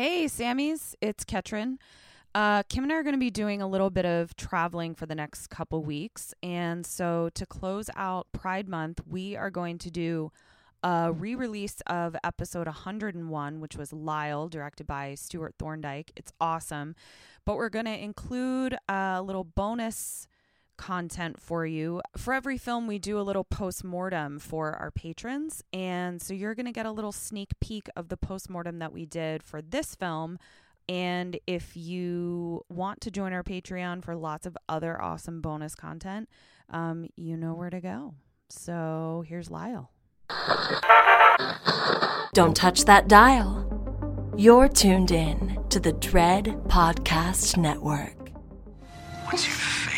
Hey, Sammys, it's Ketrin. Uh, Kim and I are going to be doing a little bit of traveling for the next couple weeks. And so, to close out Pride Month, we are going to do a re release of episode 101, which was Lyle, directed by Stewart Thorndike. It's awesome. But we're going to include a little bonus content for you. For every film, we do a little post mortem for our patrons. And so you're going to get a little sneak peek of the post mortem that we did for this film. And if you want to join our Patreon for lots of other awesome bonus content, um, you know where to go. So here's Lyle. Don't touch that dial. You're tuned in to the Dread Podcast Network. What's your favorite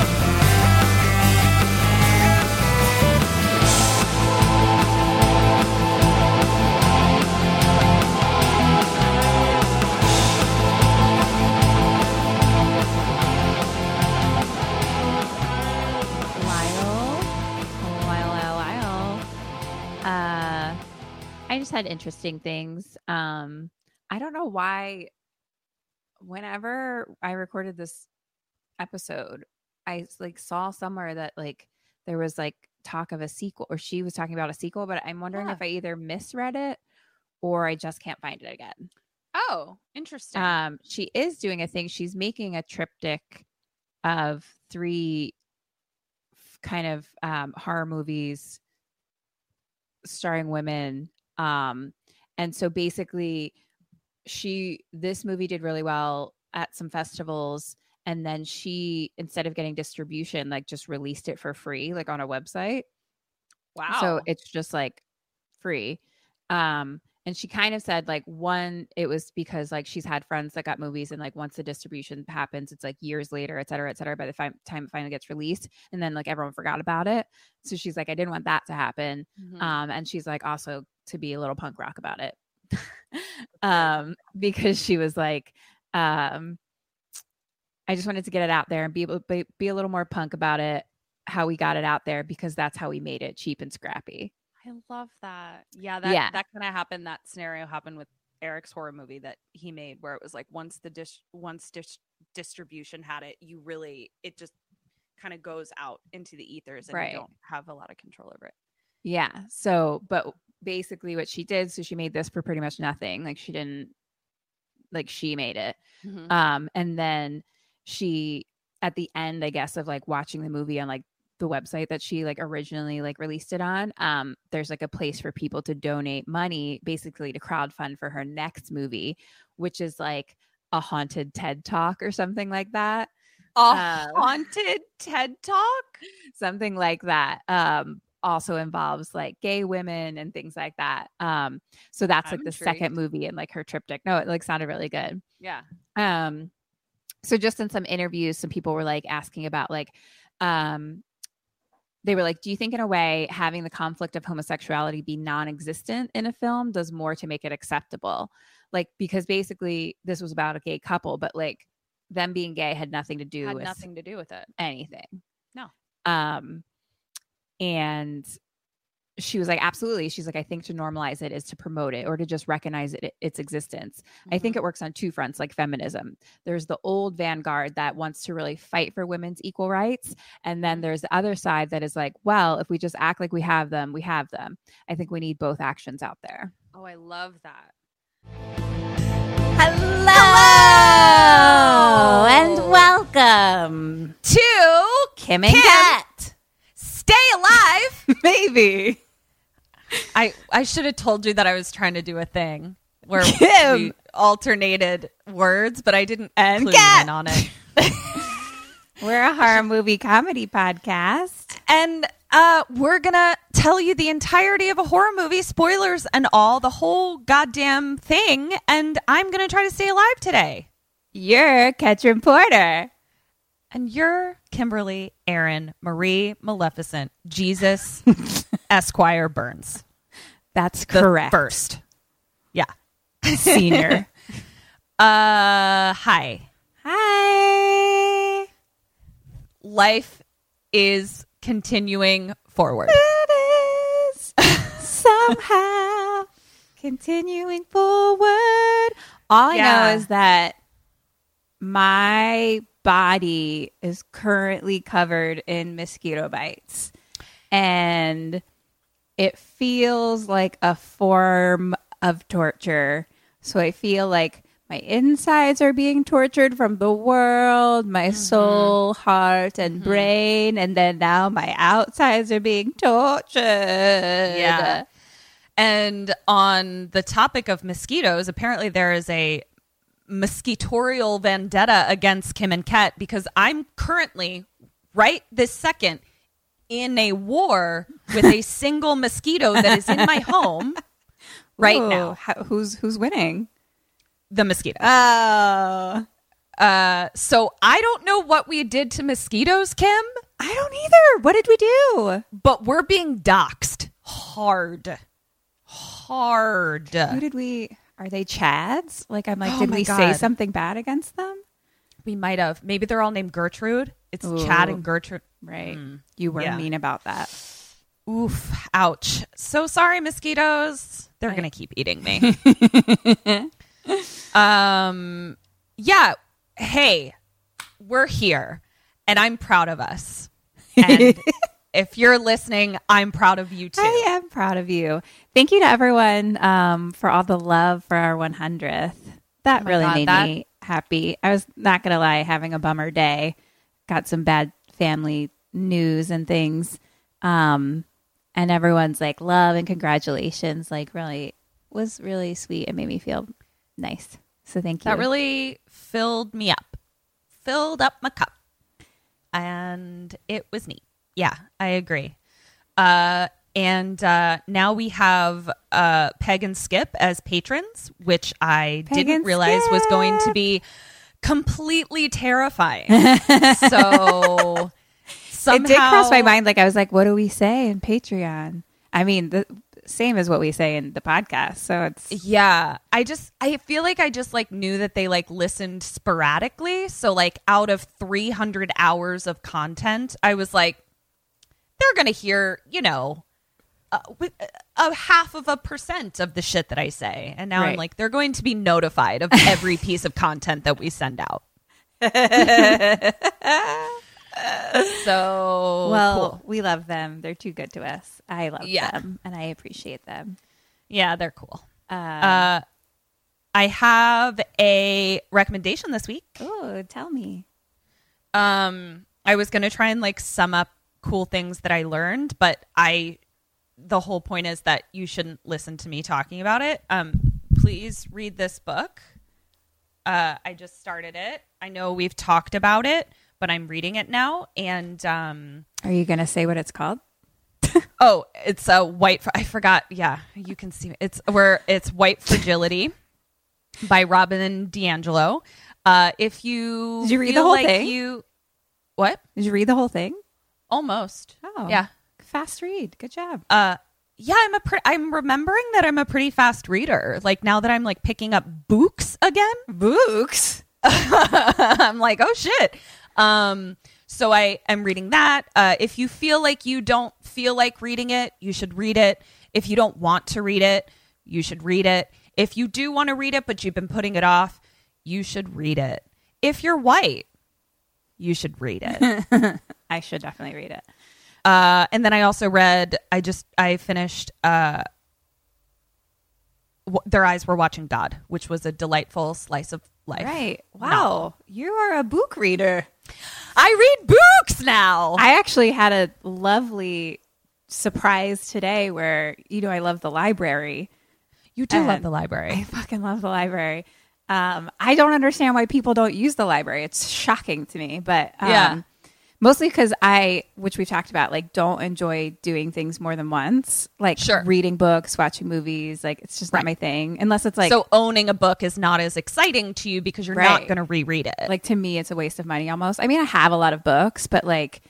Just had interesting things. Um, I don't know why. Whenever I recorded this episode, I like saw somewhere that like there was like talk of a sequel, or she was talking about a sequel. But I'm wondering Yeah. if I either misread it or I just can't find it again. Oh, interesting. Um, she is doing a thing. She's making a triptych of three kind of um, horror movies starring women. Um, and so basically, she this movie did really well at some festivals, and then she instead of getting distribution, like just released it for free, like on a website. wow. So it's just like free. Um, and she kind of said like one, it was because like she's had friends that got movies, and like once the distribution happens, it's like years later, et cetera, et cetera. By the fi- time it finally gets released, and then like everyone forgot about it. So she's like, I didn't want that to happen. Mhm. Um, and she's like also to be a little punk rock about it. um, because she was like, um, I just wanted to get it out there and be able be, be a little more punk about it, how we got it out there because that's how we made it cheap and scrappy. I love that. Yeah, that Yeah. that kind of happened. That scenario happened with Eric's horror movie that he made, where it was like once the dish, once dis- distribution had it, you really it just kind of goes out into the ethers, and Right. you don't have a lot of control over it. Yeah. So, but basically what she did, so she made this for pretty much nothing. Like she didn't like she made it. Mhm. Um and then she at the end, I guess, of like watching the movie on like the website that she like originally like released it on, um, there's like a place for people to donate money basically to crowdfund for her next movie, which is like a haunted TED talk or something like that. A Um, haunted TED talk. something like that um also involves like gay women and things like that um so that's I'm like the second movie in like her triptych no it like sounded really good Yeah. um so just in some interviews some people were like asking about like um they were like do you think in a way having the conflict of homosexuality be non-existent in a film does more to make it acceptable like because basically this was about a gay couple but like them being gay had nothing to do Had with nothing to do with it. anything. No. Um, and she was like, absolutely. She's like, I think to normalize it is to promote it or to just recognize it, its existence. I think mm-hmm. it works on two fronts, like feminism. There's the old vanguard that wants to really fight for women's equal rights. And then mm-hmm. there's the other side that is like, well, if we just act like we have them, we have them. I think we need both actions out there. Oh, I love that. Hello, and welcome to Kim and Kim. Kat. Stay alive. Maybe. I I should have told you that I was trying to do a thing where Kim. we alternated words, but I didn't And clue in on it. We're a horror movie comedy podcast. and uh, we're gonna tell you the entirety of a horror movie, spoilers and all, the whole goddamn thing. And I'm gonna try to stay alive today. You're Ketrin Porter. And you're Kimberly, Aaron, Marie, Maleficent, Jesus, Esquire Burns. That's The correct. First, yeah, Senior. Uh, hi. Hi. Life is continuing forward. It is somehow continuing forward. All I Yeah. know is that my body is currently covered in mosquito bites. And it feels like a form of torture. So I feel like my insides are being tortured from the world, my mm-hmm. soul, heart, and mm-hmm. brain. And then now my outsides are being tortured. Yeah. And on the topic of mosquitoes, apparently there is a mosquitorial vendetta against Kim and Ket because I'm currently, right this second, in a war with a single mosquito that is in my home right Ooh, now. how- who's who's winning? The mosquito. Oh, Uh, so I don't know what we did to mosquitoes, Kim, I don't either. What did we do? but we're being doxxed hard. Hard. Who did we? Are they Chads? Like I'm like, Oh did we say something bad against them? We might have. Maybe they're all named Gertrude. It's Chad and Gertrude. Right. You were yeah. mean about that. Oof. Ouch. So sorry, mosquitoes. They're going to keep eating me. um, yeah. Hey, we're here and I'm proud of us. And if you're listening, I'm proud of you too. I am proud of you. Thank you to everyone um, for all the love for our 100th. That Oh really God, made that- me happy. I was not going to lie, having a bummer day. Got some bad family news and things. Um, and everyone's like, love and congratulations. Like, really was really sweet. It made me feel nice. So thank you. That really filled me up, filled up my cup, and it was neat. Yeah, I agree. Uh, and uh, now we have uh, Peg and Skip as patrons, which I Peg didn't and realize was going to be completely terrifying. so somehow, it did cross my mind. Like I was like, what do we say in Patreon? I mean, the same as what we say in the podcast. So it's Yeah, I just I feel like I just like knew that they like listened sporadically. So like out of 300 hours of content, I was like they're going to hear, you know, uh, wi- a half of a percent of the shit that I say. And now I'm like they're going to be notified of every piece of content that we send out. so well, cool. we love them. They're too good to us. I love Yeah. them and I appreciate them. yeah, they're cool. Uh, Uh, I have a recommendation this week. oh, tell me. um i was going to try and like sum up cool things that i learned but i the whole point is that you shouldn't listen to me talking about it. Um please read this book. Uh i just started it. I know we've talked about it but i'm reading it now and um Are you going to say what it's called? oh it's a white i forgot yeah you can see it's where it's white fragility by robin DiAngelo. Uh if you Did you read the whole like thing? you what? Did you read the whole thing? almost. Oh, yeah Fast read. Good job. uh yeah i'm a pre- i'm remembering that i'm a pretty fast reader like now that i'm like picking up books again Books. i'm like oh shit um So I am reading that. Uh, if you feel like you don't feel like reading it, you should read it. If you don't want to read it, you should read it. If you do want to read it, but you've been putting it off, you should read it. If you're white, you should read it. I should definitely read it. Uh, and then I also read. I just I finished. Uh, w- their eyes were watching God, which was a delightful slice of life. Right. Wow. novel. You are a book reader. I read books now. I actually had a lovely surprise today where, you know, I love the library. you do love the library. I fucking love the library. Um, I don't understand why people don't use the library. It's shocking to me, but um, Yeah. Mostly because I, which we've talked about, like don't enjoy doing things more than once, like Sure. reading books, watching movies. Like it's just not my thing, unless it's like so owning a book is not as exciting to you because you're not going to reread it. like to me, it's a waste of money almost. I mean, I have a lot of books, but like,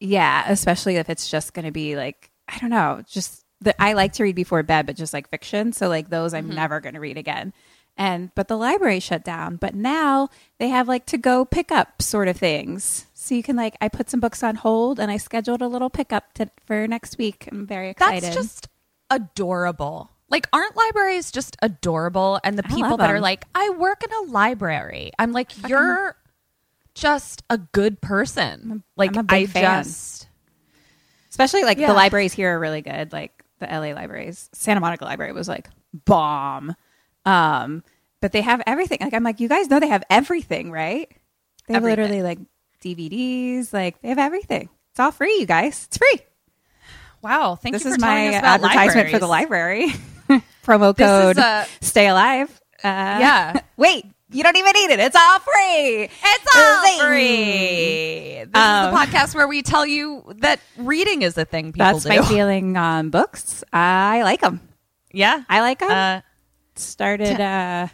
yeah, especially if it's just going to be like I don't know, just the, I like to read before bed, but just like fiction. So like those, I'm mm-hmm. never going to read again. And but the library shut down. But now they have like to go pick up sort of things. So you can like I put some books on hold and I scheduled a little pickup to, for next week. I'm very excited. That's just adorable. Like, aren't libraries just adorable? And the I people love that are like, I work in a library. I'm like, you're just a good person. Like, I'm a big I fan. just. especially like Yeah. the libraries here are really good like the la libraries santa monica library was like bomb um but they have everything like i'm like you guys know they have everything right they have Everything. literally like dvds like they have everything it's all free you guys it's free Wow. Thank this you for is telling my us about advertisement for the library promo code uh, stay alive uh, Yeah. wait you don't even need it it's all free It's all Zing. free. This Um, is the podcast where we tell you that reading is a thing people that's do. my feeling on books i like them Yeah. i like them Uh, started uh,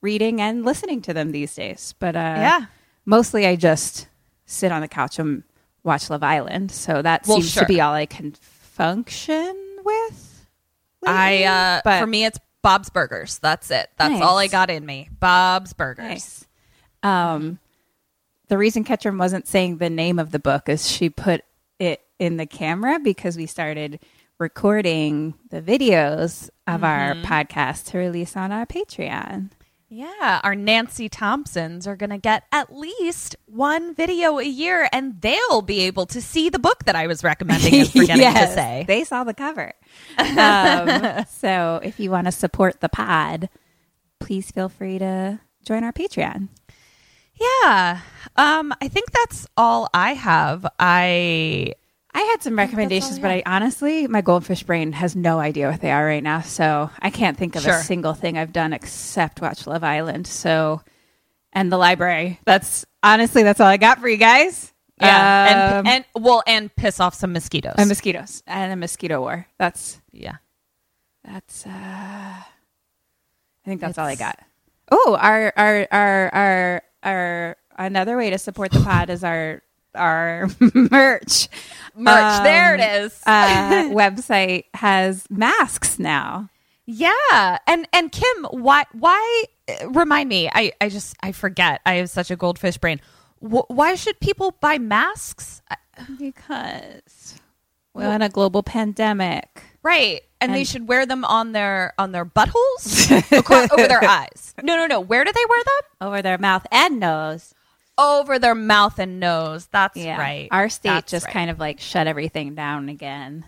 reading and listening to them these days. But uh, Yeah. mostly I just sit on the couch and watch Love Island. So that Well, seems sure. to be all I can function with. I uh But- for me it's Bob's Burgers. That's it. That's all I got in me. Bob's Burgers. Nice. Um, the reason Ketchum wasn't saying the name of the book is she put it in the camera because we started recording the videos of our Mm-hmm. podcast to release on our Patreon. Yeah, our Nancy Thompsons are going to get at least one video a year and they'll be able to see the book that I was recommending and forgetting Yes, to say. They saw the cover. um, so if you want to support the pod, please feel free to join our Patreon. yeah. Um I think that's all I have. I I had some recommendations, but I honestly, my goldfish brain has no idea what they are right now. So I can't think of Sure. a single thing I've done except watch Love Island. So, and the library. That's honestly, that's all I got for you guys. yeah, Um, and and well and piss off some mosquitoes. and mosquitoes and a mosquito war. That's yeah. That's uh I think that's all I got. Oh, our our our our our another way to support the pod is our our merch. Merch. there Um, it is. uh, website has masks now. Yeah, and and Kim, why why remind me? I I just I forget. I have such a goldfish brain. Wh- why should people buy masks? Because we're in a global pandemic. Right, and, they should wear them on their on their buttholes across, over their eyes. No, no, no. Where do they wear them? Over their mouth and nose. Over their mouth and nose. That's Yeah. right. Our state That's just right. kind of like shut everything down again.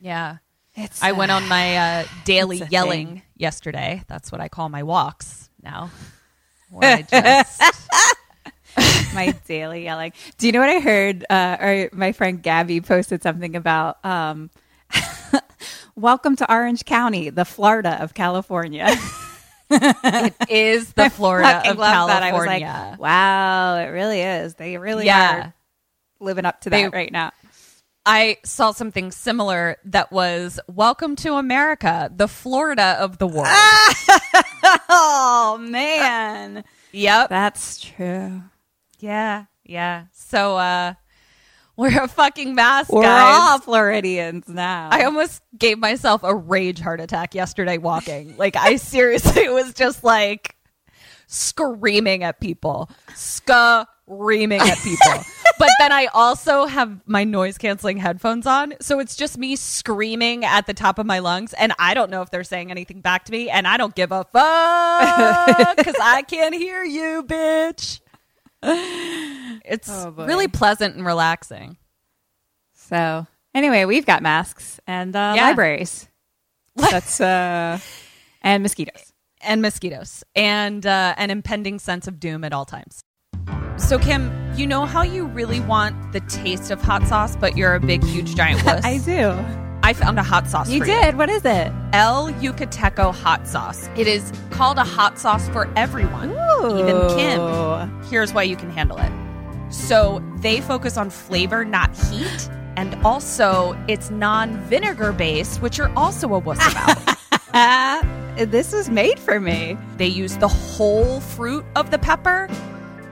yeah. It's I went on my uh, daily yelling thing. yesterday. That's what I call my walks now. Just my daily yelling. Do you know what I heard? Uh, or my friend Gabby posted something about um, welcome to Orange County, the Florida of California. It is the Florida of California. that. I was like, wow, it really is. They really Yeah. are living up to They- that right now. I saw something similar that was "Welcome to America, the Florida of the world." oh man, yep, that's true. Yeah, yeah. So uh we're a fucking mask, We're guys. all Floridians now. I almost gave myself a rage heart attack yesterday walking. Like I seriously was just like screaming at people, screaming at people. but then I also have my noise canceling headphones on. So it's just me screaming at the top of my lungs. And I don't know if they're saying anything back to me. And I don't give a fuck because I can't hear you, bitch. It's Oh, really pleasant and relaxing. So anyway, we've got masks and uh, Yeah. libraries. That's uh, and mosquitoes. and mosquitoes and uh, an impending sense of doom at all times. So, Kim, you know how you really want the taste of hot sauce, but you're a big, huge, giant wuss? I do. I found a hot sauce. You did. What is it? El Yucateco hot sauce. It is called a hot sauce for everyone, even Kim. Here's why you can handle it. So they focus on flavor, not heat. And also, it's non vinegar based, which you're also a wuss about. this was made for me. They use the whole fruit of the pepper,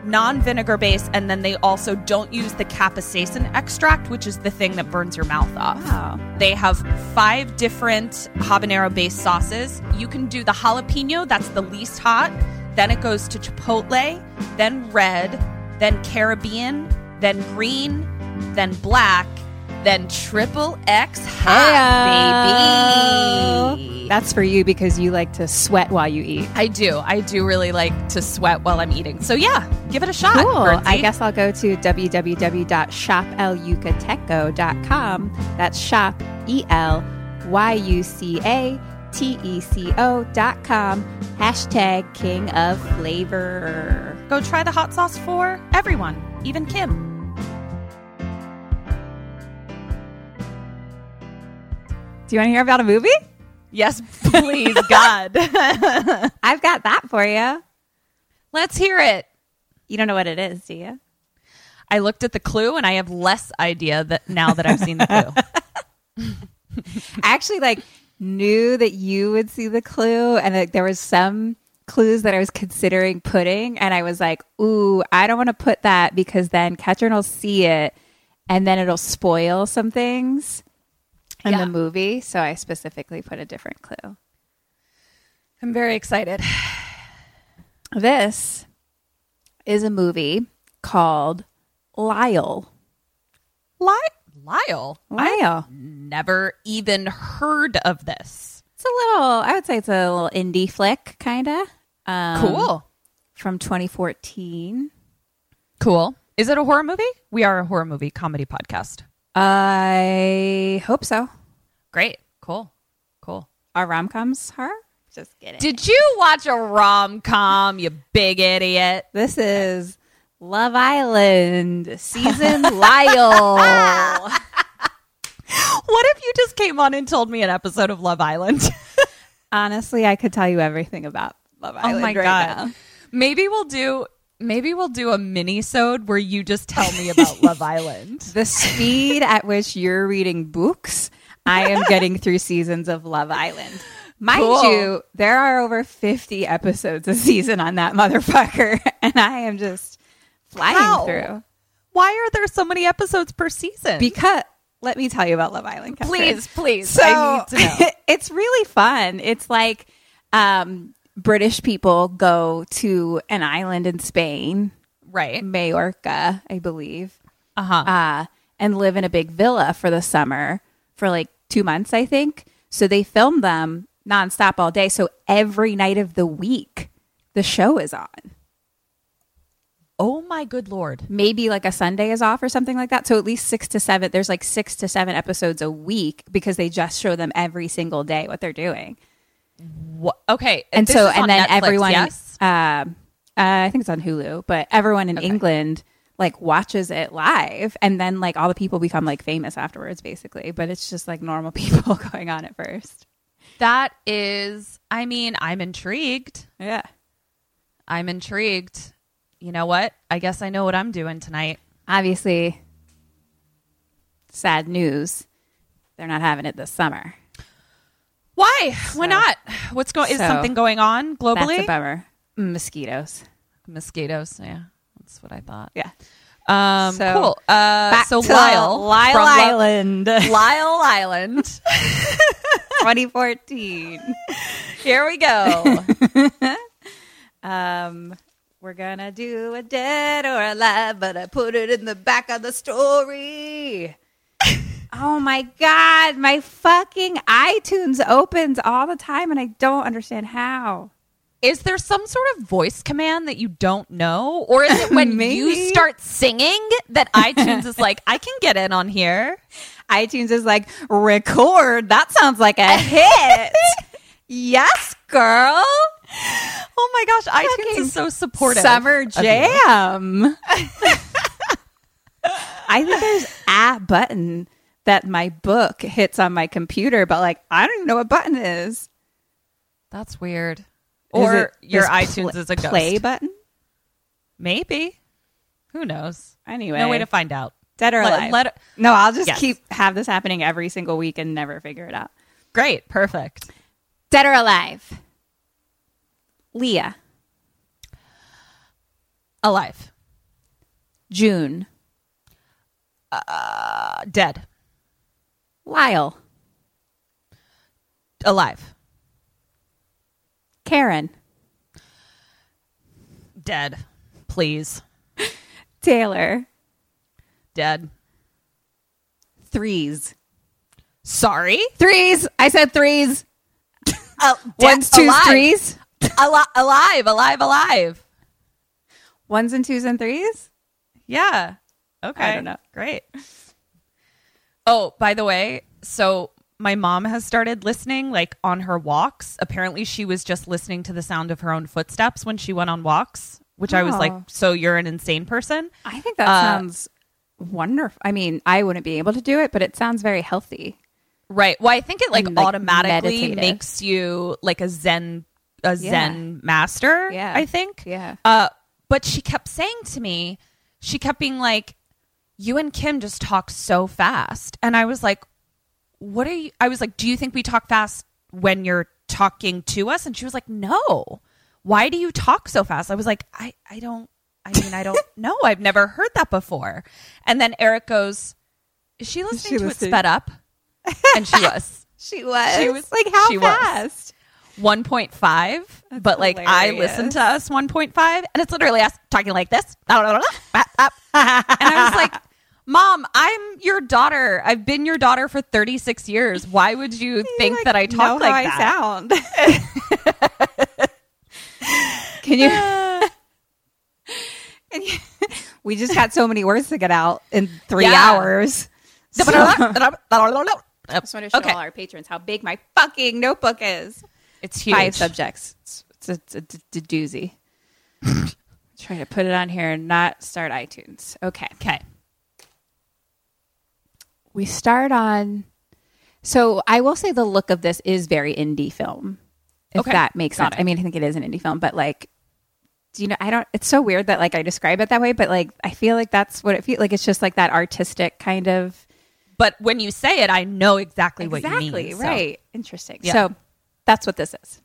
non vinegar based, and then they also don't use the capsaicin extract, which is the thing that burns your mouth off. Wow. They have five different habanero based sauces. You can do the jalapeno, that's the least hot. Then it goes to chipotle, then red, then Caribbean, then green, then black, then triple X hot, baby. That's for you because you like to sweat while you eat. I do. I do really like to sweat while I'm eating. So yeah, give it a shot. Cool. I guess I'll go to www.shopelyucateco.com. That's shop, E L Y U C A T E C O dot com. Hashtag king of flavor. go try the hot sauce for everyone, even Kim. Do you want to hear about a movie? Yes, please, God. I've got that for you. Let's hear it. You don't know what it is, do you? I looked at the clue and I have less idea that now that I've seen the clue. I actually like knew that you would see the clue and that there was some clues that I was considering putting and I was like, "Ooh, I don't want to put that because then Ketrin will see it and then it'll spoil some things in Yeah. the movie." So I specifically put a different clue. I'm very excited. This is a movie called Lyle. Li- Lyle. Lyle. Never even heard of this. It's a little, I would say it's a little indie flick, kind of. Um, Cool. From 2014. Cool. Is it a horror movie? We are a horror movie comedy podcast. I hope so. Great. Cool. Cool. Are rom coms horror? Just kidding. Did you watch a rom com, you big idiot? this is Love Island season Lyle. What if you just came on and told me an episode of Love Island? Honestly, I could tell you everything about Love Island. oh my right god. now. Maybe we'll do maybe we'll do a mini-sode where you just tell me about Love Island. The speed at which you're reading books, I am getting through seasons of Love Island. Mind Cool. you, there are over 50 episodes a season on that motherfucker, and I am just flying How? through. Why are there so many episodes per season? Because let me tell you about Love Island. Catherine. please, please. So I need to know. it's really fun. It's like um, British people go to an island in Spain, right. Majorca, I believe, Uh-huh. uh, and live in a big villa for the summer for like two months, I think. So they film them nonstop all day. So every night of the week, the show is on. oh my good lord. Maybe like a Sunday is off or something like that. So at least six to seven, there's like six to seven episodes a week because they just show them every single day what they're doing. What? Okay. and this so and then Netflix, everyone yes? um uh, i think it's on hulu but everyone in england like watches it live and then like all the people become like famous afterwards basically but it's just like normal people going on at first That is I mean, I'm intrigued. yeah I'm intrigued. You know what? I guess I know what I'm doing tonight. obviously sad news they're not having it this summer Why? Why not? What's going? Is so something going on globally? that's a bummer mosquitoes Mosquitoes. Yeah, that's what I thought. yeah Um, So, cool. Uh, so Lyle, lyle island Lyle Island. 2014 Here we go. Um, We're gonna do a dead or alive, but I put it in the back of the story. Oh my god, my fucking iTunes opens all the time and I don't understand how. Is there some sort of voice command that you don't know? Or is it when you start singing that iTunes is like, I can get in on here? iTunes is like, record. That sounds like a hit. yes, girl. Oh my gosh, iTunes Fucking is so supportive. Summer. Jam. I think there's a button that my book hits on my computer, but like I don't even know what button is. That's weird. Or your iTunes pl- is a ghost. play button. Maybe. Who knows? Anyway, No way to find out. dead or Let- alive. let- no, I'll just Yes. keep have this happening every single week and never figure it out. Great. Perfect. Dead or alive. Leah, Alive. June, Uh, dead. Lyle, Alive. Karen, Dead. Please. Taylor, Dead. threes. Sorry. Threes. I said threes. Uh, Ones, twos, alive. threes. Al- alive. Alive. Alive. Ones and twos and threes. Yeah. Okay. I don't know. Great. Oh, by the way, so my mom has started listening like on her walks. Apparently, she was just listening to the sound of her own footsteps when she went on walks, which I was like, Oh. so you're an insane person? I think that Uh, sounds wonderful. I mean, I wouldn't be able to do it, but it sounds very healthy. Right. Well, I think it like, And, like, automatically meditative. makes you like a Zen a Yeah. Zen master. Yeah. I think. Yeah. Uh, but she kept saying to me, she kept being like, "You and Kim just talk so fast," and I was like, "What are you?" I was like, "Do you think we talk fast when you're talking to us?" And she was like, "No. Why do you talk so fast?" I was like, "I I don't. I mean, I don't know. I've never heard that before." And then Eric goes, "Is she listening she to listening? it sped up?" And she was. She was. She was like how she was. Fast? 1.5 but like i listen to us 1.5 and it's literally us talking like this and i was like mom i'm your daughter i've been your daughter for 36 years why would you think that i talk like how that I sound. Can you? You- we just had so many words to get out in three Yeah. hours. So- I just want to show Okay. all our patrons how big my fucking notebook is. It's huge Five subjects. It's, it's, a, it's a doozy. Try to put it on here and not start iTunes. Okay. okay We start on. So I will say the look of this is very indie film. If Okay. that makes Got sense. it. I mean, I think it is an indie film, but like, do you know? I don't. It's so weird that like I describe it that way, but like I feel like that's what it feels like. It's just like that artistic kind of. but when you say it i know exactly, what you Exactly, mean so- right. Interesting. Yeah. So that's what this is.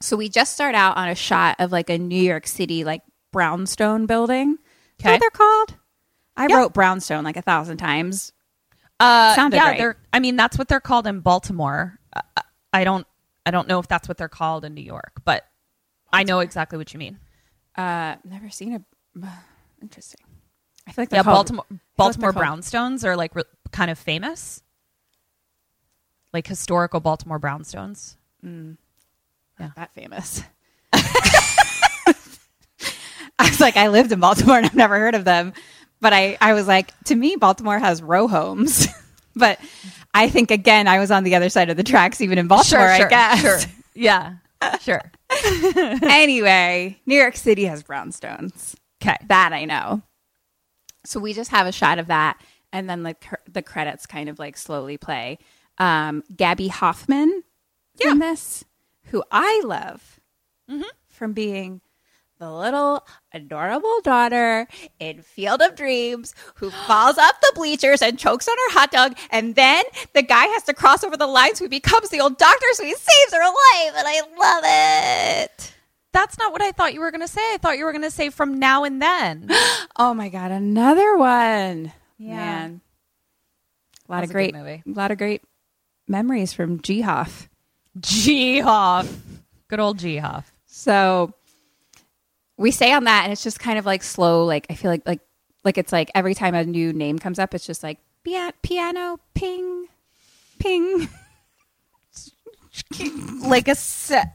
So we just start out on a shot of like a New York City like brownstone building. Is that Okay. what they're called? I Yeah. wrote brownstone like a thousand times. uh Sounded yeah right. they're i mean that's what they're called in baltimore uh, i don't i don't know if that's what they're called in new york but i know exactly what you mean Uh, never seen a. Interesting. I feel like yeah, called- Baltimore like Baltimore called- brownstones are like re- kind of famous, like historical Baltimore brownstones. Not that famous. I was like, I lived in Baltimore and I've never heard of them. But I, I was like, to me, Baltimore has row homes. but I think, again, I was on the other side of the tracks, even in Baltimore, I guess. sure, yeah, sure. anyway, New York City has brownstones. Okay, That I know. So we just have a shot of that. And then like her- the credits kind of like slowly play. Um, Gaby Hoffmann is in this, who I love mm-hmm. from being the little adorable daughter in Field of Dreams who falls off the bleachers and chokes on her hot dog. And then the guy has to cross over the line, so he becomes the old doctor, so he saves her life. And I love it. that's not what I thought you were going to say. I thought you were going to say from now and then. Oh my god, another one. Yeah. Man. A lot of great movie. a lot of great memories from G Hoff. G Hoff, good old G Hoff. So we stay on that, and it's just kind of like slow. Like I feel like like like it's like every time a new name comes up, it's just like pia- piano, ping, ping. like a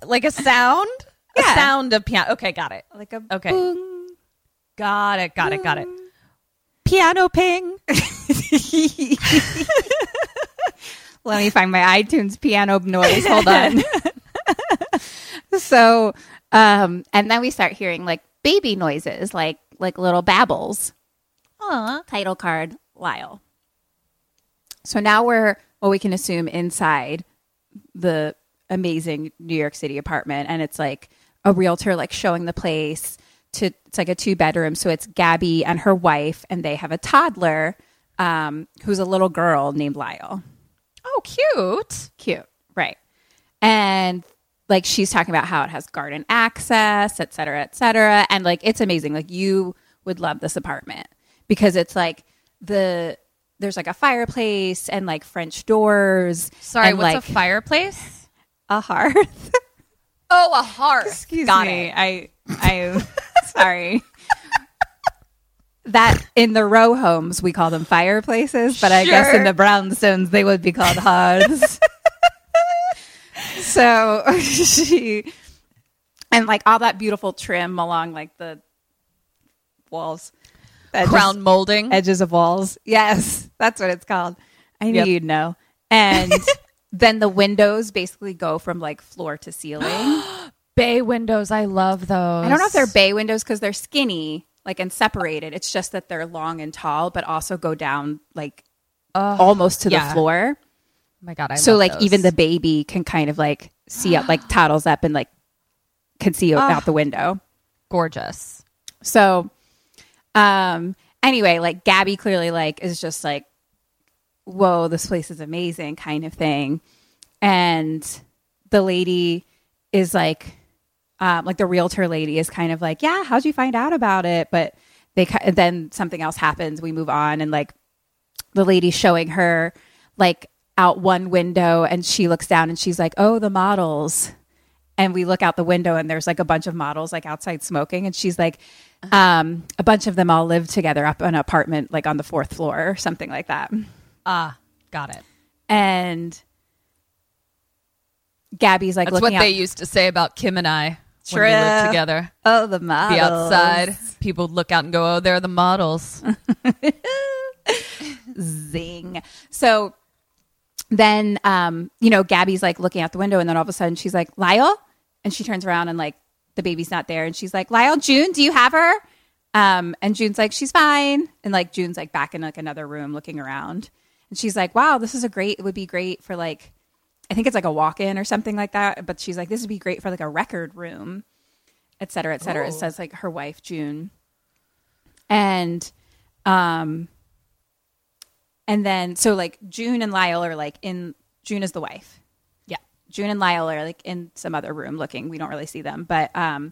like a sound, Yeah. a sound of piano. Okay, got it. Like a Okay. boom. Got it. Got it. Got it. Piano ping. Let me find my iTunes piano noise. Hold on. so, um, and then we start hearing like baby noises, like like little babbles. Aw. Title card, Lyle. So now we're what we can assume inside the amazing New York City apartment, and it's like a realtor like showing the place. To it's like a two bedroom, so it's Gaby and her wife, and they have a toddler um, who's a little girl named Lyle Oh, cute. cute right and like she's talking about how it has garden access et cetera et cetera and like it's amazing like you would love this apartment because it's like the there's like a fireplace and like french doors Sorry, and, what's like, a fireplace? a hearth Oh, a hearth. excuse Got me it. i i sorry that in the row homes we call them fireplaces but i guess in the brownstones they would be called hearths so she and like all that beautiful trim along like the walls edges, Crown molding. edges of walls yes that's what it's called i knew Yep. you'd know and then the windows basically go from like floor to ceiling Bay windows. I love those. I don't know if they're bay windows because they're skinny, like and separated. It's just that they're long and tall, but also go down like almost to yeah. the floor. Oh my god. I so like those. even the baby can kind of like see out, like toddles up and like can see out the window. gorgeous. So, um, anyway, like Gaby clearly like is just like, whoa, this place is amazing, kind of thing, and the lady is like, um, like the realtor lady is kind of like, yeah, how'd you find out about it? But they then something else happens. We move on, and like the lady showing her like out one window, and she looks down and she's like, oh, the models and we look out the window and there's like a bunch of models like outside smoking and she's like um a bunch of them all live together up in an apartment like on the fourth floor or something like that Ah, got it. and gaby's like That's what out they used to say about Kim and I when we lived together. oh the models Be outside. People would look out and go, "Oh, they're the models." zing. So then um you know gaby's like looking out the window and then all of a sudden she's like lyle? And she turns around and like the baby's not there and she's like lyle june do you have her? Um and june's like she's fine. And like june's like back in like another room looking around. And she's like wow this is a great it would be great for like i think it's like a walk-in or something like that but she's like this would be great for like a record room et cetera et cetera it says like her wife june and um and then so like June and Lyle are like in June is the wife. Yeah. June and Lyle are like in some other room looking. We don't really see them. But um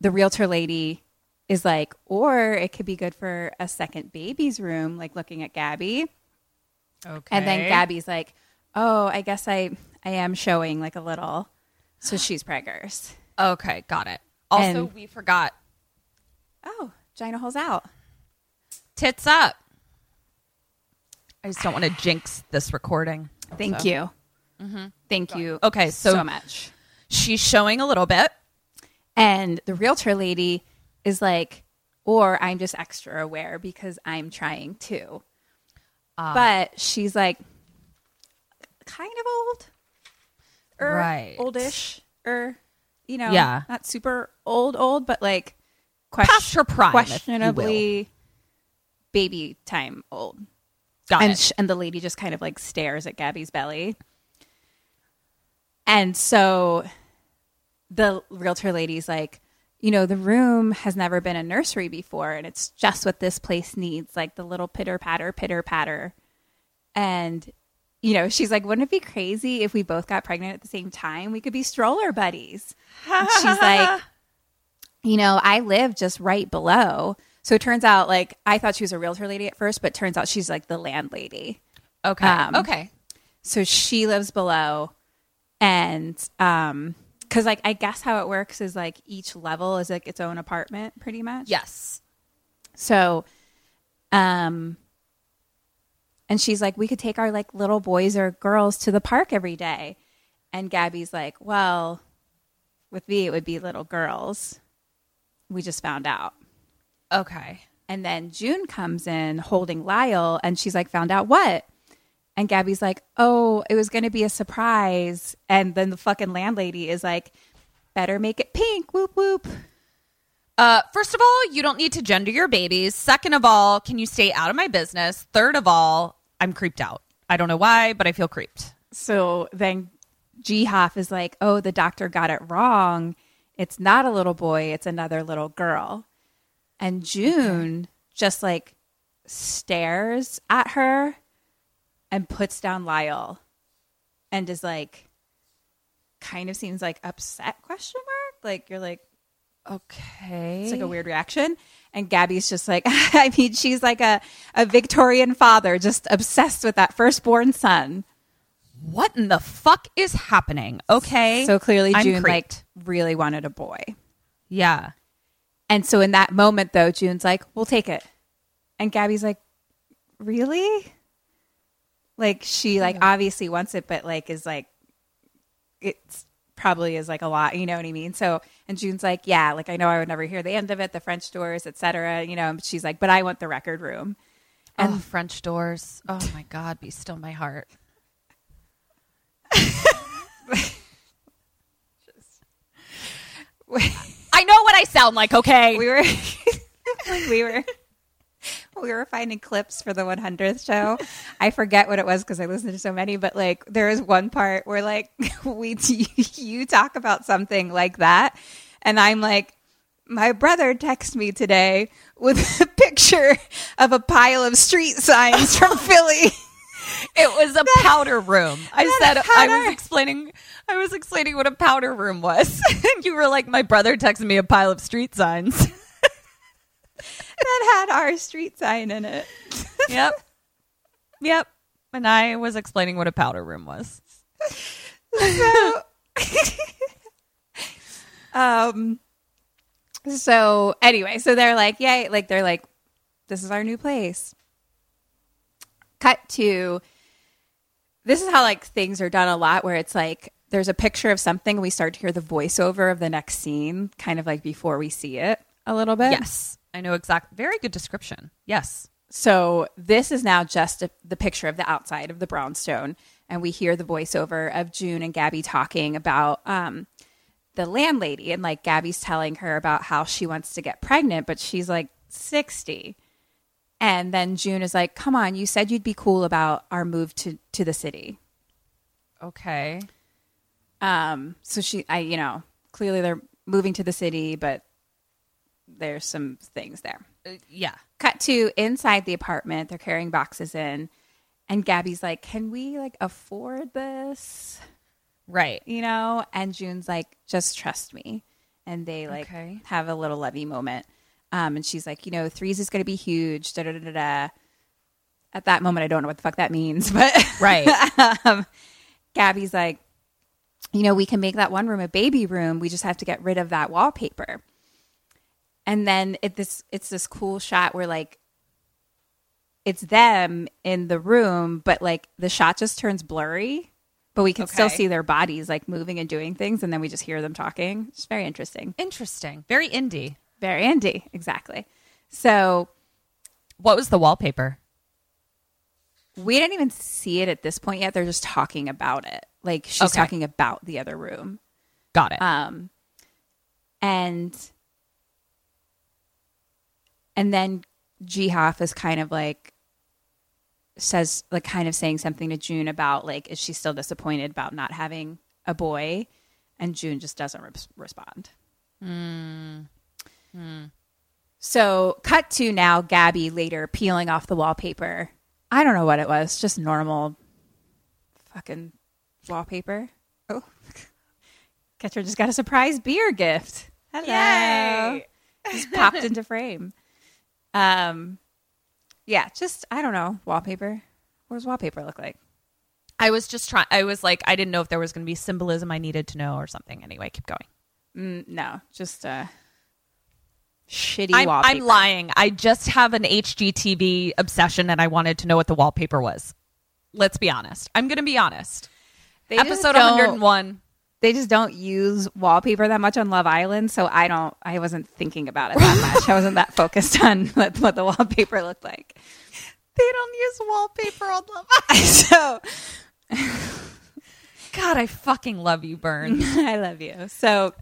the realtor lady is like, or it could be good for a second baby's room, like looking at Gaby. Okay. And then Gaby's like, Oh, I guess I I am showing like a little. So she's preggers. Okay, got it. Also, And- we forgot Oh, Gina holes out. tits up. I just don't want to jinx this recording. Thank you. Thank you. Okay, so- so much. She's showing a little bit. And the realtor lady is like, or I'm just extra aware because I'm trying to. Ah. but she's like, kind of old, or Right. oldish, or you know, Yeah. not super old, old, but like Past her prime, if you will. questionably baby time old. Got and it. sh- and the lady just kind of like stares at Gaby's belly. And so the realtor lady's like, you know, the room has never been a nursery before, and it's just what this place needs, like the little pitter patter, pitter patter. And, you know, she's like, wouldn't it be crazy if we both got pregnant at the same time? We could be stroller buddies. And she's like, you know, I live just right below. So it turns out, like, I thought she was a realtor lady at first, but turns out she's like the landlady. okay. um, okay. So she lives below, and um, because like I guess how it works is like each level is like its own apartment, pretty much. Yes. So, um, and she's like, we could take our like little boys or girls to the park every day, and Gaby's like, well, with me it would be little girls. We just found out. Okay. And then June comes in holding Lyle, and she's like, found out what? And Gaby's like, oh, it was going to be a surprise. And then the fucking landlady is like, better make it pink. Whoop, whoop. Uh, first of all, you don't need to gender your babies. Second of all, can you stay out of my business? Third of all, I'm creeped out. I don't know why, but I feel creeped. So then G Hoff is like, oh, the doctor got it wrong. It's not a little boy, it's another little girl. And June just like stares at her and puts down Lyle and is like, kind of seems like upset question mark like you're like okay it's like a weird reaction and gaby's just like i mean she's like a, a victorian father just obsessed with that firstborn son. What in the fuck is happening? Okay. So clearly I'm june like really wanted a boy. Yeah. And so in that moment though june's like we'll take it. And gaby's like really? Like she like obviously wants it but like is like it's probably is like a lot you know what i mean? So and june's like yeah like i know i would never hear the end of it the french doors etc you know and she's like but i want the record room. Oh, and oh, french doors. Oh my god be still my heart. I know what i sound like okay? We were we were we were finding clips for the 100th show. I forget what it was because I listened to so many, but like there is one part where like we you talk about something like that, and I'm like, my brother texted me today with a picture of a pile of street signs from Philly. It was a powder room. I said I was explaining I was explaining what a powder room was. and you were like, My brother texted me a pile of street signs that had our street sign in it. yep. Yep. And I was explaining what a powder room was. So, um, so anyway, so they're like, yay, like they're like, this is our new place. Cut to this is how like things are done a lot where it's like there's a picture of something and we start to hear the voiceover of the next scene kind of like before we see it a little bit. Yes. I know exact. Very good description. Yes. So this is now just a, the picture of the outside of the brownstone, and we hear the voiceover of June and Gaby talking about um, the landlady, and like Gaby's telling her about how she wants to get pregnant, but she's like sixty, and then June is like, "Come on, you said you'd be cool about our move to to the city." Okay. Um. So she, I, you know, clearly they're moving to the city, but there's some things there. Uh, yeah. Cut to inside the apartment. They're carrying boxes in, and Gaby's like, "Can we like afford this?" Right. You know. And June's like, "Just trust me." And they like Okay. have a little levy moment. Um, and she's like, "You know, threes is going to be huge." Da da da da. At that moment, I don't know what the fuck that means, but Right. um, Gaby's like, you know, we can make that one room a baby room. We just have to get rid of that wallpaper and then it this it's this cool shot where like it's them in the room but like the shot just turns blurry but we can still see their bodies like moving and doing things and then we just hear them talking it's very interesting Interesting. Very indie. very indie exactly so What was the wallpaper? we didn't even see it at this point yet they're just talking about it like she's Okay. talking about the other room Got it. Um, and and then G Hoff is kind of like says like kind of saying something to June about like is she still disappointed about not having a boy, and June just doesn't re- respond. Mm. Mm. So cut to now Gaby later peeling off the wallpaper. I don't know what it was, just normal fucking wallpaper. Oh. Ketcher just got a surprise beer gift. Hello. Yay. Just popped into frame. Um yeah, just I don't know, wallpaper. What does wallpaper look like? I was just trying. I was like, I didn't know if there was going to be symbolism I needed to know or something. Anyway, keep going. Mm, no, just uh, shitty I'm, wallpaper. I'm lying. I just have an HGTV obsession, and I wanted to know what the wallpaper was. Let's be honest. I'm going to be honest. They Episode 101. They just don't use wallpaper that much on Love Island, so I don't. I wasn't thinking about it that much. I wasn't that focused on what, what the wallpaper looked like. They don't use wallpaper on Love Island, so God, I fucking love you, Burn. I love you. So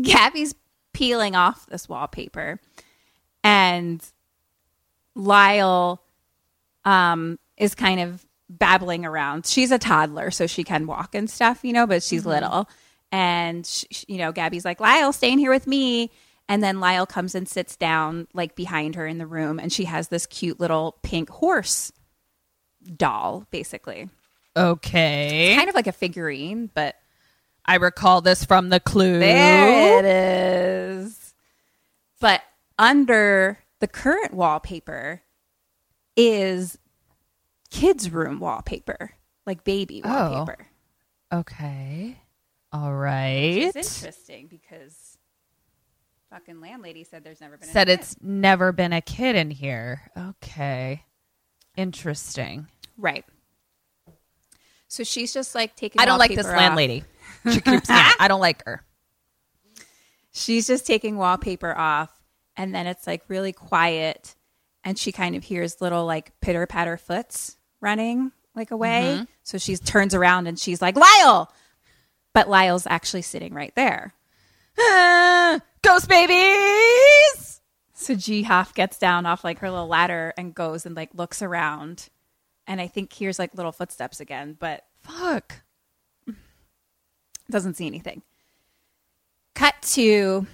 Gaby's peeling off this wallpaper, and Lyle um, is kind of babbling around. She's a toddler, so she can walk and stuff, you know, but she's mm-hmm. little. And, sh sh- you know, Gaby's like, Lyle, stay in here with me. And then Lyle comes and sits down, like behind her in the room, and she has this cute little pink horse doll, basically. Okay. Kind of like a figurine, but I recall this from the clue. There it is. But under the current wallpaper is kids' room wallpaper, like baby Oh. wallpaper. Okay. All right. It's interesting because fucking landlady said there's never been a Said kid. it's never been a kid in here. Okay. Interesting. right. So she's just like taking. I don't like this off. landlady. She keeps. out. I don't like her. she's just taking wallpaper off and then it's like really quiet and she kind of hears little like pitter patter foots running like away Mm-hmm. so she turns around and she's like lyle but lyle's actually sitting right there Ah, Ghost babies. so g hoff gets down off like her little ladder and goes and like looks around and i think hears like little footsteps again but Fuck. doesn't see anything. Cut to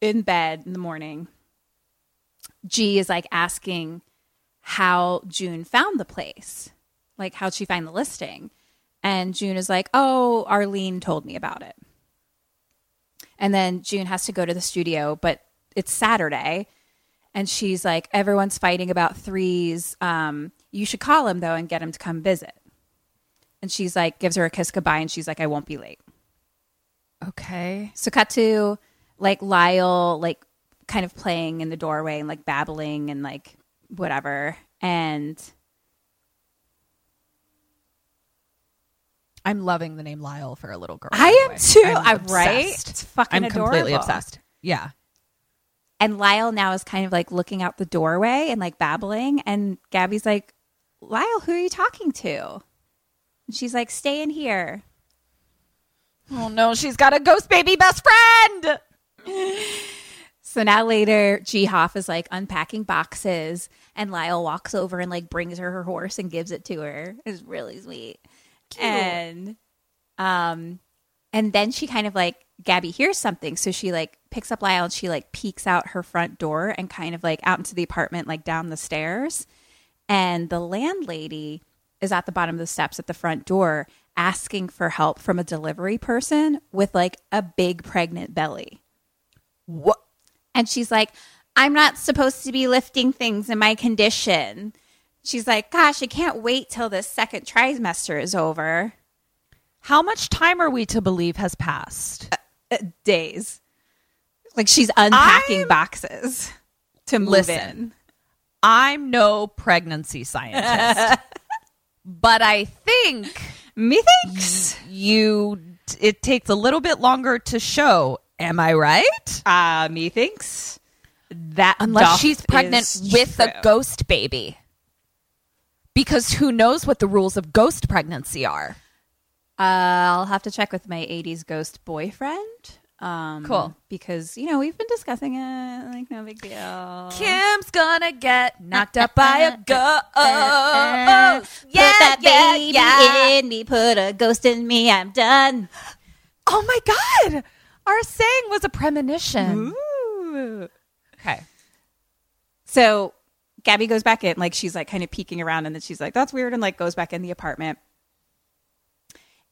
in bed in the morning. G is like asking how June found the place, like how'd she find the listing? And June is like, oh, Arlene told me about it. And then June has to go to the studio, but it's Saturday. And she's like, everyone's fighting about threes. Um, you should call him though and get him to come visit. And she's like, gives her a kiss goodbye, and she's like, I won't be late. Okay. So cut to like Lyle, like kind of playing in the doorway and like babbling and like whatever. And I'm loving the name Lyle for a little girl. I am too. I'm I'm right. It's fucking I'm completely obsessed. Yeah. and Lyle now is kind of like looking out the doorway and like babbling. And Gaby's like, Lyle, who are you talking to? And she's like, stay in here. Oh no, she's got a ghost baby best friend. So now later, G Hoff is like unpacking boxes, and Lyle walks over and like brings her her horse and gives it to her. It's really sweet. And um, and then she kind of like Gaby hears something, so she like picks up Lyle and she like peeks out her front door and kind of like out into the apartment, like down the stairs. And the landlady is at the bottom of the steps at the front door asking for help from a delivery person with like a big pregnant belly. What? And she's like, I'm not supposed to be lifting things in my condition. She's like, Gosh, I can't wait till this second trimester is over. How much time are we to believe has passed? Uh, days. Like she's unpacking I'm- boxes to move Listen. in. I'm no pregnancy scientist, but I think Methinks. you it takes a little bit longer to show. Am I right? Uh, methinks. That Unless she's pregnant with true. a ghost baby. Because who knows what the rules of ghost pregnancy are? Uh, I'll have to check with my 80s ghost boyfriend. Um, Cool. Because, you know, we've been discussing it. Like, no big deal. Kim's gonna get knocked up by a ghost. Uh, put that baby in me, put a ghost in me, I'm done. Oh my god! Our saying was a premonition. Okay. So Gaby goes back in, like she's like kind of peeking around, and then she's like, "That's weird," and like goes back in the apartment.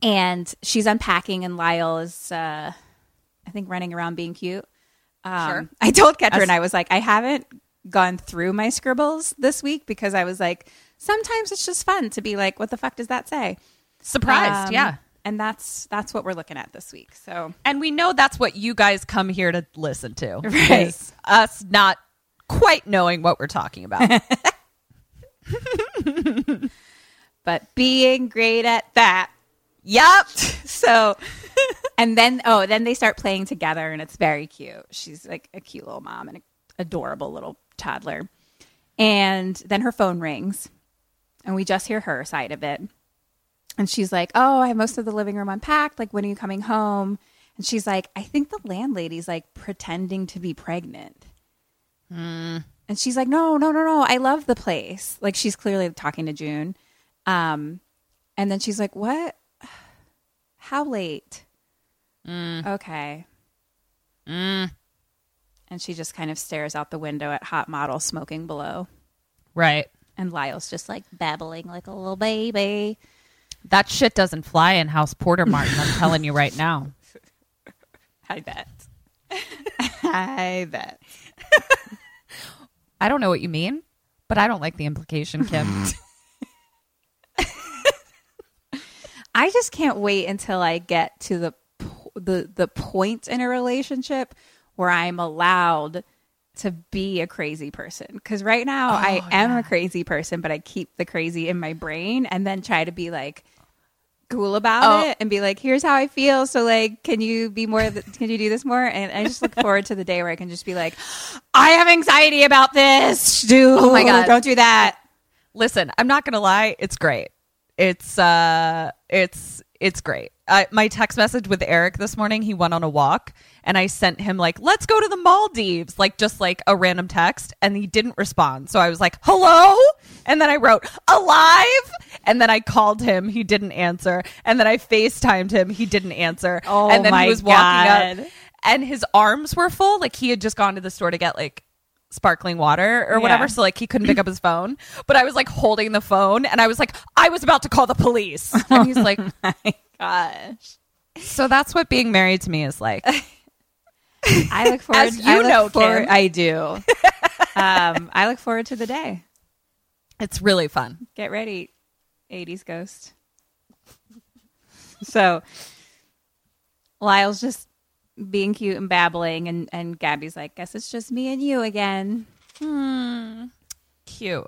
And she's unpacking, and Lyle is, uh, I think, running around being cute. Um, Sure. I told Ketrin, I was like, I haven't gone through my scribbles this week because I was like, sometimes it's just fun to be like, what the fuck does that say? Surprised, Um, yeah. And that's that's what we're looking at this week. So And we know that's what you guys come here to listen to. Right. is Us not quite knowing what we're talking about. but being great at that. yep. So and then oh, then they start playing together and it's very cute. She's like a cute little mom and an adorable little toddler. And then her phone rings and we just hear her side of it. And she's like, "Oh, I have most of the living room unpacked. Like, when are you coming home?" And she's like, "I think the landlady's like pretending to be pregnant." And she's like, "No, no, no, no. I love the place." Like she's clearly talking to June. Um, and then she's like, "What? How late?" Okay. Mm, And she just kind of stares out the window at hot model smoking below. right. And Lyle's just like babbling like a little baby. That shit doesn't fly in House Porter Martin. I'm telling you right now. I bet. I bet. I don't know what you mean, but I don't like the implication, Kim. I just can't wait until I get to the the the point in a relationship where I'm allowed to be a crazy person. Because right now I oh, am a crazy person, but I keep the crazy in my brain and then try to be like cool about Oh. it and be like, "Here's how I feel." So like, can you be more? th- Can you do this more? And I just look forward to the day where I can just be like, "I have anxiety about this, dude. Oh my God. don't do that." Listen, I'm not gonna lie, it's great. It's uh it's it's great. I, my text message with Eric this morning, he went on a walk and I sent him like, "Let's go to the Maldives," like just like a random text and he didn't respond. So I was like, "Hello?" And then I wrote, "Alive?" And then I called him, he didn't answer. And then I FaceTimed him, he didn't answer. Oh and then my he was walking God. up and his arms were full, like he had just gone to the store to get like sparkling water or whatever Yeah. so like he couldn't pick up his phone but i was like holding the phone and i was like i was about to call the police and he's like oh My gosh. so that's what being married to me is like I look forward. As you look know, forward, I do. um, I look forward to the day. it's really fun Get ready, '80s ghost. so, Lyle's just being cute and babbling, and and Gaby's like, "Guess it's just me and you again." cute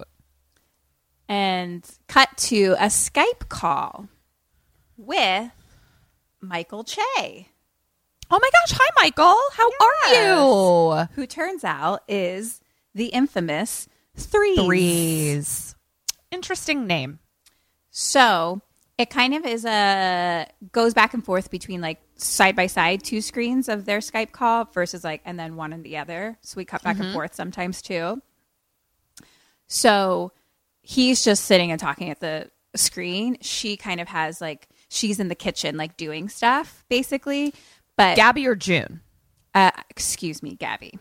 And cut to a Skype call with Michael Che. oh my gosh hi michael how are you who turns out is the infamous Threes. threes interesting name So it kind of is a goes back and forth between like side by side two screens of their Skype call versus like and then one and the other. So we cut back and mm-hmm. forth sometimes too. So he's just sitting and talking at the screen. She kind of has like she's in the kitchen like doing stuff basically. But gaby or june uh, excuse me, Gaby.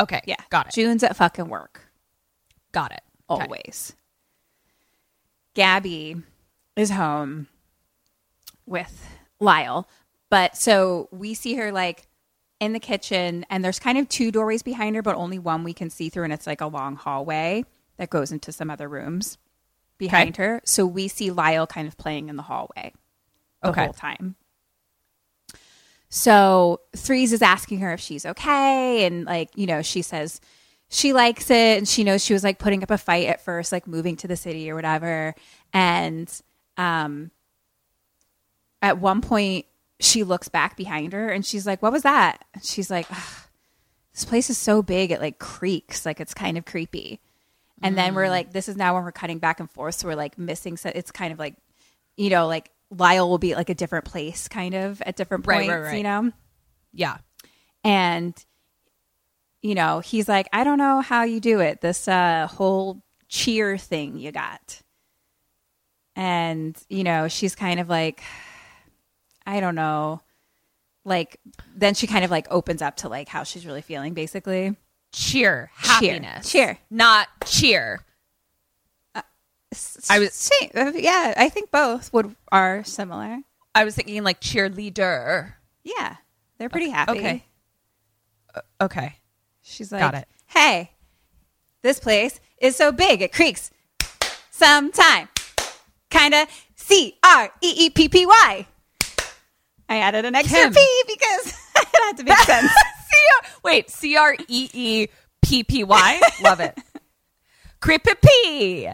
okay Yeah, got it June's at fucking work. got it Okay. always. Gaby is home with Lyle. But so we see her like in the kitchen, and there's kind of two doorways behind her, but only one we can see through, and it's like a long hallway that goes into some other rooms behind her. So we see Lyle kind of playing in the hallway the Okay. whole time. So Threes is asking her if she's okay. And like, you know, she says she likes it and she knows she was like putting up a fight at first, like moving to the city or whatever. And um at one point she looks back behind her and she's like, What was that? And she's like, this place is so big it like creaks, like it's kind of creepy. And then we're like, this is now when we're cutting back and forth. So we're like missing so it's kind of like, you know, like Lyle will be like a different place kind of at different Right, points, right, right. you know? yeah and you know he's like i don't know how you do it this uh whole cheer thing you got and you know she's kind of like i don't know like then she kind of like opens up to like how she's really feeling basically cheer Cheer. happiness Cheer. not cheer I was- Same. Uh, yeah i think both would are similar i was thinking like cheerleader yeah they're pretty happy okay okay she's like Got it. hey this place is so big it creaks sometime. Kinda C R E E P P Y. I added an extra Kim. P because it had to make sense. C- wait, C R E E P P Y. Love it. Creepy P.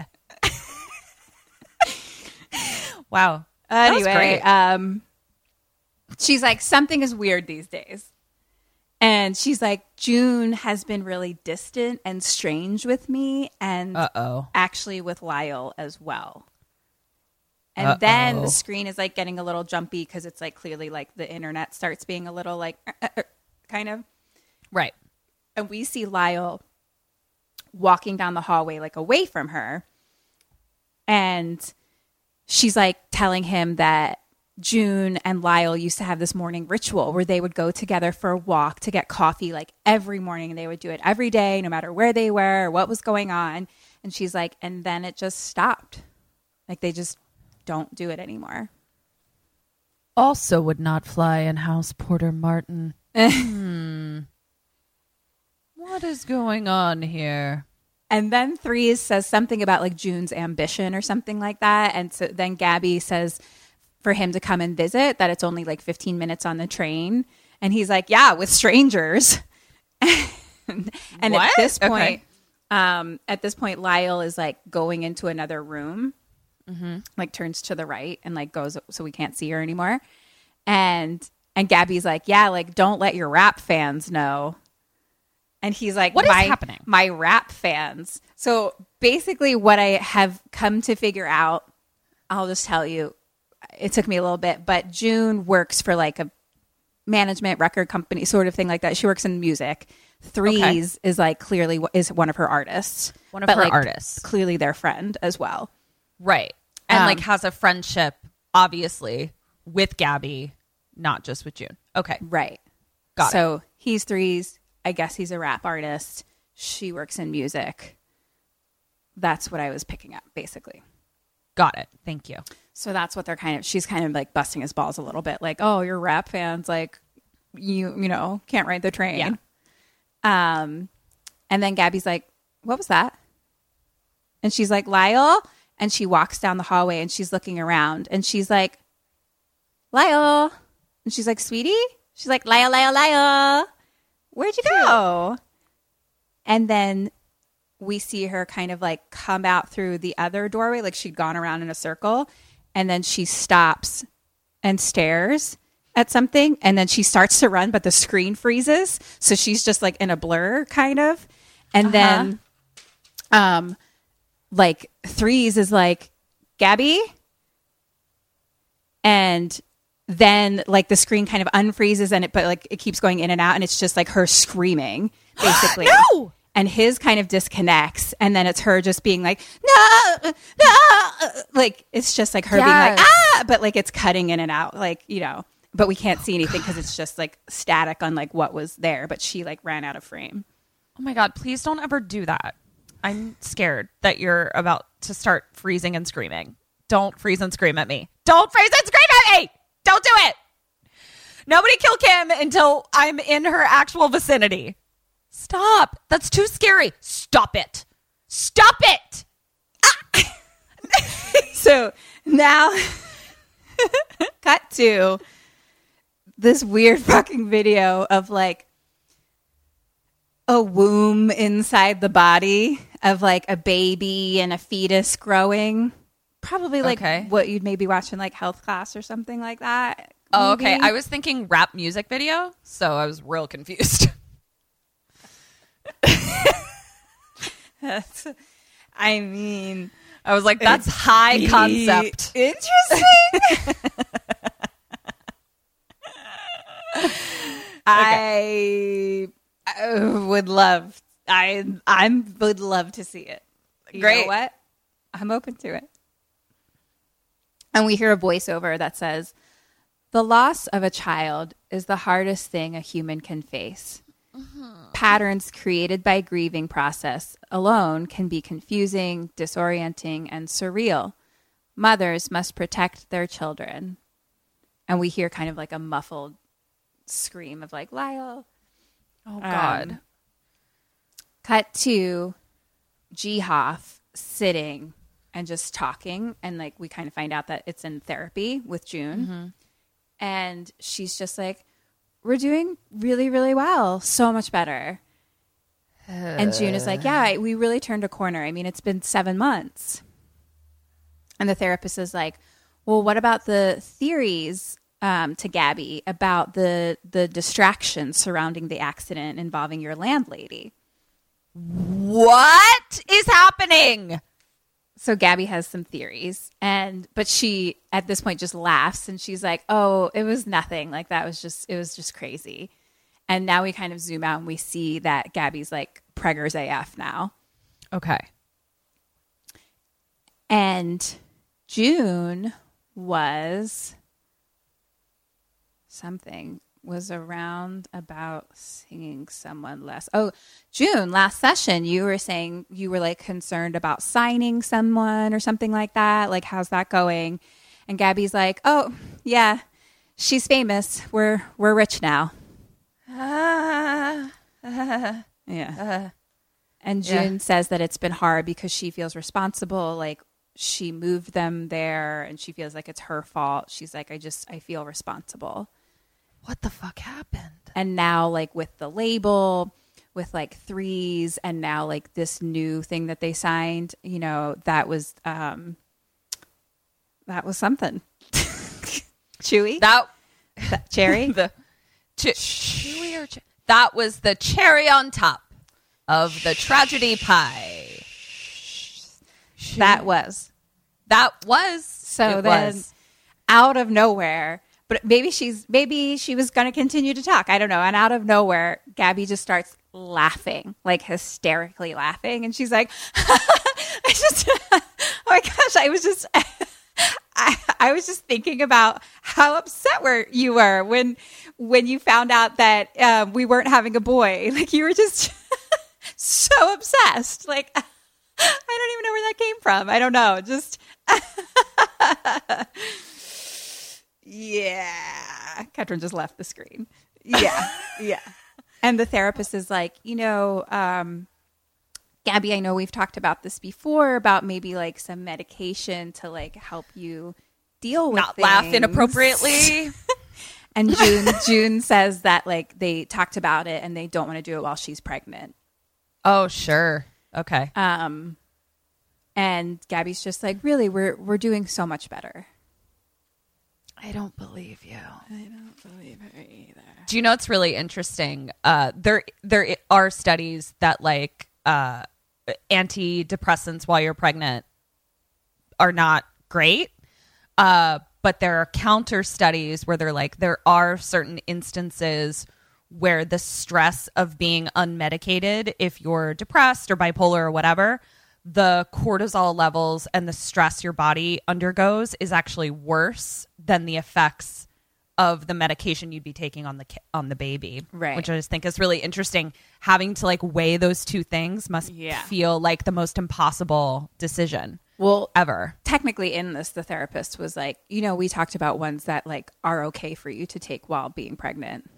wow. Anyway, um, she's like, something is weird these days. And she's like, June has been really distant and strange with me, and Uh-oh. actually with Lyle as well. And then Uh-oh. the screen is like getting a little jumpy because it's like clearly like the internet starts being a little like "Uh, uh, uh," kind of. Right. And we see Lyle walking down the hallway like away from her. And she's like telling him that June and Lyle used to have this morning ritual where they would go together for a walk to get coffee like every morning. They would do it every day, no matter where they were or what was going on. And she's like, and then it just stopped. Like they just don't do it anymore. Also would not fly in House Porter Martin. hmm. What is going on here? And then Threes says something about like June's ambition or something like that. And so then Gaby says for him to come and visit that it's only like 15 minutes on the train. And he's like, yeah, with strangers. and at What? this Okay. um, at this point, Lyle is like going into another room, like turns to the right and like goes so we can't see her anymore. And and Gaby's like, yeah, like don't let your rap fans know. And he's like, What is my, happening? My rap fans. So basically, what I have come to figure out, I'll just tell you, it took me a little bit, but June works for like a management record company sort of thing like that. She works in music. Threes is like clearly is one of her artists. One of but, her like, artists. Clearly their friend as well. Right. And Um, like has a friendship, obviously, with Gaby, not just with June. Okay. Right. Got it. so he's threes. I guess he's a rap artist. She works in music. That's what I was picking up, basically. Got it. Thank you. So that's what they're kind of. She's kind of like busting his balls a little bit, like, "Oh, you're rap fans, like you, you know, can't ride the train." Yeah. Um, and then Gaby's like, "What was that?" And she's like, "Lyle." And she walks down the hallway and she's looking around and she's like, "Lyle." And she's like, "Sweetie." She's like, "Lyle, Lyle, Lyle." Where'd you go? And then we see her kind of like come out through the other doorway, like she'd gone around in a circle. And then she stops and stares at something. And then she starts to run, but the screen freezes. So she's just like in a blur, kind of. And then, um, like threes is like, Gaby. And then like the screen kind of unfreezes and it but like it keeps going in and out and it's just like her screaming basically No! and his kind of disconnects and then it's her just being like no no like it's just like her being like ah but like it's cutting in and out like you know but we can't see anything because it's just like static on like what was there but she like ran out of frame Oh my God. Please don't ever do that. I'm scared that you're about to start freezing and screaming. Don't freeze and scream at me. Don't freeze and scream at me. Don't do it. Nobody kill Kim until I'm in her actual vicinity. Stop. That's too scary. Stop it. Stop it. Ah. so now cut to this weird fucking video of like a womb inside the body of like a baby and a fetus growing probably like Okay. what you'd maybe watch in like health class or something like that Oh, okay. maybe. I was thinking rap music video, so I was real confused. I mean I was like, that's high concept. interesting I, I would love I I would love to see it. You know Great. what? I'm open to it. And we hear a voiceover that says, "The loss of a child is the hardest thing a human can face. Patterns created by grieving process alone can be confusing, disorienting, and surreal. Mothers must protect their children." And we hear kind of like a muffled scream of like Lyle. Oh, God. Um, cut to G Hoff sitting and just talking. And like we kind of find out that it's in therapy with June. And she's just like, we're doing really, really well. So much better. and June is like, yeah, we really turned a corner. I mean, it's been seven months. And the therapist is like, well, what about the theories um, to Gaby about the the distractions surrounding the accident involving your landlady? What is happening? So Gaby has some theories, and but she at this point just laughs and she's like, "Oh, it was nothing. Like that was just it was just crazy." And now we kind of zoom out and we see that Gaby's like preggers AF now. Okay. And June was something was around about singing someone less. Oh, June, last session, you were saying you were like concerned about signing someone or something like that. Like, how's that going? And Gaby's like, oh, yeah, she's famous. We're we're rich now. Yeah. Uh-huh. And Yeah. June says that it's been hard because she feels responsible. Like she moved them there and she feels like it's her fault. She's like, I just, I feel responsible. What the fuck happened? And now, like with the label, with like threes, and now like this new thing that they signed, you know, that was, um, that was something. Chewy? That That cherry? the ch- chewy or ch- that was the cherry on top of the tragedy pie. that was. That was So it then, was. out of nowhere, but maybe she's maybe she was going to continue to talk. I don't know. And out of nowhere, Gaby just starts laughing, like hysterically laughing, and she's like, "I just, oh my gosh, I was just." I, I was just thinking about how upset were you were when when you found out that um, we weren't having a boy. Like you were just so obsessed. Like I don't even know where that came from. I don't know. Just yeah. Ketrin just left the screen. Yeah. yeah. And the therapist is like, you know, um, Gaby, I know we've talked about this before about maybe like some medication to like help you deal with not laugh inappropriately. And June June says that like they talked about it and they don't want to do it while she's pregnant. oh, sure. Okay. Um, and Gaby's just like, really, we're we're doing so much better. I don't believe you. I don't believe her either. Do you know what's really interesting? Uh, there there are studies that like uh, antidepressants while you're pregnant are not great. Uh, but there are counter studies where they're like there are certain instances where the stress of being unmedicated, if you're depressed or bipolar or whatever, the cortisol levels and the stress your body undergoes is actually worse than the effects of the medication you'd be taking on the ki- on the baby, Right. Which I just think is really interesting. Having to like weigh those two things must Yeah. feel like the most impossible decision Well, ever. technically in this the therapist was like you know we talked about ones that like are okay for you to take while being pregnant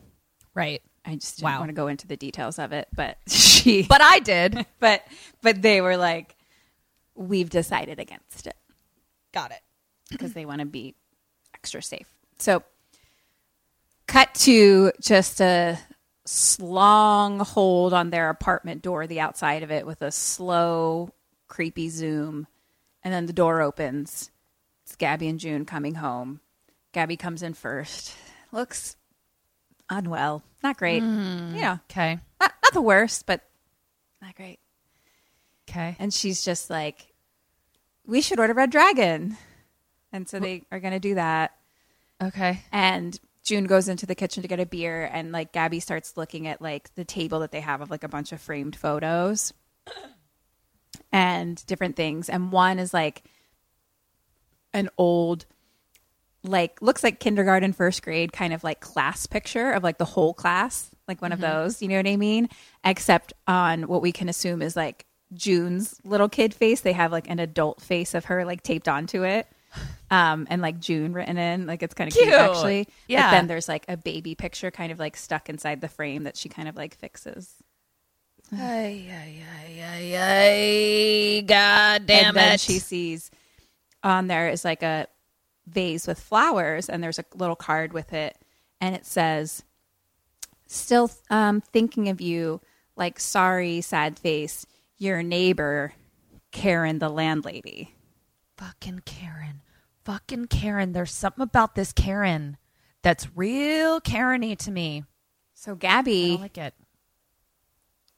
Right. I just didn't Wow. want to go into the details of it but she But I did. but but they were like we've decided against it Got it. because they want to be extra safe so cut to just a long hold on their apartment door the outside of it with a slow creepy zoom and then the door opens it's gaby and june coming home gaby comes in first looks unwell. Not great. Mm. You know Okay. not, not the worst but not great. Okay. and she's just like we should order red dragon. And so they are going to do that. Okay. and June goes into the kitchen to get a beer and like Gaby starts looking at like the table that they have of like a bunch of framed photos. And different things. And one is like an old like looks like kindergarten first grade kind of like class picture of like the whole class like one of those you know what i mean except on what we can assume is like june's little kid face they have like an adult face of her like taped onto it um and like june written in like it's kind of cute, Cute. actually Yeah. but then there's like a baby picture kind of like stuck inside the frame that she kind of like fixes Ay, ay, ay, ay, ay. God damn and then it. she sees on there is like a vase with flowers and there's a little card with it and it says still um, thinking of you like sorry sad face your neighbor karen the landlady Fucking Karen. Fucking Karen. There's something about this Karen that's real Karen-y to me. so I gaby don't like it.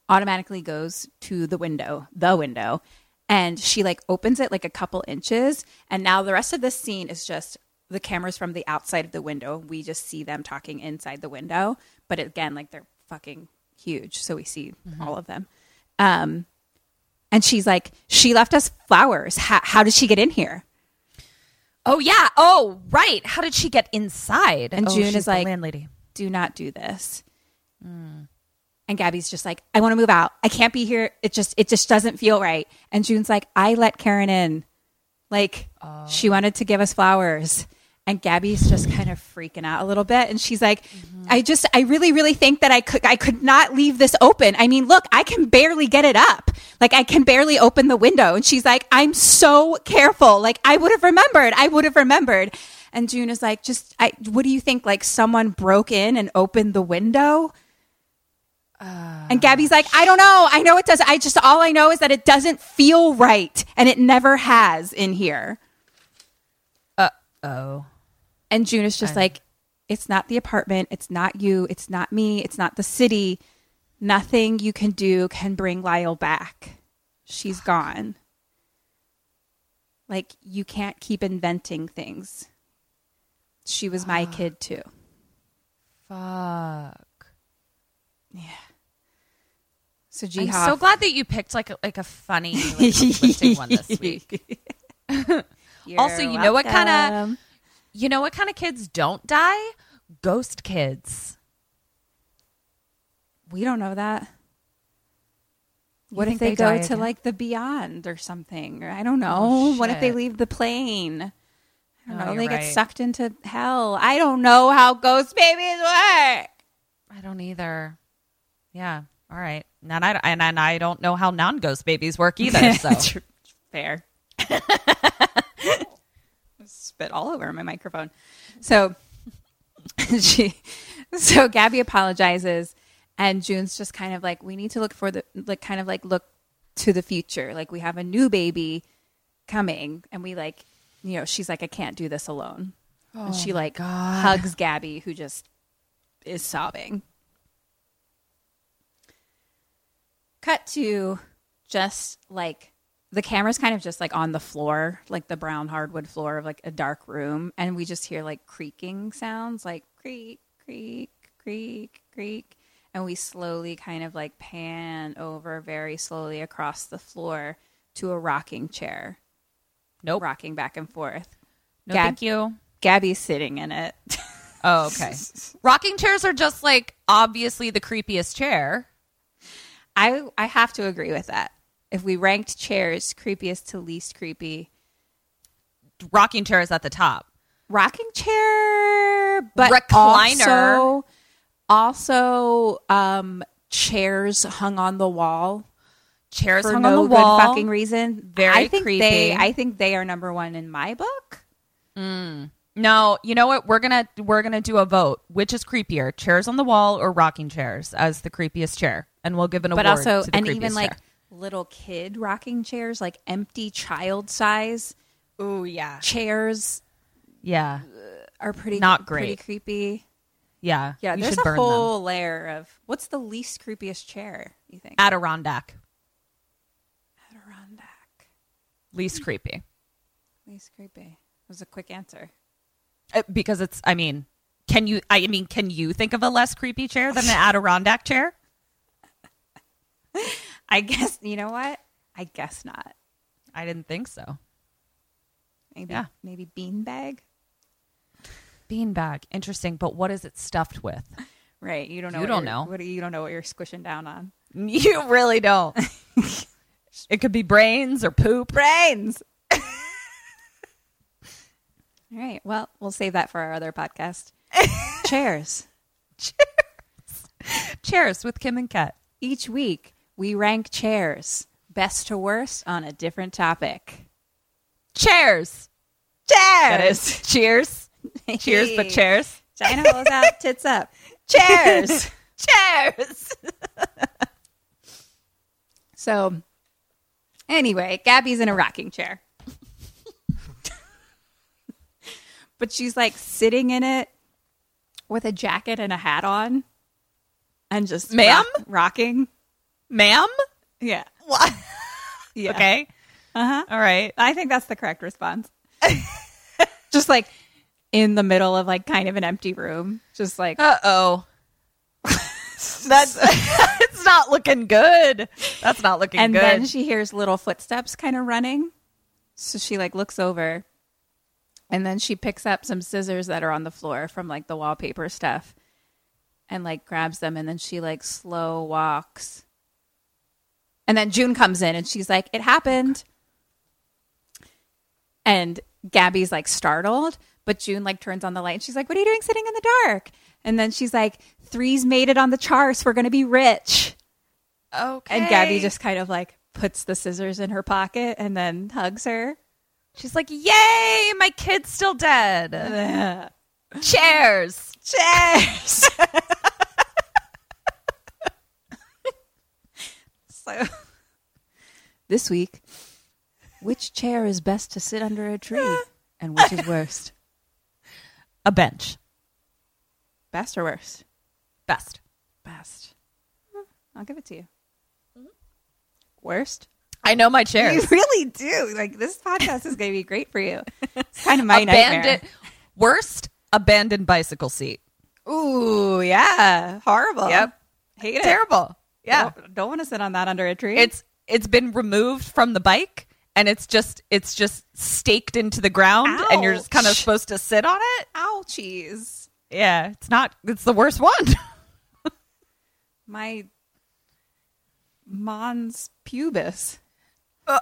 automatically goes to the window, the window, and she like opens it like a couple inches. And now the rest of this scene is just the cameras from the outside of the window. We just see them talking inside the window. But again, like they're fucking huge. So we see all of them. Um, and she's like, she left us flowers. How, how did she get in here? Oh yeah. Oh right. How did she get inside? And Oh, June is like, landlady. do not do this. And Gaby's just like, I want to move out. I can't be here. It just it just doesn't feel right. And June's like, I let Karen in. Like she oh. wanted to give us flowers. And Gaby's just kind of freaking out a little bit. And she's like, mm-hmm. I just I really, really think that I could I could not leave this open. I mean, look, I can barely get it up. Like I can barely open the window. And she's like, I'm so careful. Like I would have remembered. I would have remembered. And June is like, just I what do you think? Like someone broke in and opened the window? And Gaby's like, I don't know. I know it does. I just, all I know is that it doesn't feel right. And it never has in here. Oh. And June is just like, it's not the apartment. It's not you. It's not me. It's not the city. Nothing you can do can bring Lyle back. She's gone. Like, you can't keep inventing things. She was my ah. kid too. Fuck. So I'm so glad that you picked like a, like a funny, like, one this week. Also, you know what kind of you know what kind of kids don't die? Ghost kids. We don't know that. You What if they, they go to again? like the beyond or something? Or I don't oh, know. what if they leave the plane? I don't Oh, know. They get sucked into hell. I don't know how ghost babies work. I don't either. Yeah. All right. And I and, and I don't know how non-ghost babies work either. So Fair. Spit all over my microphone. So she, so Gaby apologizes, and June's just kind of like, we need to look for the like, kind of like look to the future. Like we have a new baby coming, and we like, you know, she's like, I can't do this alone, and oh she like hugs Gaby, who just is sobbing. Cut to just like the camera's kind of just like on the floor, like the brown hardwood floor of like a dark room, and we just hear like creaking sounds, like creak, creak, creak, creak, and we slowly kind of like pan over very slowly across the floor to a rocking chair. Nope. rocking back and forth. no, Gab- thank you. Gaby's sitting in it. Oh, okay. Rocking chairs are just like obviously the creepiest chair. I I have to agree with that. If we ranked chairs, creepiest to least creepy, Rocking chair is at the top. rocking chair, but Recliner. also, also um, chairs hung on the wall Chairs for hung no on the good wall. fucking reason. Very I think creepy. They, I think they are number one in my book. No, you know what? We're gonna we're gonna do a vote. Which is creepier, chairs on the wall or rocking chairs as the creepiest chair? And we'll give an award. but also, to the and creepiest even like little kid rocking chairs, like empty child size oh yeah, chairs, yeah, are pretty Not pretty great. creepy. yeah. Yeah, You there's a burn them. whole layer of what's the least creepiest chair you think? Adirondack, Adirondack. least creepy Least creepy. It was a quick answer. Uh, because it's. I mean, can you? I mean, can you think of a less creepy chair than an Adirondack chair? I guess you know what? I guess not. I didn't think so. Maybe Yeah. maybe beanbag. Beanbag, interesting. But what is it stuffed with? Right. You don't know. You don't know. What you don't know what you're squishing down on? You really don't. it could be brains or poop. Brains. All right. Well, we'll save that for our other podcast. Chairs. Cheers with Kim and Kat. Each week we rank chairs best to worst on a different topic. Chairs. Chairs. That is. Cheers. Cheers, but chairs. China holes out, tits up. Chairs. Chairs. so, anyway, Gaby's in a rocking chair. but she's like sitting in it with a jacket and a hat on and just Ma'am? rock- rocking. Ma'am? Yeah. What? Yeah. Okay. Uh huh. All right. I think that's the correct response. just like in the middle of like kind of an empty room, just like Uh oh. That's it's not looking good. That's not looking and good. And then she hears little footsteps kind of running. So she like looks over and then she picks up some scissors that are on the floor from like the wallpaper stuff and like grabs them and then she like slow walks. And then June comes in and she's like, It happened. And Gaby's like startled, but June like turns on the light and she's like, What are you doing sitting in the dark? And then she's like, Three's made it on the charts. We're gonna be rich. okay. And Gaby just kind of like puts the scissors in her pocket and then hugs her. She's like, "Yay, my kid's still dead." Chairs. Cheers. so this week, which chair is best to sit under a tree and which is worst? A bench. Best or worst? Best. Best. I'll give it to you. Worst? I know my chairs. You really do. Like this podcast is going to be great for you. It's kind of my nightmare. abandoned. Worst abandoned bicycle seat. Ooh, yeah, horrible. Yep. hate it. Terrible. Yeah. don't, don't want to sit on that under a tree. It's it's been removed from the bike and it's just it's just staked into the ground and you're just kind of supposed to sit on it. ouchies. Yeah, it's not it's the worst one. My mons pubis. Uh,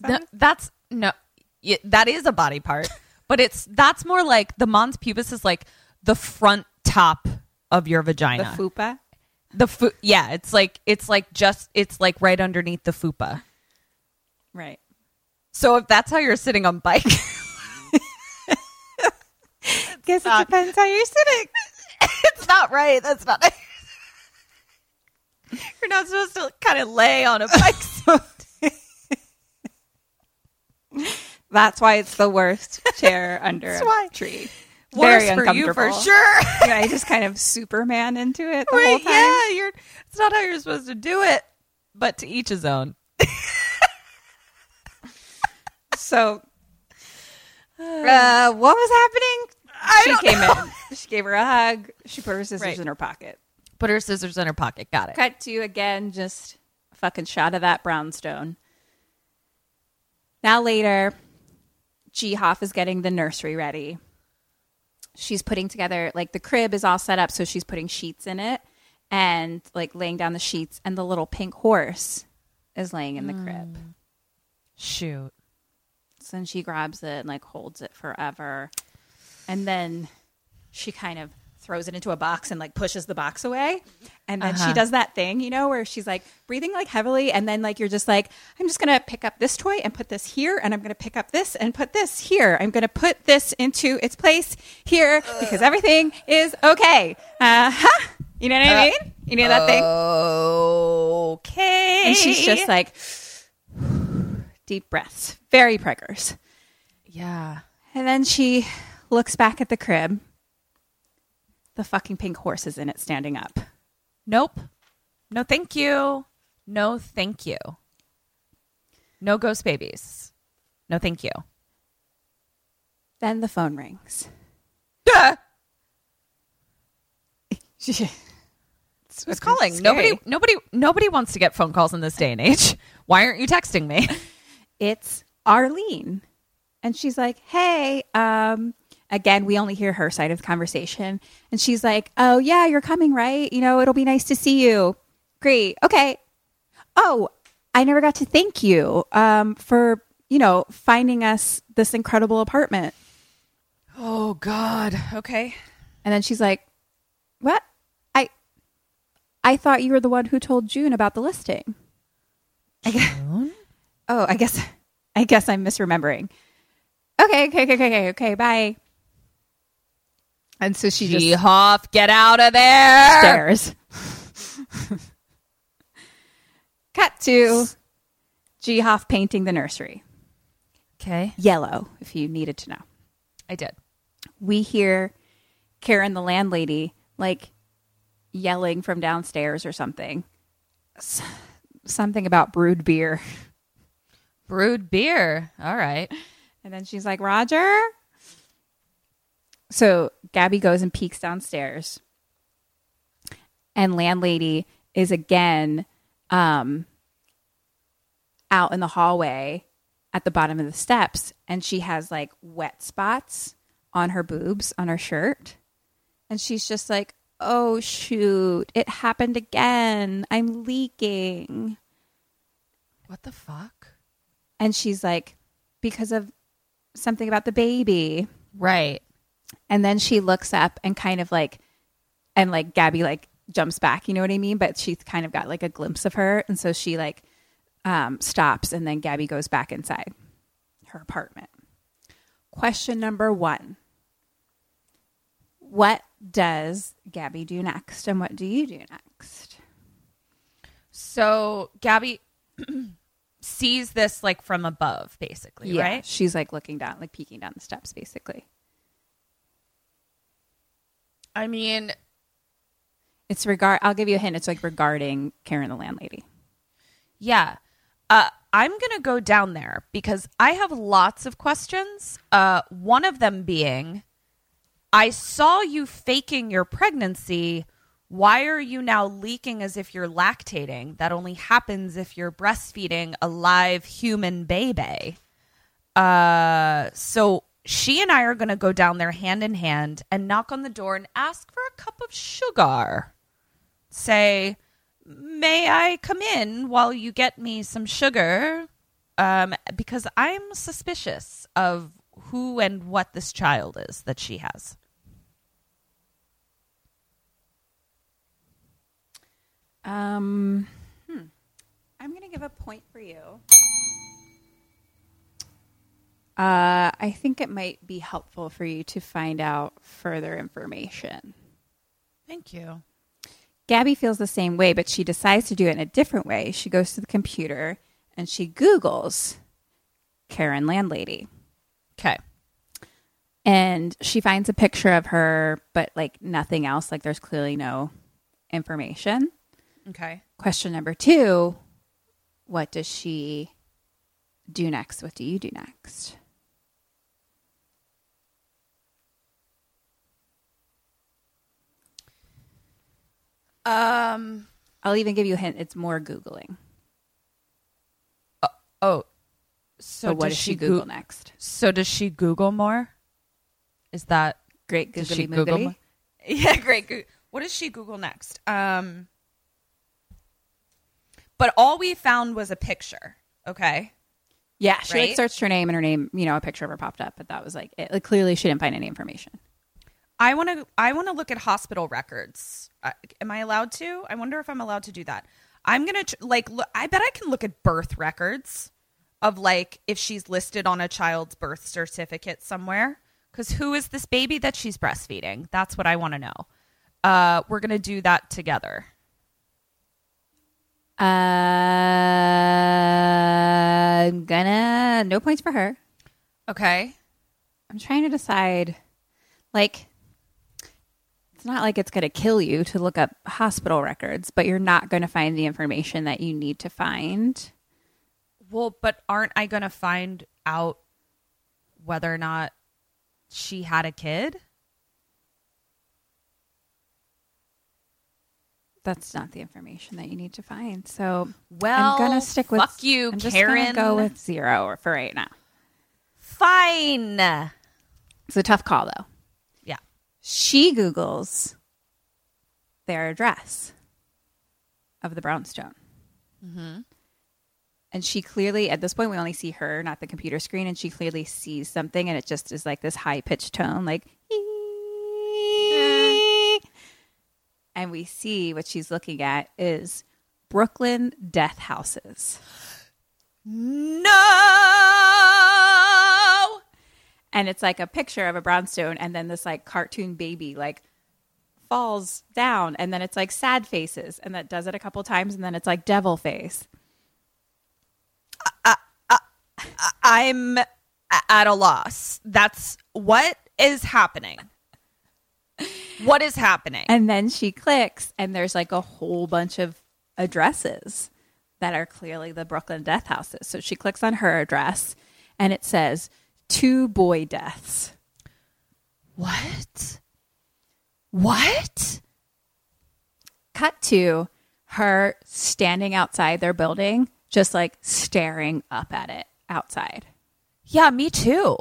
no, that's no yeah, that is a body part, but it's that's more like the mons pubis is like the front top of your The vagina. fupa. The fu- yeah, it's like it's like just it's like right underneath the fupa. Right. So if that's how you're sitting on bike, Guess not- it depends how you're sitting. it's not right. That's not. You're not supposed to kind of lay on a bike seat. That's why it's the worst chair under That's a why. tree. Worse Very for you uncomfortable. for sure. yeah, I just kind of Superman into it the whole time. yeah, you're. It's not how you're supposed to do it, but to each his own. So, uh, what was happening? she came know. in. She gave her a hug. She put her scissors Right. in her pocket. Put her scissors in her pocket. Got it. Cut to again, just a fucking shot of that brownstone. Now later, G Hoff is getting the nursery ready. She's putting together like the crib is all set up, so she's putting sheets in it and like laying down the sheets, and the little pink horse is laying in the crib. Mm. Shoot. So then she grabs it and like holds it forever. And then she kind of throws it into a box and like pushes the box away. And then Uh-huh. she does that thing, you know, where she's like breathing like heavily. And then like you're just like, I'm just going to pick up this toy and put this here. And I'm going to pick up this and put this here. I'm going to put this into its place here because everything is okay. Uh huh. You know what I mean? You know that thing? Okay. And she's just like, deep breaths, very preggers. yeah. And then she looks back at the crib. The fucking pink horse is in it standing up. Nope. No, thank you. No, thank you. No ghost babies. No, thank you. Then the phone rings. Who's calling? Nobody, nobody, nobody wants to get phone calls in this day and age. Why aren't you texting me? It's Arlene. And she's like, hey, um, again, we only hear her side of the conversation. And she's like, oh, yeah, you're coming, right? You know, it'll be nice to see you. Great. Okay. Oh, I never got to thank you um, for, you know, finding us this incredible apartment. Oh God. Okay. And then she's like, "What? I I thought you were the one who told June about the listing. I guess, oh, I guess I guess I'm misremembering. Okay, okay, okay, okay, okay, okay, bye. And so she G just Hoff, get out of there. stares. Cut to G Hoff painting the nursery. Okay. Yellow, if you needed to know. I did. We hear Karen, the landlady, like yelling from downstairs or something. S- something about brewed beer. Brewed beer. All right. And then she's like, Roger. So Gaby goes and peeks downstairs. And landlady is again um, out in the hallway at the bottom of the steps. And she has like wet spots on her boobs, on her shirt. And she's just like, oh, shoot, it happened again. I'm leaking. What the fuck? And she's like, because of something about the baby. Right. And then she looks up and kind of like, and like Gaby like jumps back, you know what I mean? But she's kind of got like a glimpse of her. And so she like um, stops and then Gaby goes back inside her apartment. Question number one What does Gaby do next? And what do you do next? So Gaby sees this like from above, basically, right? She's like looking down, like peeking down the steps, basically. I mean, It's regard. I'll give you a hint. It's like regarding Karen, the landlady. yeah. Uh, I'm gonna go down there because I have lots of questions. Uh, one of them being, I saw you faking your pregnancy. Why are you now leaking as if you're lactating? That only happens if you're breastfeeding a live human baby. Uh, so she and I are going to go down there hand in hand and knock on the door and ask for a cup of sugar. Say, may I come in while you get me some sugar? Um, because I'm suspicious of who and what this child is that she has. Um, hmm. I'm going to give a point for you. Uh, I think it might be helpful for you to find out further information. Thank you. Gaby feels the same way, but she decides to do it in a different way. She goes to the computer and she Googles Karen Landlady. Okay. And she finds a picture of her, but like nothing else. Like there's clearly no information. Okay. Question number two What does she do next? What do you do next? Um. I'll even give you a hint. It's more Googling. Oh. So So what does does she Goo- Google next? So does she Google more? Is that Great does googly she Google? more? Yeah, great. Goo- What does she Google next? Um. But all we found was a picture. Okay. Yeah, she like searched her name and her name, you know, a picture of her popped up, but that was like it. Like, clearly, she didn't find any information. I want to. I want to look at hospital records. Am I allowed to? I wonder if I'm allowed to do that. I'm gonna tr- like. Look, I bet I can look at birth records of like if she's listed on a child's birth certificate somewhere. Because who is this baby that she's breastfeeding? That's what I want to know. Uh, we're gonna do that together. Uh, I'm gonna no points for her. Okay. I'm trying to decide, like, not like it's gonna kill you to look up hospital records, but you're not gonna find the information that you need to find. Well, but aren't I gonna find out whether or not she had a kid? That's not the information that you need to find. So, Well, I'm gonna stick with fuck you, I'm just Karen. gonna go with zero for right now. Fine. It's a tough call though. She Googles their address of the brownstone. Mm-hmm. And she clearly, at this point, we only see her, not the computer screen, and she clearly sees something, and it just is like this high pitched tone, like. and we see what she's looking at is Brooklyn death houses. No. And it's like a picture of a brownstone and then this like cartoon baby like falls down and then it's like sad faces and that does it a couple times and then it's like devil face. Uh, uh, uh, I'm at a loss. That's what is happening. What is happening? And then she clicks, and there's like a whole bunch of addresses that are clearly the Brooklyn death houses. So she clicks on her address, and it says two boy deaths. What? What? Cut to her standing outside their building, just like staring up at it outside. Yeah, me too.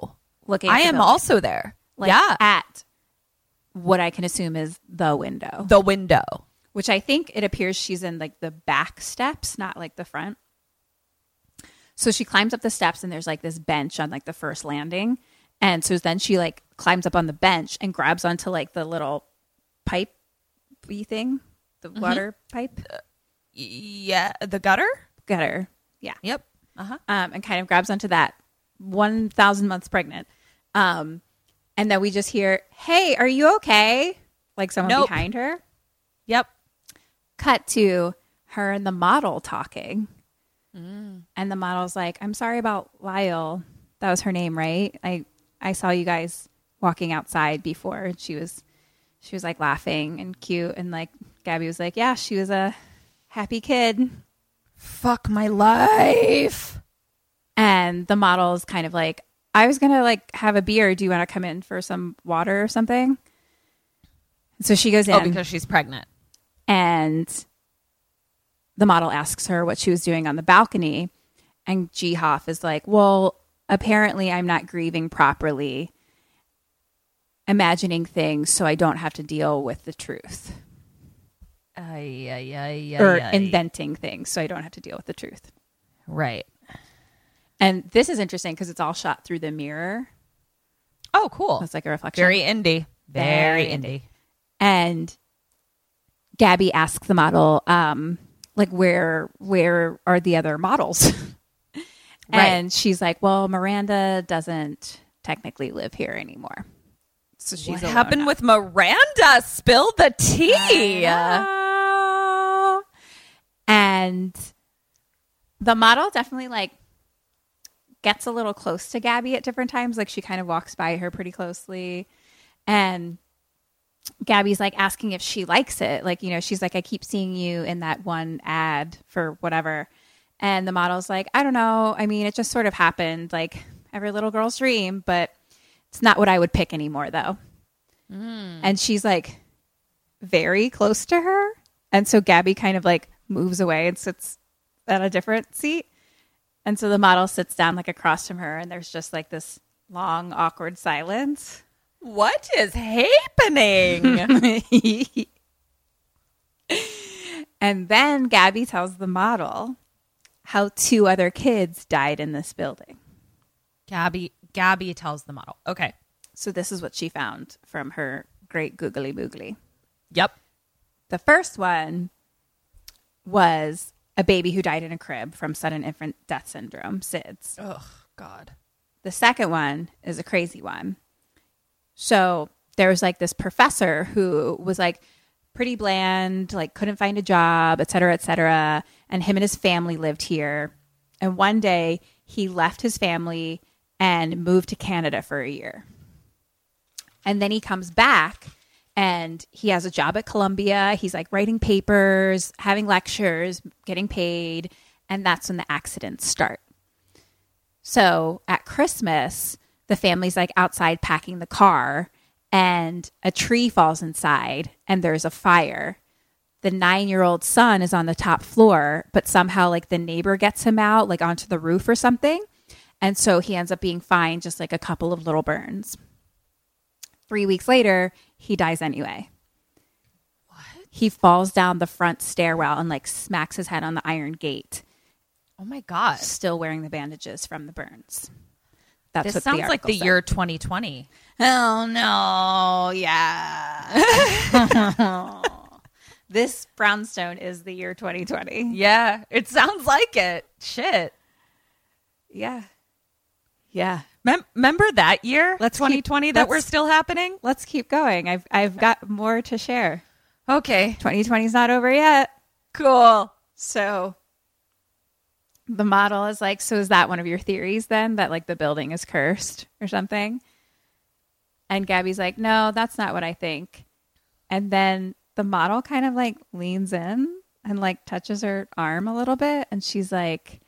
Looking, I am building. also there. like yeah, at what I can assume is the window. the window. which I think it appears she's in like the back steps, not like the front. So she climbs up the steps and there's like this bench on like the first landing. And so then she like climbs up on the bench and grabs onto like the little pipe thing, the water pipe Yeah, the gutter. gutter. Yeah. Yep. Uh huh. Um, and kind of grabs onto that 1,000 months pregnant. Um, and then we just hear, Hey, are you okay? Like someone Nope. behind her. Yep. cut to her and the model talking. Mm. And the model's like, I'm sorry about Lyle. That was her name, right? I I saw you guys walking outside before. And she was she was like laughing and cute and like Gaby was like, Yeah, she was a happy kid. Fuck my life. And the model's kind of like, I was gonna like have a beer. Do you want to come in for some water or something? So she goes in Oh, because she's pregnant. and the model asks her what she was doing on the balcony and G Hoff is like, "Well, apparently I'm not grieving properly, imagining things so I don't have to deal with the truth, Ay, ay, ay, or inventing things so I don't have to deal with the truth." Right. And this is interesting because it's all shot through the mirror. Oh, cool. It's like a reflection. Very indie. Very, Very indie. and Gaby asks the model, um, like, where where are the other models? and she's like, Well, Miranda doesn't technically live here anymore. So she's what happened now. with Miranda? Spill the tea. And the model definitely like gets a little close to Gaby at different times. Like she kind of walks by her pretty closely. And Gaby's like asking if she likes it. Like, you know, she's like, I keep seeing you in that one ad for whatever. And the model's like, I don't know. I mean, it just sort of happened like every little girl's dream, but it's not what I would pick anymore, though. Hmm. And she's like very close to her. And so Gaby kind of like moves away and sits at a different seat. And so the model sits down like across from her, and there's just like this long, awkward silence. What is happening? And then Gaby tells the model how two other kids died in this building. Gaby Gaby tells the model. Okay. So this is what she found from her great googly boogly. Yep. The first one was a baby who died in a crib from sudden infant death syndrome, SIDS. Oh God. The second one is a crazy one. So there was like this professor who was like pretty bland, like couldn't find a job, et cetera, et cetera. And him and his family lived here. And one day he left his family and moved to Canada for a year. And then he comes back and he has a job at Columbia. He's like writing papers, having lectures, getting paid. And that's when the accidents start. So at Christmas, the family's like outside packing the car, and a tree falls inside, and there's a fire. The nine year old son is on the top floor, but somehow, like, the neighbor gets him out, like, onto the roof or something. And so he ends up being fine, just like a couple of little burns. Three weeks later, he dies anyway. What? He falls down the front stairwell and, like, smacks his head on the iron gate Oh my God. still wearing the bandages from the burns. That's This what sounds the like the article year 2020. Oh no, yeah. This brownstone is the year 2020. Yeah, it sounds like it. Shit. Yeah. Yeah. Mem- remember that year? Let's keep- 2020 that let's- we're still happening? Let's keep going. I've I've got more to share. Okay. 2020 is not over yet. Cool. So the model is like, so is that one of your theories then that like the building is cursed or something? And Gaby's like, no, that's not what I think. And then the model kind of like leans in and like touches her arm a little bit. And she's like,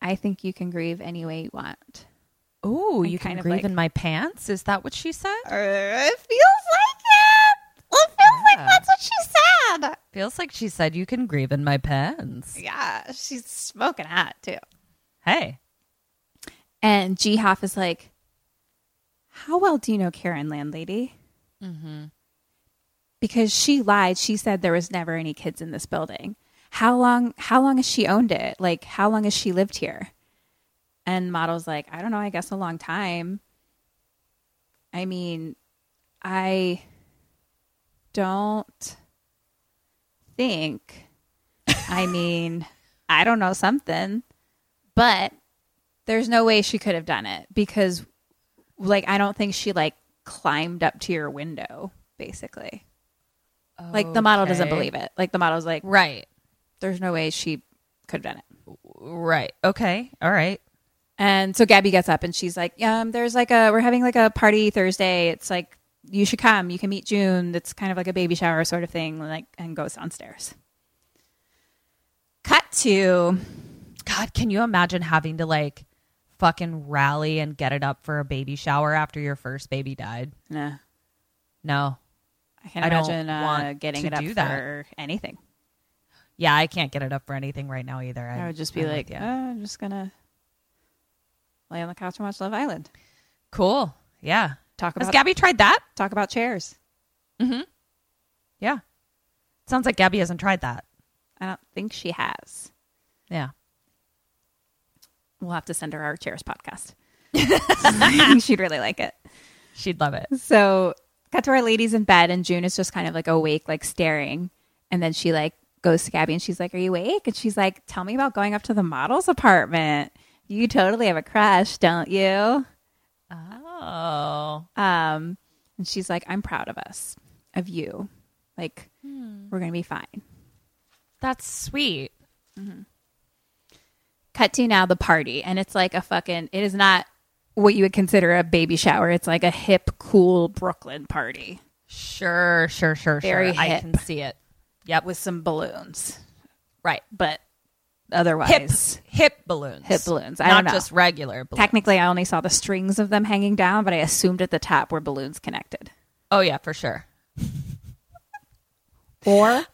I think you can grieve any way you want. Oh, you can of grieve like- in my pants? Is that what she said? Uh, it feels like it. It feels like that's what she said. Feels like she said you can grieve in my pants. Yeah, she's smoking hot too. Hey. And G Hoff is like, How well do you know Karen, landlady? Mm-hmm. Because she lied. She said there was never any kids in this building. How long how long has she owned it? Like how long has she lived here? And model's like, I don't know, I guess a long time. I mean, I don't think I mean, I don't know something, but there's no way she could have done it because like I don't think she like climbed up to your window basically. Like the model doesn't believe it. Like the model's like Right. there's no way she could have done it. Right. Okay. All right. And so Gaby gets up and she's like, um, there's like a, we're having like a party Thursday. It's like, you should come. You can meet June. That's kind of like a baby shower sort of thing. Like, and goes downstairs. Cut to, God, can you imagine having to like fucking rally and get it up for a baby shower after your first baby died? nah, No. I can't I don't imagine uh, want getting it up do that. for anything. Yeah, I can't get it up for anything right now either. I would just be I'm like, oh. I'm just to lay on the couch and watch Love Island. cool. Yeah. Talk Has about, Gaby tried that? talk about chairs. Mm-hmm. Yeah. Sounds like Gaby hasn't tried that. I don't think she has. Yeah. We'll have to send her our chairs podcast. She'd really like it. She'd love it. So cut to our ladies in bed, and June is just kind of like awake, like staring. And then she like goes to Gaby and she's like, Are you awake? And she's like, Tell me about going up to the model's apartment. You totally have a crush, don't you? Oh. Um, and she's like, I'm proud of us, of you. Like, we're gonna be fine. That's sweet. Cut to now the party, and it's like a fucking. It is not what you would consider a baby shower. It's like a hip, cool Brooklyn party Sure, sure, sure, Very sure. I can see it. Yep. with some balloons, Right. but Hip otherwise, hip hip balloons. Hip balloons. I Not don't know. just regular balloons. Technically, I only saw the strings of them hanging down, but I assumed at the top were balloons connected. Oh yeah, for sure. Or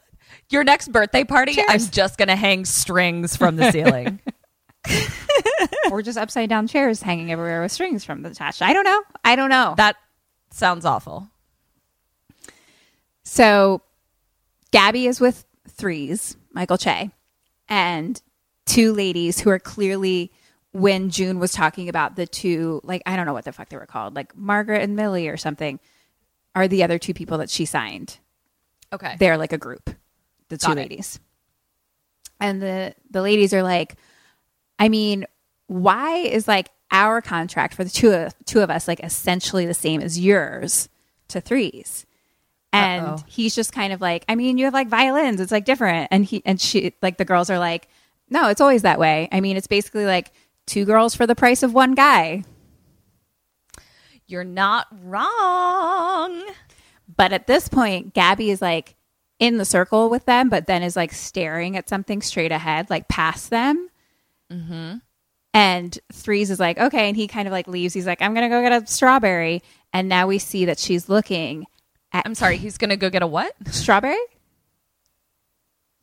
Your next birthday party. I'm just gonna hang strings from the ceiling. or just upside down chairs hanging everywhere with strings from the attached. I don't know. I don't know. that sounds awful. So Gaby is with threes, Michael Che, and two ladies who are clearly when June was talking about the two, like I don't know what the fuck they were called, like Margaret and Millie or something, are the other two people that she signed. Okay. They're like a group, the two Got it. ladies. And the the ladies are like, I mean, why is like our contract for the two of, two of us like essentially the same as yours to threes? And Uh-oh. he's just kind of like, I mean, you have like violins, it's like different. And he and she like the girls are like, no, it's always that way. I mean, it's basically like two girls for the price of one guy. You're not wrong. But at this point, Gaby is like in the circle with them, but then is like staring at something straight ahead, like past them. Mm-hmm. And Threes is like, okay. And he kind of like leaves. He's like, I'm going to go get a strawberry. And now we see that she's looking at I'm sorry, he's gonna go get a what? strawberry?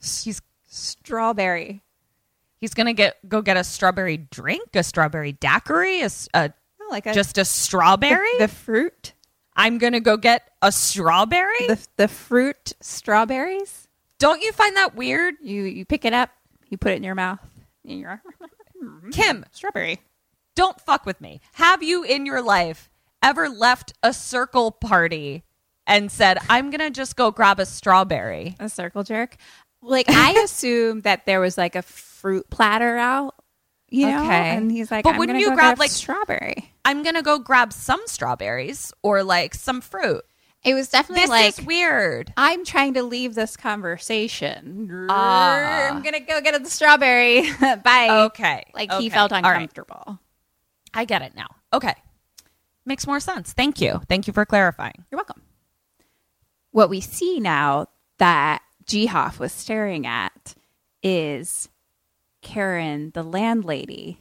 He's Strawberry. He's gonna get go get a strawberry drink, a strawberry daiquiri, a, a- Oh, like a, just a strawberry. the, the fruit. I'm gonna go get a strawberry. The, the fruit strawberries. Don't you find that weird, You, you pick it up, you put it in your mouth. In your Kim? strawberry. Don't fuck with me. Have you in your life ever left a circle party and said, I'm going to just go grab a strawberry. A circle jerk. Like I assume that there was like a fruit platter out, you know, Okay. and he's like, But I'm wouldn't you grab, like- strawberry? I'm going to go grab some strawberries or like some fruit. It was definitely This like weird. I'm trying to leave this conversation. Ah. I'm gonna go get the strawberry. Bye. Okay. Like okay. he felt All right. uncomfortable. I get it now. Okay. Makes more sense. Thank you. Thank you for clarifying. You're welcome. What we see now that G Hoff was staring at is Karen, the landlady,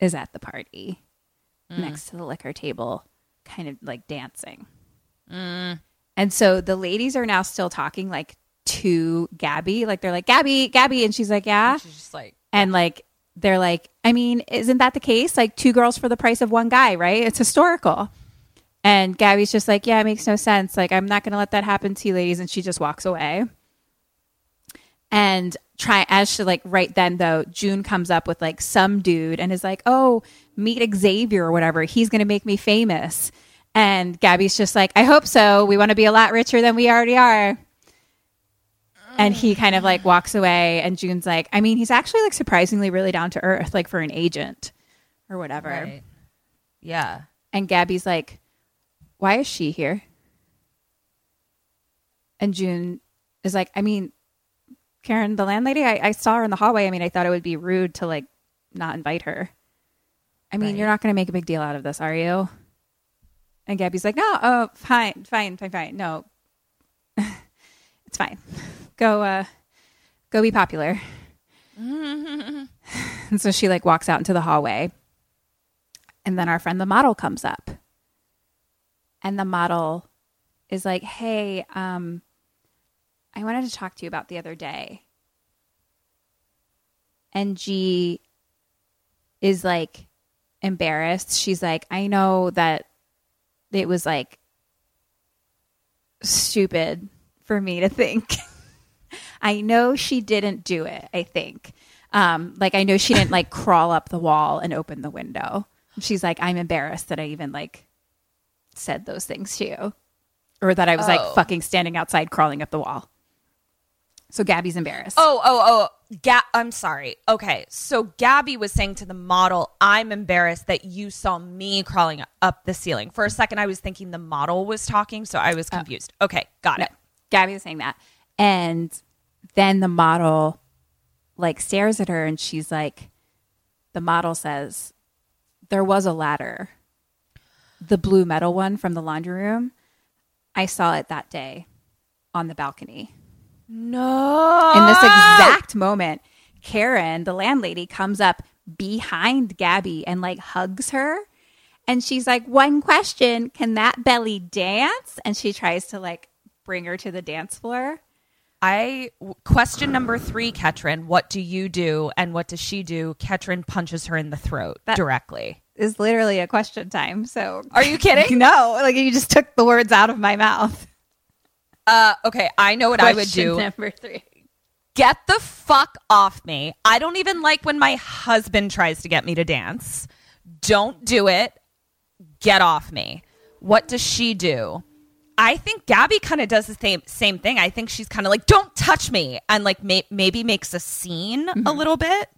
is at the party mm. next to the liquor table, kind of like dancing. Mm. And so the ladies are now still talking like to Gaby, like they're like, Gaby, Gaby. And she's like, yeah. She's just like, And like, they're like, I mean, isn't that the case? Like two girls for the price of one guy, right? It's historical. And Gaby's just like, yeah, it makes no sense. Like, I'm not going to let that happen to you ladies. And she just walks away. And try as she like right then though, June comes up with like some dude and is like, oh, meet Xavier or whatever. He's going to make me famous. And Gaby's just like, I hope so. We want to be a lot richer than we already are. And he kind of like walks away, and June's like, I mean, he's actually like surprisingly really down to earth, like for an agent or whatever. right. Yeah. And Gaby's like, Why is she here? And June is like, I mean, Karen, the landlady, I, I saw her in the hallway. I mean, I thought it would be rude to like not invite her. I mean, Right. you're not going to make a big deal out of this, are you? And Gaby's like, No, oh, fine, fine, fine, fine. No, it's fine. Go, uh, go be popular. and so she like walks out into the hallway. And then our friend the model comes up. And the model is like, "Hey, um I wanted to talk to you about the other day." And G is like embarrassed. She's like, "I know that it was like stupid for me to think. I know she didn't do it, I think. Um, like I know she didn't like crawl up the wall and open the window. She's like, I'm embarrassed that I even like said those things to you. Or that I was Oh. like fucking standing outside crawling up the wall. So Gaby's embarrassed. Oh, oh, oh. Ga- I'm sorry. Okay. So Gaby was saying to the model, I'm embarrassed that you saw me crawling up the ceiling. For a second, I was thinking the model was talking, so I was oh. confused. okay. Got No, it. Gaby was saying that. And then the model like stares at her and she's like, the model says, there was a ladder, the blue metal one from the laundry room. I saw it that day on the balcony. No. In this exact moment, Karen, the landlady, comes up behind Gaby and like hugs her. And she's like, One question can that belly dance? And she tries to like bring her to the dance floor. I question number three, Ketrin. What do you do, and what does she do? Ketrin punches her in the throat That- directly. Is literally a question time. So, Are you kidding? no, like you just took the words out of my mouth. Uh, okay, I know what I would do. Number three. Get the fuck off me. I don't even like when my husband tries to get me to dance. Don't do it. Get off me. What does she do? I think Gaby kind of does the same same thing. I think she's kind of like, "Don't touch me," and like may- maybe makes a scene a little bit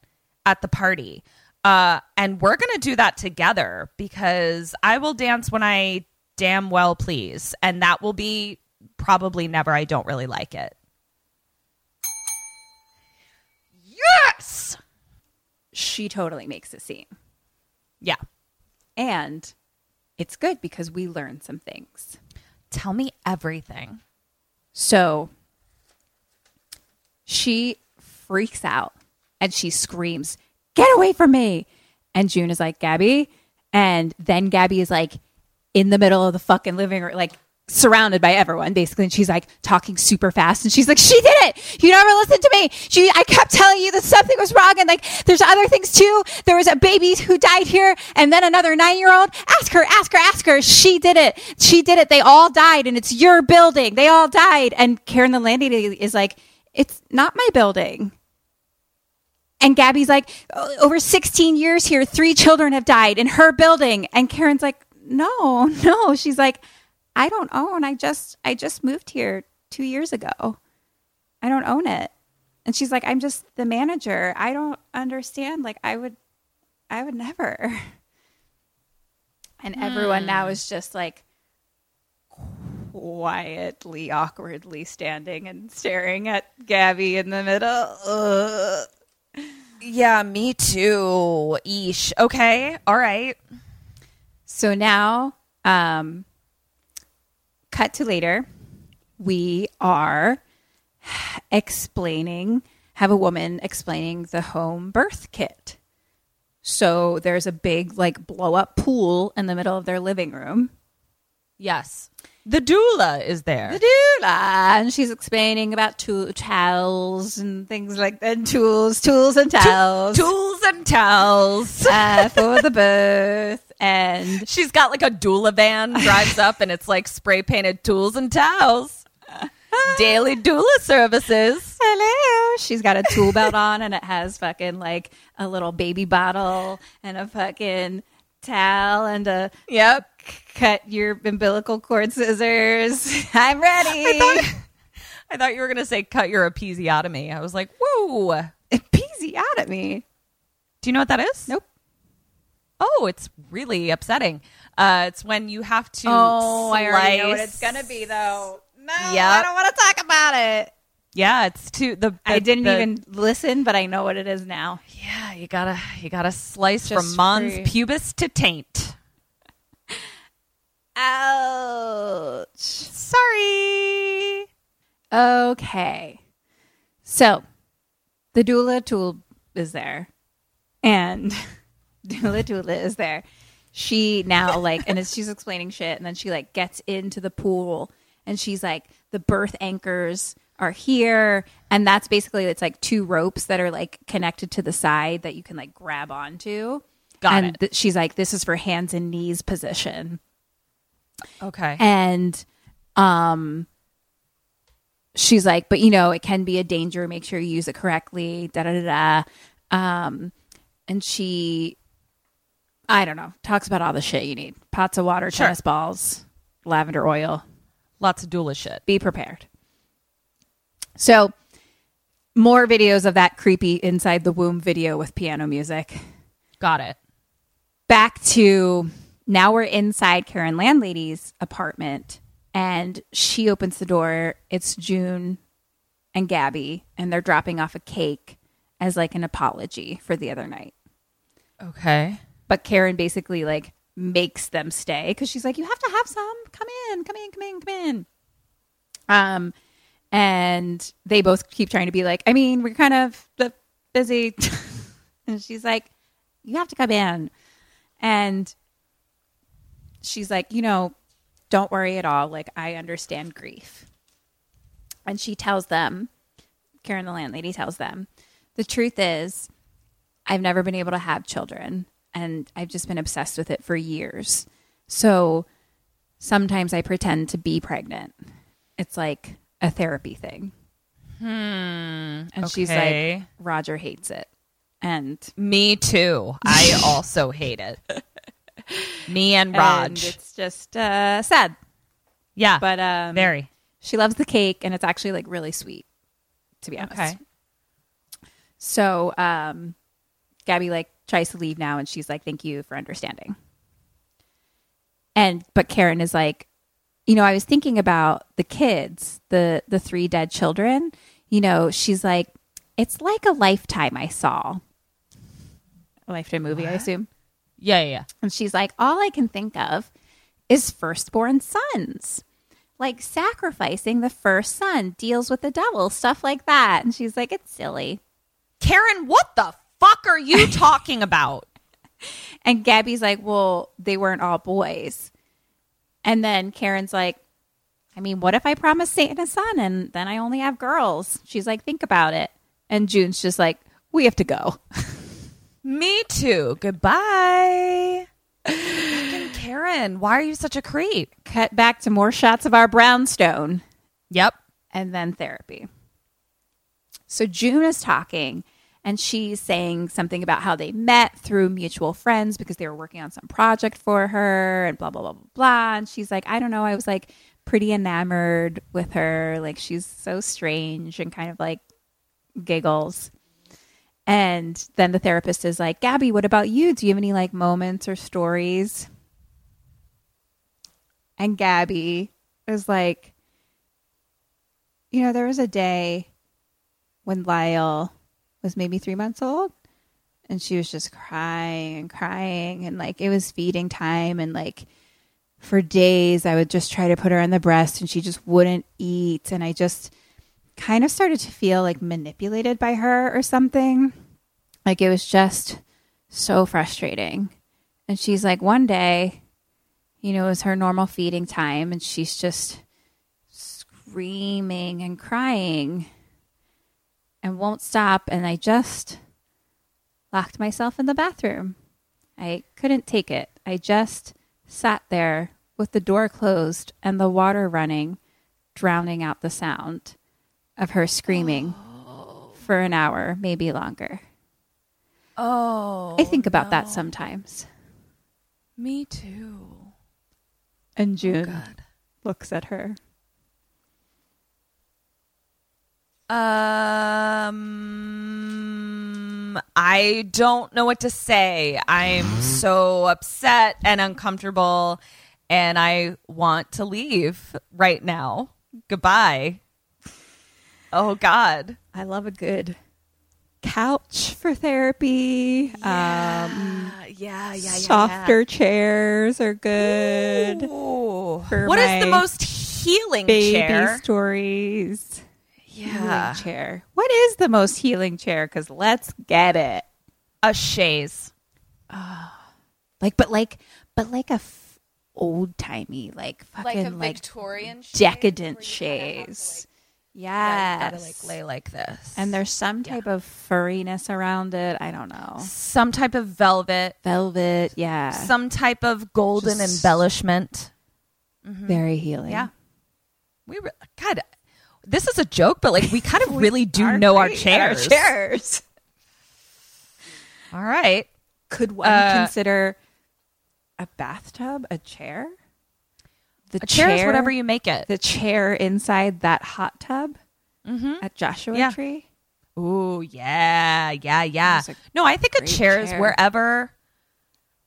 at the party. Uh, and we're gonna do that together because I will dance when I damn well please, and that will be probably never. I don't really like it. Yes. She totally makes a scene. Yeah. And it's good because we learn some things. Tell me everything. So she freaks out and she screams, Get away from me. And June is like, Gaby. And then Gaby is like in the middle of the fucking living room, like surrounded by everyone, basically. And she's like talking super fast. And she's like, She did it. You never listened to me. She I kept telling you that something was wrong. And like there's other things too. There was a baby who died here, and then another nine year old. Ask her, ask her, ask her. She did it. She did it. They all died, and it's your building. They all died. And Karen the landlady is like, It's not my building. And Gaby's like, over 16 years here, three children have died in her building. And Karen's like, no, no. She's like, I don't own. I just I just moved here 2 years ago. I don't own it. And she's like, I'm just the manager. I don't understand. Like I would I would never. And everyone now is just like quietly, awkwardly standing and staring at Gaby in the middle. Ugh. Yeah, me too. Eesh. Okay. All right. So now, um, cut to later. We are explaining, have a woman explaining the home birth kit. So there's a big, like, blow up pool in the middle of their living room. Yes. The doula is there. The doula. And she's explaining about tool, towels and things like that. Tools, tools and towels. Tools and towels. uh, for the birth. And She's got like a doula van, drives up, and it's like spray painted tools and towels. Daily doula services. hello. She's got a tool belt on and it has fucking like a little baby bottle and a fucking towel and a Yep. cut your umbilical cord scissors. I'm ready. I thought, I thought you were going to say cut your episiotomy. I was like, whoa. Episiotomy. Do you know what that is? Nope. Oh, it's really upsetting. Uh, it's when you have to. Oh, I already know what slice- it's gonna be though. No, Yep. I don't want to talk about it. Yeah, it's to the. I didn't the- even listen, but I know what it is now. Yeah, you gotta you gotta slice Just from mons free. pubis to taint. Ouch. Sorry. Okay. So the doula tool is there. And doula doula is there. She now like and as she's explaining shit and then she like gets into the pool and she's like the birth anchors are here and that's basically it's like two ropes that are like connected to the side that you can like grab onto. Got and it. th- she's like this is for hands and knees position Okay. and um she's like but you know it can be a danger make sure you use it correctly da da da da um and she i don't know talks about all the shit you need pots of water Sure. tennis balls lavender oil Lots of doula shit. be prepared so more videos of that creepy inside the womb video with piano music Got it. back to now we're inside Karen Landlady's apartment and she opens the door. It's June and Gaby and they're dropping off a cake as like an apology for the other night. Okay. But Karen basically like makes them stay cuz she's like you have to have some. Come in, come in, come in, come in. Um and they both keep trying to be like, I mean, we're kind of busy. and she's like, you have to come in. And she's like, you know, don't worry at all. Like, I understand grief. And she tells them, Karen, the landlady, tells them, the truth is, I've never been able to have children, and I've just been obsessed with it for years. So sometimes I pretend to be pregnant. It's like a therapy thing. Hmm. And she's like, Roger hates it. And Me too. I also hate it. Me and and it's just uh, sad. yeah. But um, very. she loves the cake, and it's actually like really sweet, to be honest. Okay. So um, Gaby like tries to leave now, and she's like, "Thank you for understanding." And but Karen is like, you know, I was thinking about the kids, the the three dead children. You know, she's like, it's like a lifetime I saw. A lifetime movie, I assume. Yeah, yeah, yeah. And she's like, all I can think of is firstborn sons. Like sacrificing the first son deals with the devil, stuff like that. And she's like, it's silly. Karen, what the fuck are you talking about? And Gaby's like, well, they weren't all boys. And then Karen's like, I mean, what if I promise Satan a son and then I only have girls? She's like, think about it. And June's just like, we have to go. Me too. Goodbye. Fucking Karen, why are you such a creep? Cut back to more shots of our brownstone. Yep. and then therapy. So June is talking And she's saying something about how they met through mutual friends because they were working on some project for her and blah, blah, blah, blah, blah. And she's like, I don't know. I was like pretty enamored with her. Like, she's so strange and kind of like giggles. And then the therapist is like, Gaby, what about you? Do you have any like moments or stories? And Gaby is like, you know, there was a day when Lyle was maybe three months old and she was just crying and crying and like it was feeding time and like for days I would just try to put her on the breast and she just wouldn't eat and I just kind of started to feel like manipulated by her or something. Like it was just so frustrating. And she's like, one day, you know, it was her normal feeding time, and she's just screaming and crying and won't stop. And I just locked myself in the bathroom. I couldn't take it. I just sat there with the door closed and the water running, drowning out the sound of her screaming oh. for an hour, maybe longer. Oh. I think about that sometimes. Me too. And oh, June looks at her. Um, I don't know what to say. I'm so upset and uncomfortable, and I want to leave right now. Goodbye. Oh God, I love a good couch for therapy. Um, yeah, yeah, yeah. softer chairs are good. What is the most healing baby chair? stories? Yeah. Healing chair. What is the most healing chair? Because let's get it. A chaise. Ah. Like, but like, but like a f- old timey, like fucking like, Victorian decadent chaise. Yeah, yes. gotta like lay like this. and there's some type of furriness around it. I don't know. some type of velvet, Velvet. Yeah. some type of golden Just- embellishment. Mm-hmm. Very healing. Yeah. We re- God, this is a joke, but like we kind of really do know our at our chairs. chairs. All right. Could one Uh, consider a bathtub a chair? The A chair is whatever you make it. The chair inside that hot tub Mm-hmm. at Joshua Yeah. Tree. Ooh, yeah, yeah, yeah. No, I think a great chair, is wherever,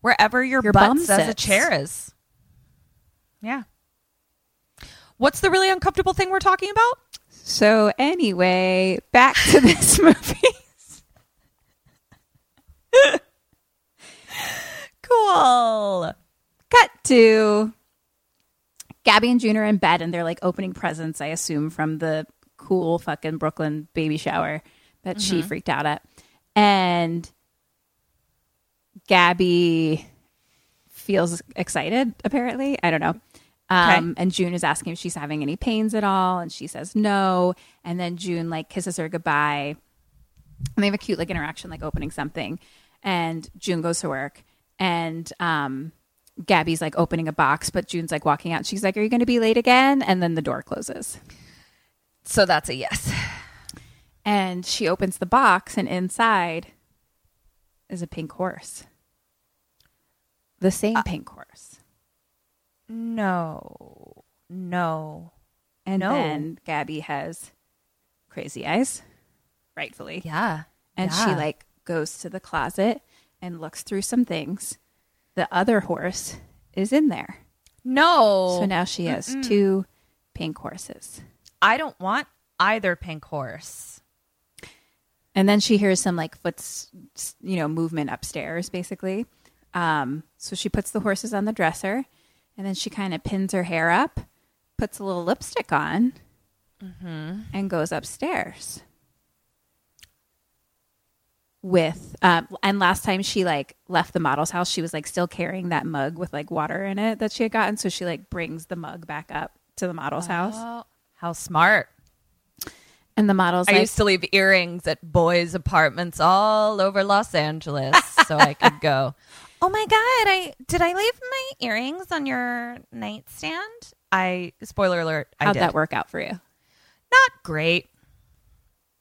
wherever your, Your butt bum says a chair is. Yeah. What's the really uncomfortable thing we're talking about? So anyway, back to this movie. Cool. Cut to Gaby and June are in bed and they're like opening presents, I assume, from the cool fucking Brooklyn baby shower that she mm-hmm. freaked out at. And Gaby feels excited, apparently. I don't know. Um, And June is asking if she's having any pains at all. And she says no. And then June like kisses her goodbye. And they have a cute like interaction, like opening something. And June goes to work. And um, Gaby's like opening a box, but June's like walking out. She's like, Are you going to be late again? And then the door closes. So that's a yes. And she opens the box, and inside is a pink horse. The same pink horse. No. No. And No. then Gaby has crazy eyes, rightfully. Yeah. And she like goes to the closet and looks through some things. The other horse is in there. No. So now she has two pink horses. I don't want either pink horse. And then she hears some like foots, you know, movement upstairs, basically. Um, so she puts the horses on the dresser, and then she kind of pins her hair up, puts a little lipstick on, and goes upstairs. With um, and last time she like left the model's house, she was like still carrying that mug with like water in it that she had gotten. So she like brings the mug back up to the model's house, Oh, how smart. and the model's I like, used to leave earrings at boys' apartments all over Los Angeles so I could go, "Oh my god, I did I leave my earrings on your nightstand?" I spoiler alert, I "How'd did. that work out for you? Not great.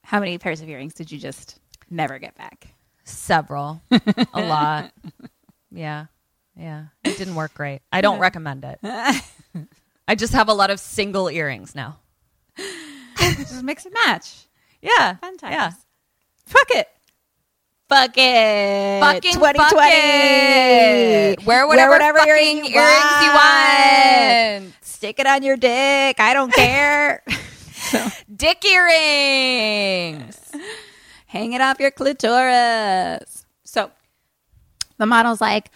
How many pairs of earrings did you just never get back. Several. a lot. Yeah. Yeah. It didn't work great. I don't recommend it. I just have a lot of single earrings now. Just mix and match. Yeah. Fun times. Yeah. Fuck it. Fuck it. Fucking fuck it. Wear whatever, fucking earrings you want. Stick it on your dick. I don't care. Dick earrings. Hang it off your clitoris. So the model's like,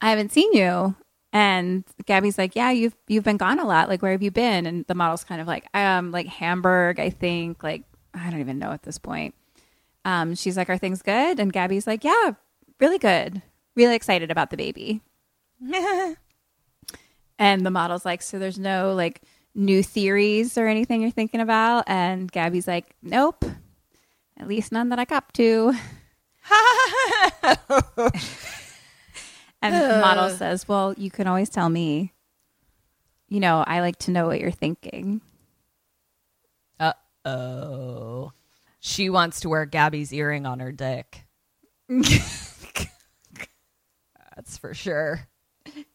I haven't seen you. And Gaby's like, Yeah, you've you've been gone a lot. Like, where have you been? And the model's kind of like, I um, like Hamburg, I think. Like, I don't even know at this point. Um, she's like, Are things good? And Gaby's like, Yeah, really good. Really excited about the baby. and the model's like, So there's no like new theories or anything you're thinking about? And Gaby's like, Nope. At least none that I cop to. and the model says, Well, you can always tell me. You know, I like to know what you're thinking. Uh oh. She wants to wear Gaby's earring on her dick. That's for sure.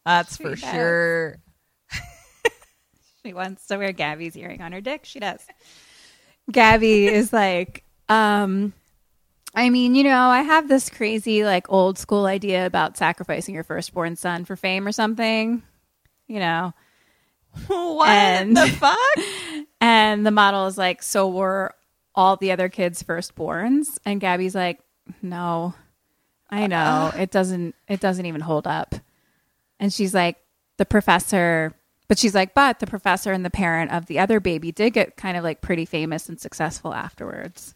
That's for does. sure. She wants to wear Gaby's earring on her dick. She does. Gaby is like, um, I mean, you know, I have this crazy, like, old school idea about sacrificing your firstborn son for fame or something, you know. What And- the fuck? And the model is like, So were all the other kids firstborns? And Gaby's like, No, I know. It doesn't it doesn't even hold up. And she's like, the professor but she's like, but the professor and the parent of the other baby did get kind of like pretty famous and successful afterwards.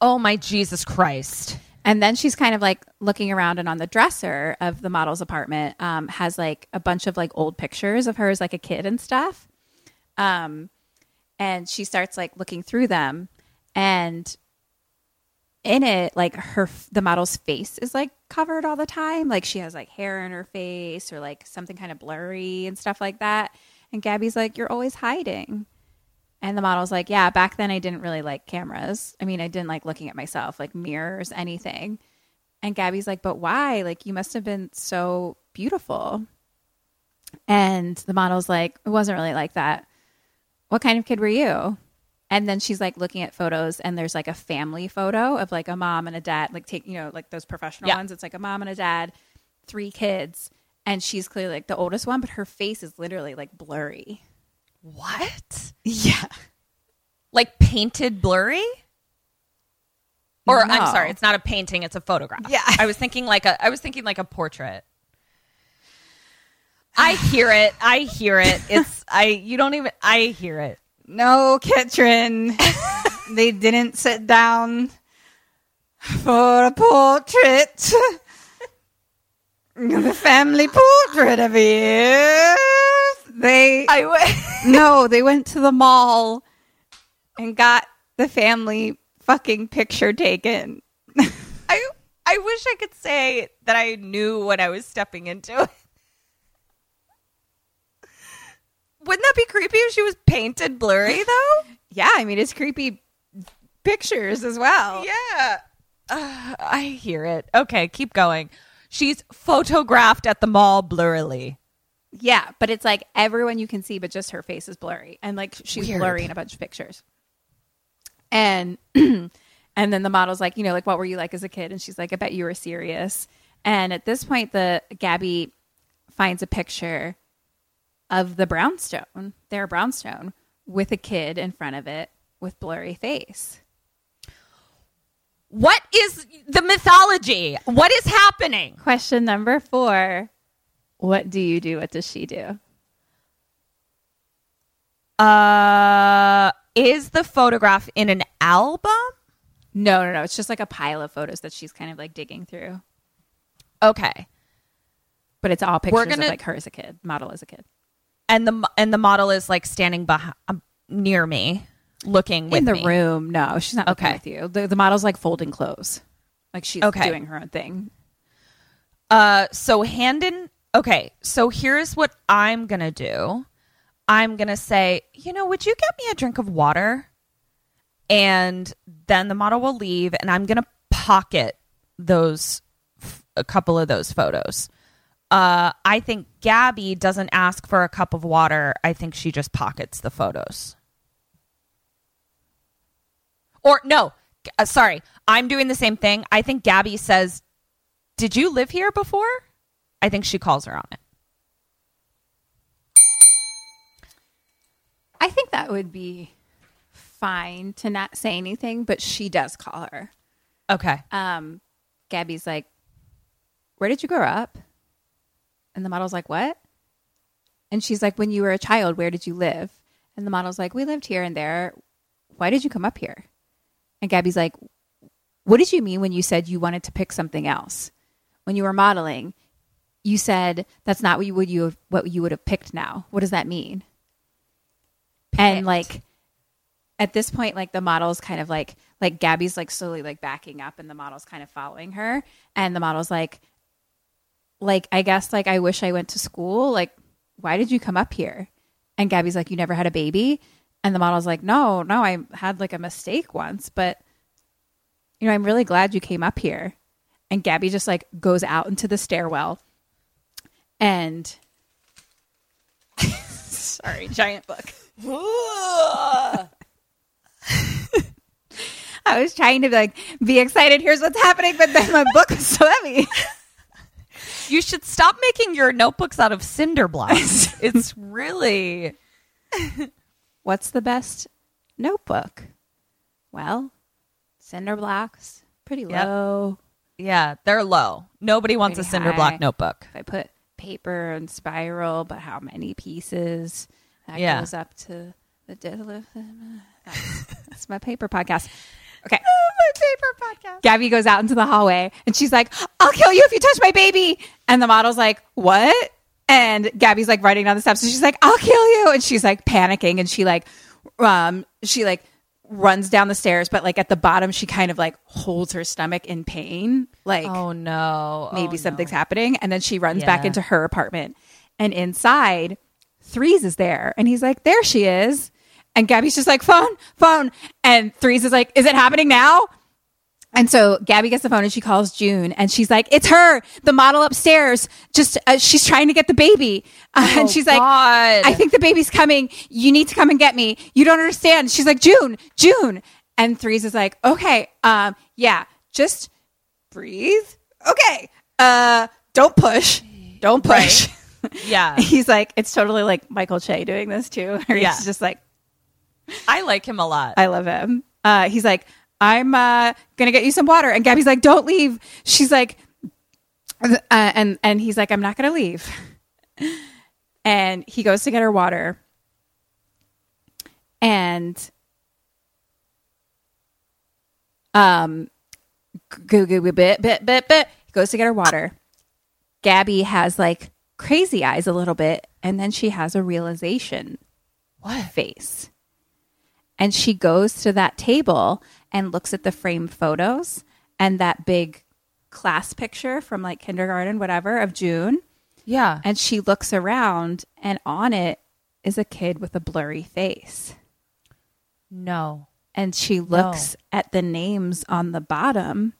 Oh my Jesus Christ. And then she's kind of like looking around, and on the dresser of the model's apartment um, has like a bunch of like old pictures of her as like a kid and stuff. Um, and she starts like looking through them, and in it, like her the model's face is like covered all the time. Like she has like hair in her face or like something kind of blurry and stuff like that. And Gaby's like, "You're always hiding." And the model's like, yeah, back then I didn't really like cameras. I mean, I didn't like looking at myself, like mirrors, anything. And Gaby's like, but why? Like, you must have been so beautiful. And the model's like, it wasn't really like that. What kind of kid were you? And then she's like looking at photos, and there's like a family photo of like a mom and a dad, like take, you know, like those professional Yeah. ones. It's like a mom and a dad, three kids. And she's clearly like the oldest one, but her face is literally like blurry. What? Yeah. Like painted blurry? Or No. I'm sorry, it's not a painting, it's a photograph. Yeah. I was thinking like a I was thinking like a portrait. I hear it. I hear it. It's I you don't even I hear it. No, Ketrin. they didn't sit down for a portrait. the family portrait of you. They I w- no, they went to the mall and got the family fucking picture taken. I I wish I could say that I knew what I was stepping into. Wouldn't that be creepy if she was painted blurry though? Yeah, I mean it's creepy pictures as well. Yeah. Uh, I hear it. Okay, keep going. She's photographed at the mall blurrily. Yeah, but it's like everyone you can see, but just her face is blurry, and like she's Weird. blurry in a bunch of pictures. And and then the model's like, you know, like what were you like as a kid? And she's like, I bet you were serious. And at this point, the Gaby finds a picture of the brownstone, their brownstone, with a kid in front of it with blurry face. What is the mythology? What is happening? Question number four: What do you do? What does she do? Uh is the photograph in an album? No, no, no. It's just like a pile of photos that she's kind of like digging through. Okay. But it's all pictures gonna- of like her as a kid, model as a kid. And the and the model is like standing behind um, near me, looking with in the me. room. No, she's not Okay. with you. The, the model's like folding clothes, like she's Okay. doing her own thing. Uh, so hand in. Okay, so here's what I'm gonna do. I'm gonna say, you know, would you get me a drink of water? and then the model will leave, and I'm gonna pocket those a couple of those photos. Uh, I think Gaby doesn't ask for a cup of water. I think she just pockets the photos. Or no, uh, sorry, I'm doing the same thing. I think Gaby says, "Did you live here before?" I think she calls her on it. I think that would be fine to not say anything, but she does call her. Okay. Um, Gaby's like, "Where did you grow up?" And the model's like, "What?" And she's like, "When you were a child, where did you live?" And the model's like, "We lived here and there. Why did you come up here?" And Gaby's like, "What did you mean when you said you wanted to pick something else? When you were modeling, you said that's not what you would you have, what you would have picked now. What does that mean?" And like at this point, like the model's kind of like like Gaby's like slowly like backing up, and the model's kind of following her, and the model's like, like I guess like I wish I went to school. Like, why did you come up here? And Gaby's like, you never had a baby, and the model's like, no, no, I had like a mistake once, but you know, I'm really glad you came up here. And Gaby just like goes out into the stairwell, and sorry, giant book. I was trying to be like be excited. Here's what's happening, but then my book was so heavy. You should stop making your notebooks out of cinder blocks. it's really What's the best notebook? Well, cinder blocks, pretty Yep. low. yeah, they're low. Nobody wants a cinder high. block notebook. If I put paper and spiral, but how many pieces? That Yeah. goes up to the that's my paper podcast. Okay. My paper podcast. Gaby goes out into the hallway and she's like, I'll kill you if you touch my baby. And the model's like, What? And Gaby's like running down the steps and she's like, I'll kill you. And she's like panicking and she like um she like runs down the stairs, but like at the bottom she kind of like holds her stomach in pain. Like Oh no. maybe Oh, something's no. happening. And then she runs back into her apartment. And inside, Threes is there. And he's like, There she is. And Gaby's just like, Phone, phone. And Threes is like, Is it happening now? And so Gaby gets the phone and she calls June and she's like, It's her, the model upstairs. Just, uh, she's trying to get the baby. Uh, Oh, and she's like, I think the baby's coming. You need to come and get me. You don't understand. She's like, June, June. And Threes is like, Okay, um, yeah, just breathe. Okay. Uh, don't push. Don't push. Yeah. He's like, it's totally like Michael Che doing this too. Where Yeah. He's just like, I like him a lot. I love him. Uh, he's like, I'm uh, gonna get you some water, and Gaby's like, don't leave. She's like, uh, and and he's like, I'm not gonna leave. And he goes to get her water, and um, go go go bit bit bit bit. He goes to get her water. Gaby has like crazy eyes a little bit, and then she has a realization. What face? And she goes to that table and looks at the framed photos and that big class picture from like kindergarten whatever of June yeah. and she looks around and on it is a kid with a blurry face No. and she looks at the names on the bottom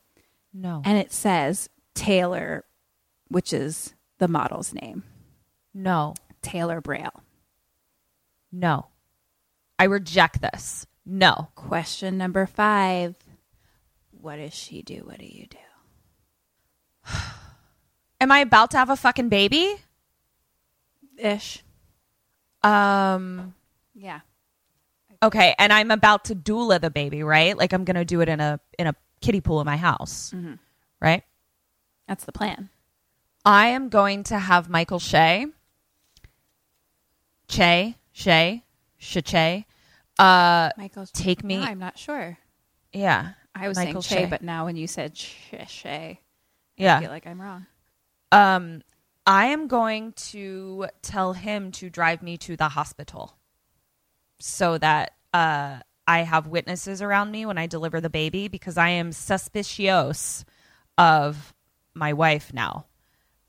No. and it says Taylor which is the model's name no. Taylor Braille No. I reject this. No. question number 5 what does she do what do you do Am I about to have a fucking baby? ish Um yeah okay, and I'm about to doula the baby, right? Like I'm going to do it in a in a kiddie pool in my house. Mhm. Right? that's the plan I am going to have Michael Shea, Che, Shea, Che, uh, Michael take me. No, I'm not sure. yeah, I was Michael saying Che, but now when you said Che, Che Yeah. I feel like I'm wrong. Um, I am going to tell him to drive me to the hospital so that uh, I have witnesses around me when I deliver the baby because I am suspicious of my wife now.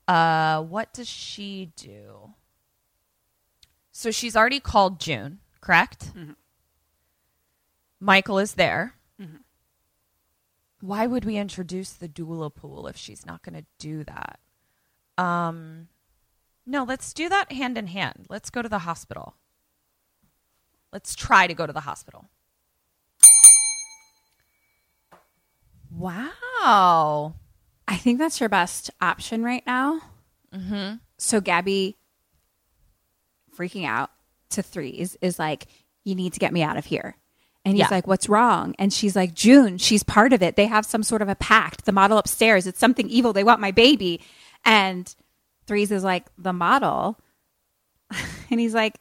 Uh, what does she do? So she's already called June, correct? Michael is there. Mm-hmm. Why would we introduce the doula pool if she's not going to do that? Um, no, let's do that hand in hand. Let's go to the hospital. Let's try to go to the hospital. Wow. I think that's your best option right now. Mm-hmm. So Gaby freaking out to threes is like, you need to get me out of here. And he's Yeah. like, what's wrong? And she's like, June, she's part of it. They have some sort of a pact. The model upstairs, it's something evil. They want my baby. And threes is like, the model. and he's like,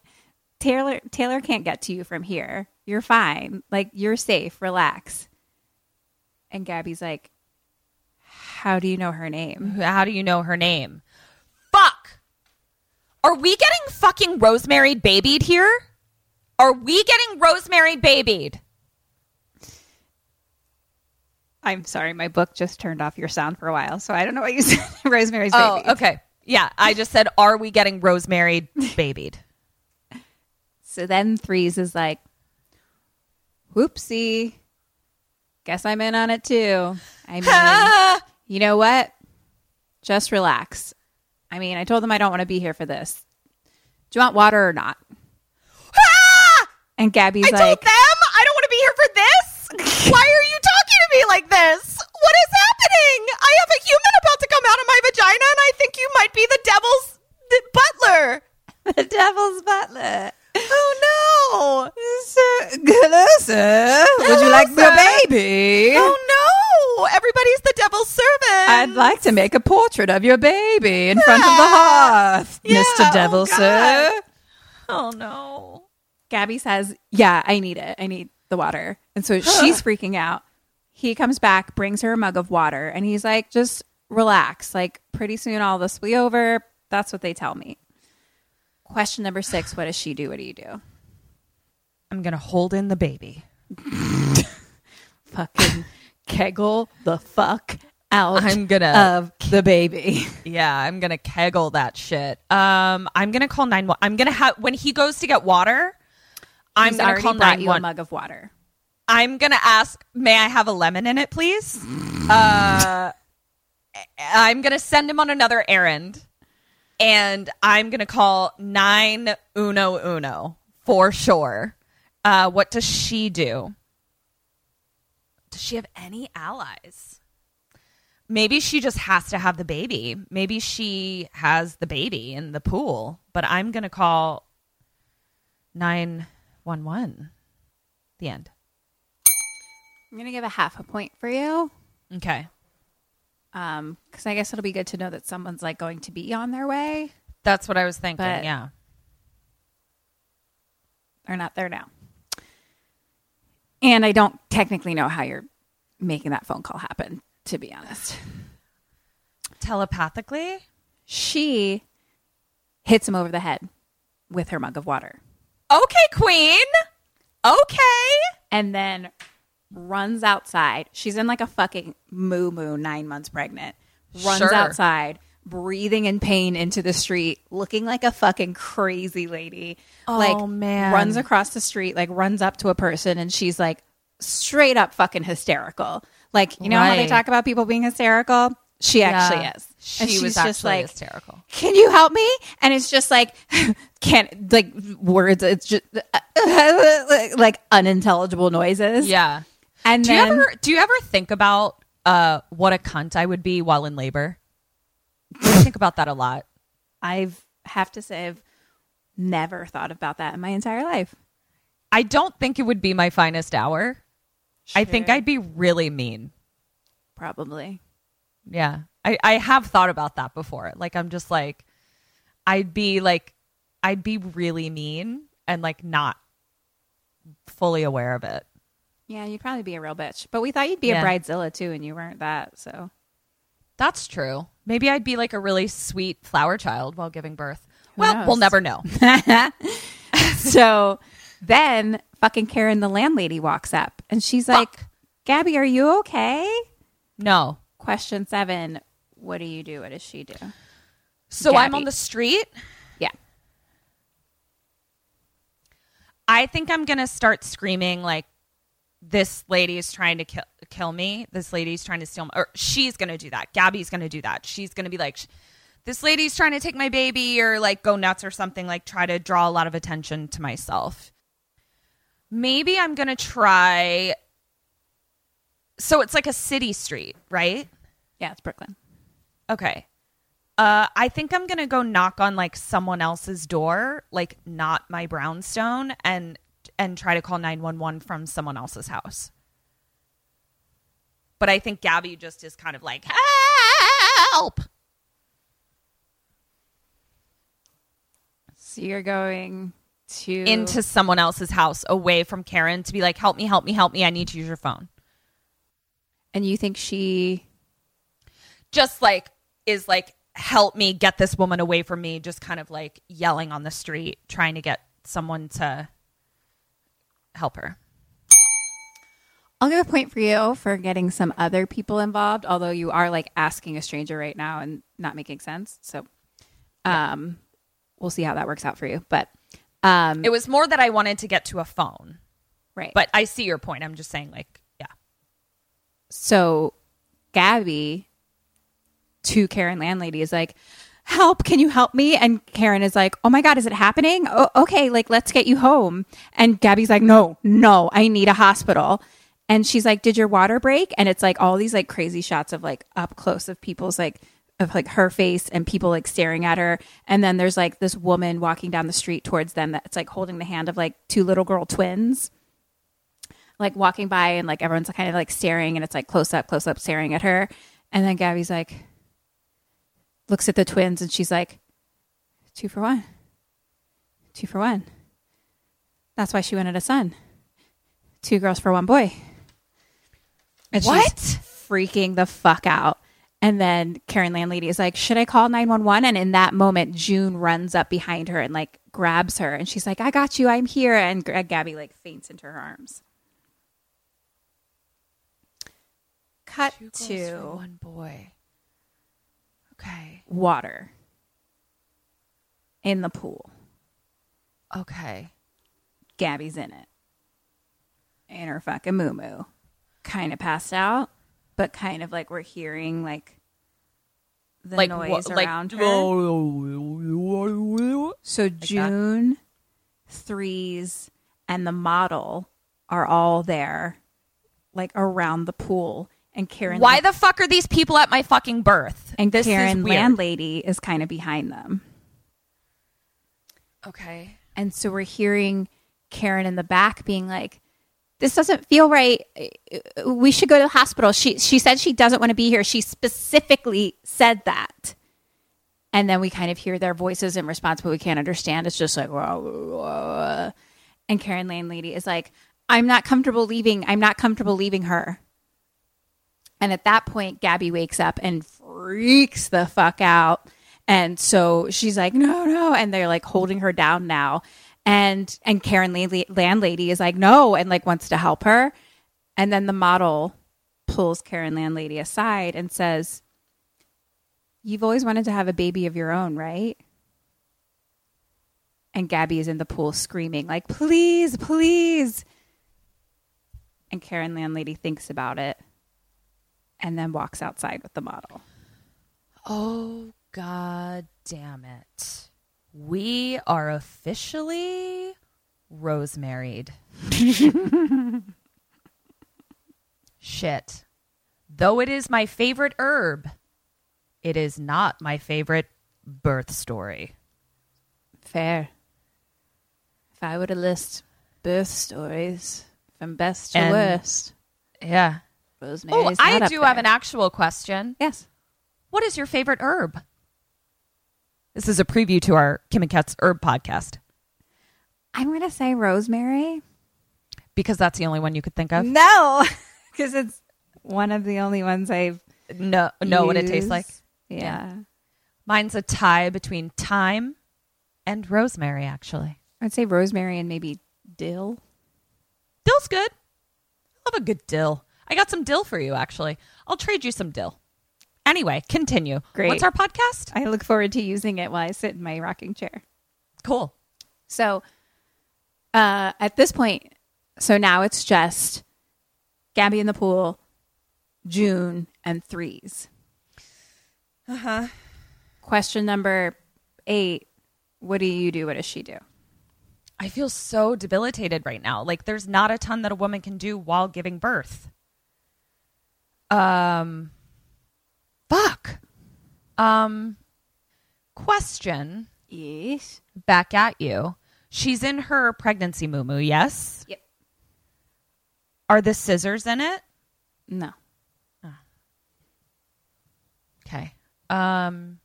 Taylor, Taylor can't get to you from here. You're fine. Like, you're safe. Relax. And Gaby's like, how do you know her name? How do you know her name? Fuck. Are we getting fucking Rosemary babied here? Are we getting Rosemary babied? I'm sorry, my book just turned off your sound for a while, so I don't know what you said. Rosemary's Oh, Baby. okay. Yeah, I just said, are we getting Rosemary babied? So then Threes is like, whoopsie. Guess I'm in on it too. I mean, you know what? Just relax. I mean, I told them I don't want to be here for this. Do you want water or not? And Gaby's I like, told them I don't want to be here for this. Why are you talking to me like this? What is happening? I have a human about to come out of my vagina, and I think you might be the devil's the butler. the devil's butler. Oh no! Hello, sir. Would you like the baby? Oh no! Everybody's the devil's servant. I'd like to make a portrait of your baby in front of the ah. hearth, Yeah, Mr. oh Devil, God. sir. Oh no! Gaby says, Yeah, I need it. I need the water. And so she's freaking out. He comes back, brings her a mug of water, and he's like, Just relax. Like, pretty soon all this will be over. That's what they tell me. Question number six What does she do? What do you do? I'm gonna hold in the baby. Fucking kegel the fuck out I'm gonna of the baby. Yeah, I'm gonna kegel that shit. Um, I'm gonna call nine. I'm gonna have when he goes to get water. I'm gonna call brought you a mug of water. I'm gonna ask, may I have a lemon in it, please? Uh, I'm gonna send him on another errand, and I'm gonna call nine uno uno for sure. Uh, what does she do? Does she have any allies? Maybe she just has to have the baby. Maybe she has the baby in the pool. But I'm gonna call nine one one. The end. I'm going to give a half a point for you. Okay. Um, because I guess it'll be good to know that someone's like going to be on their way. That's what I was thinking. But- yeah. They're not there now. And I don't technically know how you're making that phone call happen, to be honest. Telepathically? She hits him over the head with her mug of water Okay, Queen. Okay. and then runs outside. She's in like a fucking moo moo, nine months pregnant. Runs Sure. outside, breathing in pain into the street, looking like a fucking crazy lady. Oh, like, Oh, man. Runs across the street, like runs up to a person, and she's like straight up fucking hysterical. Like, you know how they talk about people being hysterical? She actually Yeah. is. She and she's was just like, hysterical. can you help me? And it's just like, can't, like words, it's just like unintelligible noises. Yeah. And Do then, you ever do you ever think about uh what a cunt I would be while in labor? I think about that a lot. I've have to say I've never thought about that in my entire life. I don't think it would be my finest hour. I think I'd be really mean. Probably. Yeah. I, I have thought about that before. Like I'm just like I'd be like I'd be really mean and like not fully aware of it. Yeah, you'd probably be a real bitch. But we thought you'd be Yeah. a bridezilla too, and you weren't that. So That's true. Maybe I'd be like a really sweet flower child while giving birth. Who well, knows? we'll never know. so then fucking Karen, the landlady, walks up and she's like, Gaby, are you okay? No. Question seven. What do you do? What does she do? So I'm on the street. Yeah. I think I'm gonna start screaming like this lady is trying to kill kill me. This lady's trying to steal my, or she's going to do that. Gaby's going to do that. She's going to be like this lady's trying to take my baby or like go nuts or something like try to draw a lot of attention to myself. Maybe I'm going to try so it's like a city street, right? Yeah, it's Brooklyn. Okay. Uh, I think I'm gonna go knock on like someone else's door, like not my brownstone, and and try to call nine one one from someone else's house. But I think Gaby just is kind of like help. So you're going to into someone else's house, away from Karen, to be like, help me, help me, help me. I need to use your phone. and you think she Just like is like, help me get this woman away from me. Just kind of like yelling on the street, trying to get someone to help her. I'll give a point for you for getting some other people involved, although you are like asking a stranger right now and not making sense. So um we'll see how that works out for you. But um It was more that I wanted to get to a phone. right. But I see your point. I'm just saying, like, yeah. so Gaby to Karen landlady is like, "Help! Can you help me?" And Karen is like, "Oh my god, is it happening? Oh, okay, like let's get you home." And Gaby's like, "No, no, I need a hospital." And she's like, "Did your water break?" And it's like all these like crazy shots of like up close of people's like of like her face and people like staring at her. And then there's like this woman walking down the street towards them that's like holding the hand of like two little girl twins like walking by and like everyone's kind of like staring and it's like close up, close up staring at her. And then Gaby's like, looks at the twins and she's like, two for one. Two for one. That's why she wanted a son. Two girls for one boy. And What? freaking the fuck out. And then Karen Landlady is like, Should I call 911? And in that moment, June runs up behind her and like grabs her. And she's like, I got you. I'm here. And G- Gaby like faints into her arms. Cut Two girls to one boy. Okay. water in the pool. Okay. Gaby's in it. In her fucking moo moo. Kind of passed out, but kind of like we're hearing like the like noise like- around oh, her. Oh, oh, so June, threes, and the model are all there, like around the pool. And Karen, Why the fuck are these people at my fucking birth? and this Karen is landlady is kind of behind them. Okay. And so we're hearing Karen in the back being like, "This doesn't feel right. We should go to the hospital." She she said she doesn't want to be here. She specifically said that. And then we kind of hear their voices in response, but we can't understand. It's just like, "Whoa, whoa, whoa." and Karen Landlady is like, "I'm not comfortable leaving. I'm not comfortable leaving her." And at that point, Gaby wakes up and freaks the fuck out. And so she's like, no, no. And they're like holding her down now. And and Karen Landlady, landlady is like, no, and like wants to help her. And then the model pulls Karen Landlady aside and says, You've always wanted to have a baby of your own, right? And Gaby is in the pool screaming, like, please, please. And Karen Landlady thinks about it and then walks outside with the model. Oh god damn it. We are officially rosemarried. Shit. Though it is my favorite herb, it is not my favorite birth story. Fair. If I were to list birth stories from best to And- worst, Yeah. Rosemary's Oh, I do have an actual question. Yes. What is your favorite herb? This is a preview to our Kim and Kat's herb podcast I'm going to say rosemary. because that's the only one you could think of. No, because it's one of the only ones I've No, know what it tastes like. Yeah. Mine's a tie between thyme and rosemary, actually. I'd say rosemary and maybe dill. Dill's good. I love a good dill. I got some dill for you, actually. I'll trade you some dill. Anyway, continue. Great. What's our podcast? I look forward to using it while I sit in my rocking chair. Cool. So uh, at this point, so now it's just Gaby in the pool, June, and threes. Uh huh. Question number eight What do you do? What does she do? I feel so debilitated right now. Like there's not a ton that a woman can do while giving birth. Um fuck. Um question Yes. back at you. She's in her pregnancy moo yes? Yep. Are the scissors in it? No. Okay. Um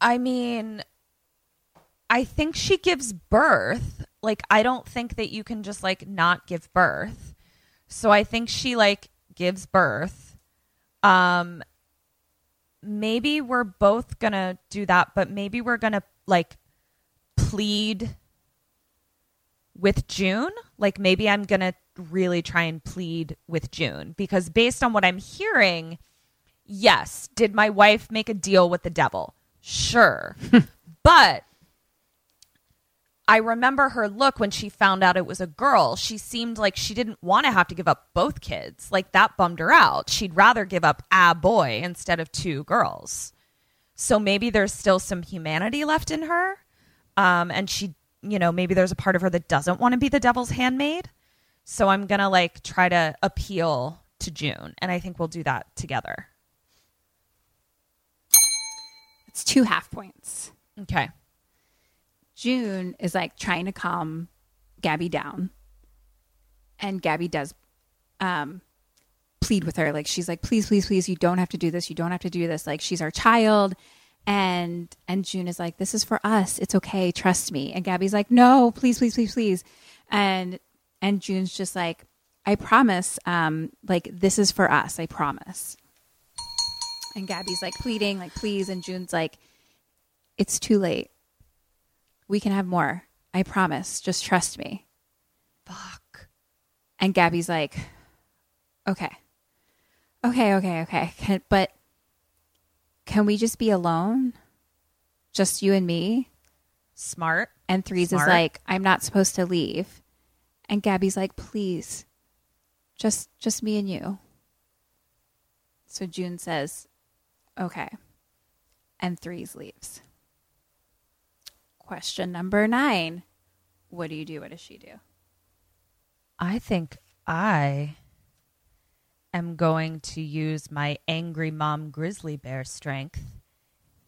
I mean I think she gives birth. Like I don't think that you can just like not give birth. So I think she like gives birth. Um maybe we're both going to do that, but maybe we're going to like plead with June. Like maybe I'm going to really try and plead with June because based on what I'm hearing, yes, did my wife make a deal with the devil? Sure. but I remember her look when she found out it was a girl. She seemed like she didn't want to have to give up both kids. Like that bummed her out. She'd rather give up a boy instead of two girls. So maybe there's still some humanity left in her. Um, and she, you know, maybe there's a part of her that doesn't want to be the devil's handmaid. So I'm going to like try to appeal to June. And I think we'll do that together. It's two half points. Okay. June is like trying to calm Gaby down. And Gaby does um, plead with her. Like she's like, please, please, please, you don't have to do this. You don't have to do this. Like she's our child. And and June is like, this is for us. It's okay. Trust me. And Gaby's like, no, please, please, please, please. And and June's just like, I promise, um, like this is for us. I promise. And Gaby's like pleading, like, please. And June's like, it's too late. We can have more. I promise. Just trust me. Fuck. And Gaby's like, okay. Okay, okay, okay. Can, but can we just be alone? Just you and me? Smart. And Threes Smart. is like, I'm not supposed to leave. And Gaby's like, please. Just just me and you. So June says, okay. And Threes leaves. Question number nine. What do you do? What does she do? I think I am going to use my angry mom grizzly bear strength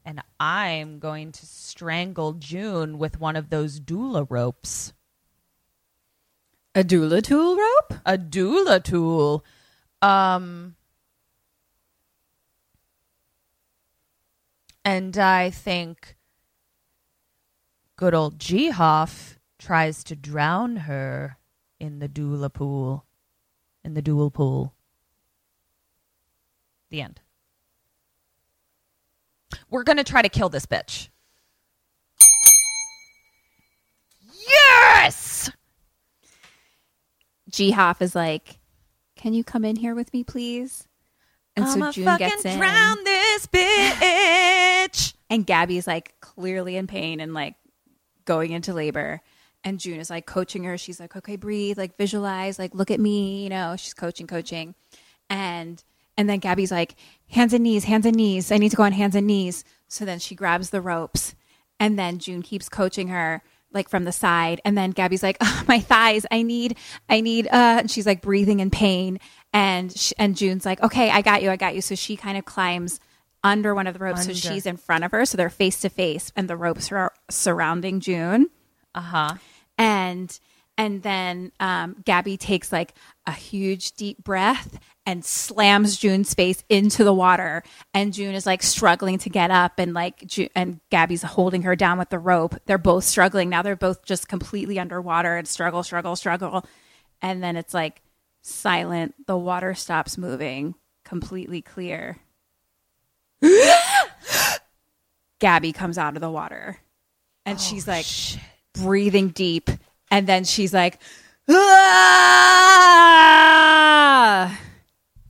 and I'm going to strangle June with one of those doula ropes. A doula tool rope? A doula tool. Um and I think good old G Hoff tries to drown her in the doula pool. In the dual pool. The end. We're going to try to kill this bitch. Yes! G Hoff is like, Can you come in here with me, please? And I'ma so June gets in. drown this bitch. And Gaby's like clearly in pain and like going into labor. And June is like coaching her. She's like, okay, breathe, like visualize, like look at me, you know, she's coaching, coaching. And and then Gaby's like, hands and knees, hands and knees. I need to go on hands and knees. So then she grabs the ropes. And then June keeps coaching her like from the side. And then Gaby's like, oh, my thighs, I need, I need, uh, and she's like breathing in pain. And, and June's like, okay, I got you, I got you. So she kind of climbs under one of the ropes. Under. So she's in front of her. So they're face to face and the ropes are surrounding June. Uh huh. And, and then um, Gaby takes like a huge deep breath and slams June's face into the water. And June is like struggling to get up, and like and Gaby's holding her down with the rope. They're both struggling now. They're both just completely underwater and struggle, struggle, struggle. And then it's like silent. The water stops moving, completely clear. Gaby comes out of the water, and she's like breathing deep, and then she's like, "Ah!"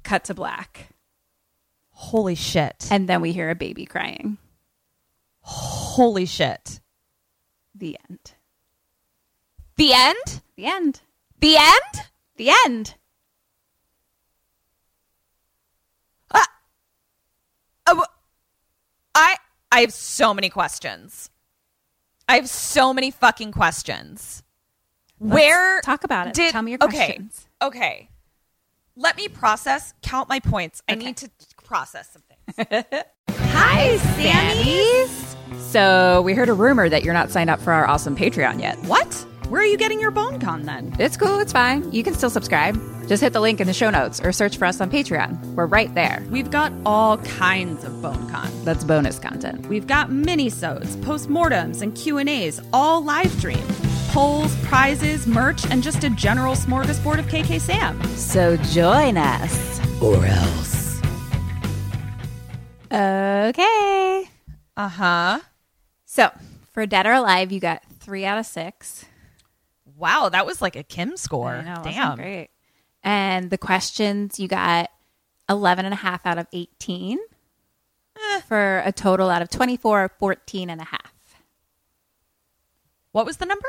cut to black, Holy shit. and then we hear a baby crying. Holy shit. The end. The end? The end. The end? The end. Uh, I I have so many questions. I have so many fucking questions. Where talk about it. Did, Tell me your okay, questions. Okay. Let me process, count my points. I need to process some things. Hi, Sammy's. So we heard a rumor that you're not signed up for our awesome Patreon yet. What? Where are you getting your bone con then? It's cool. It's fine. You can still subscribe. Just hit the link in the show notes or search for us on Patreon. We're right there. We've got all kinds of bone con. That's bonus content. We've got mini-sodes, postmortems, and Q&As, all live streamed. Polls, prizes, merch, and just a general smorgasbord of KK Sam. So join us. Or else. Okay. Uh-huh. So for Dead or Alive, you got three out of six. Wow, that was like a Kim score. I know, wasn't Damn. great. And the questions, you got 11 and a half out of 18 Eh. for a total out of 24, 14 and a half. What was the number?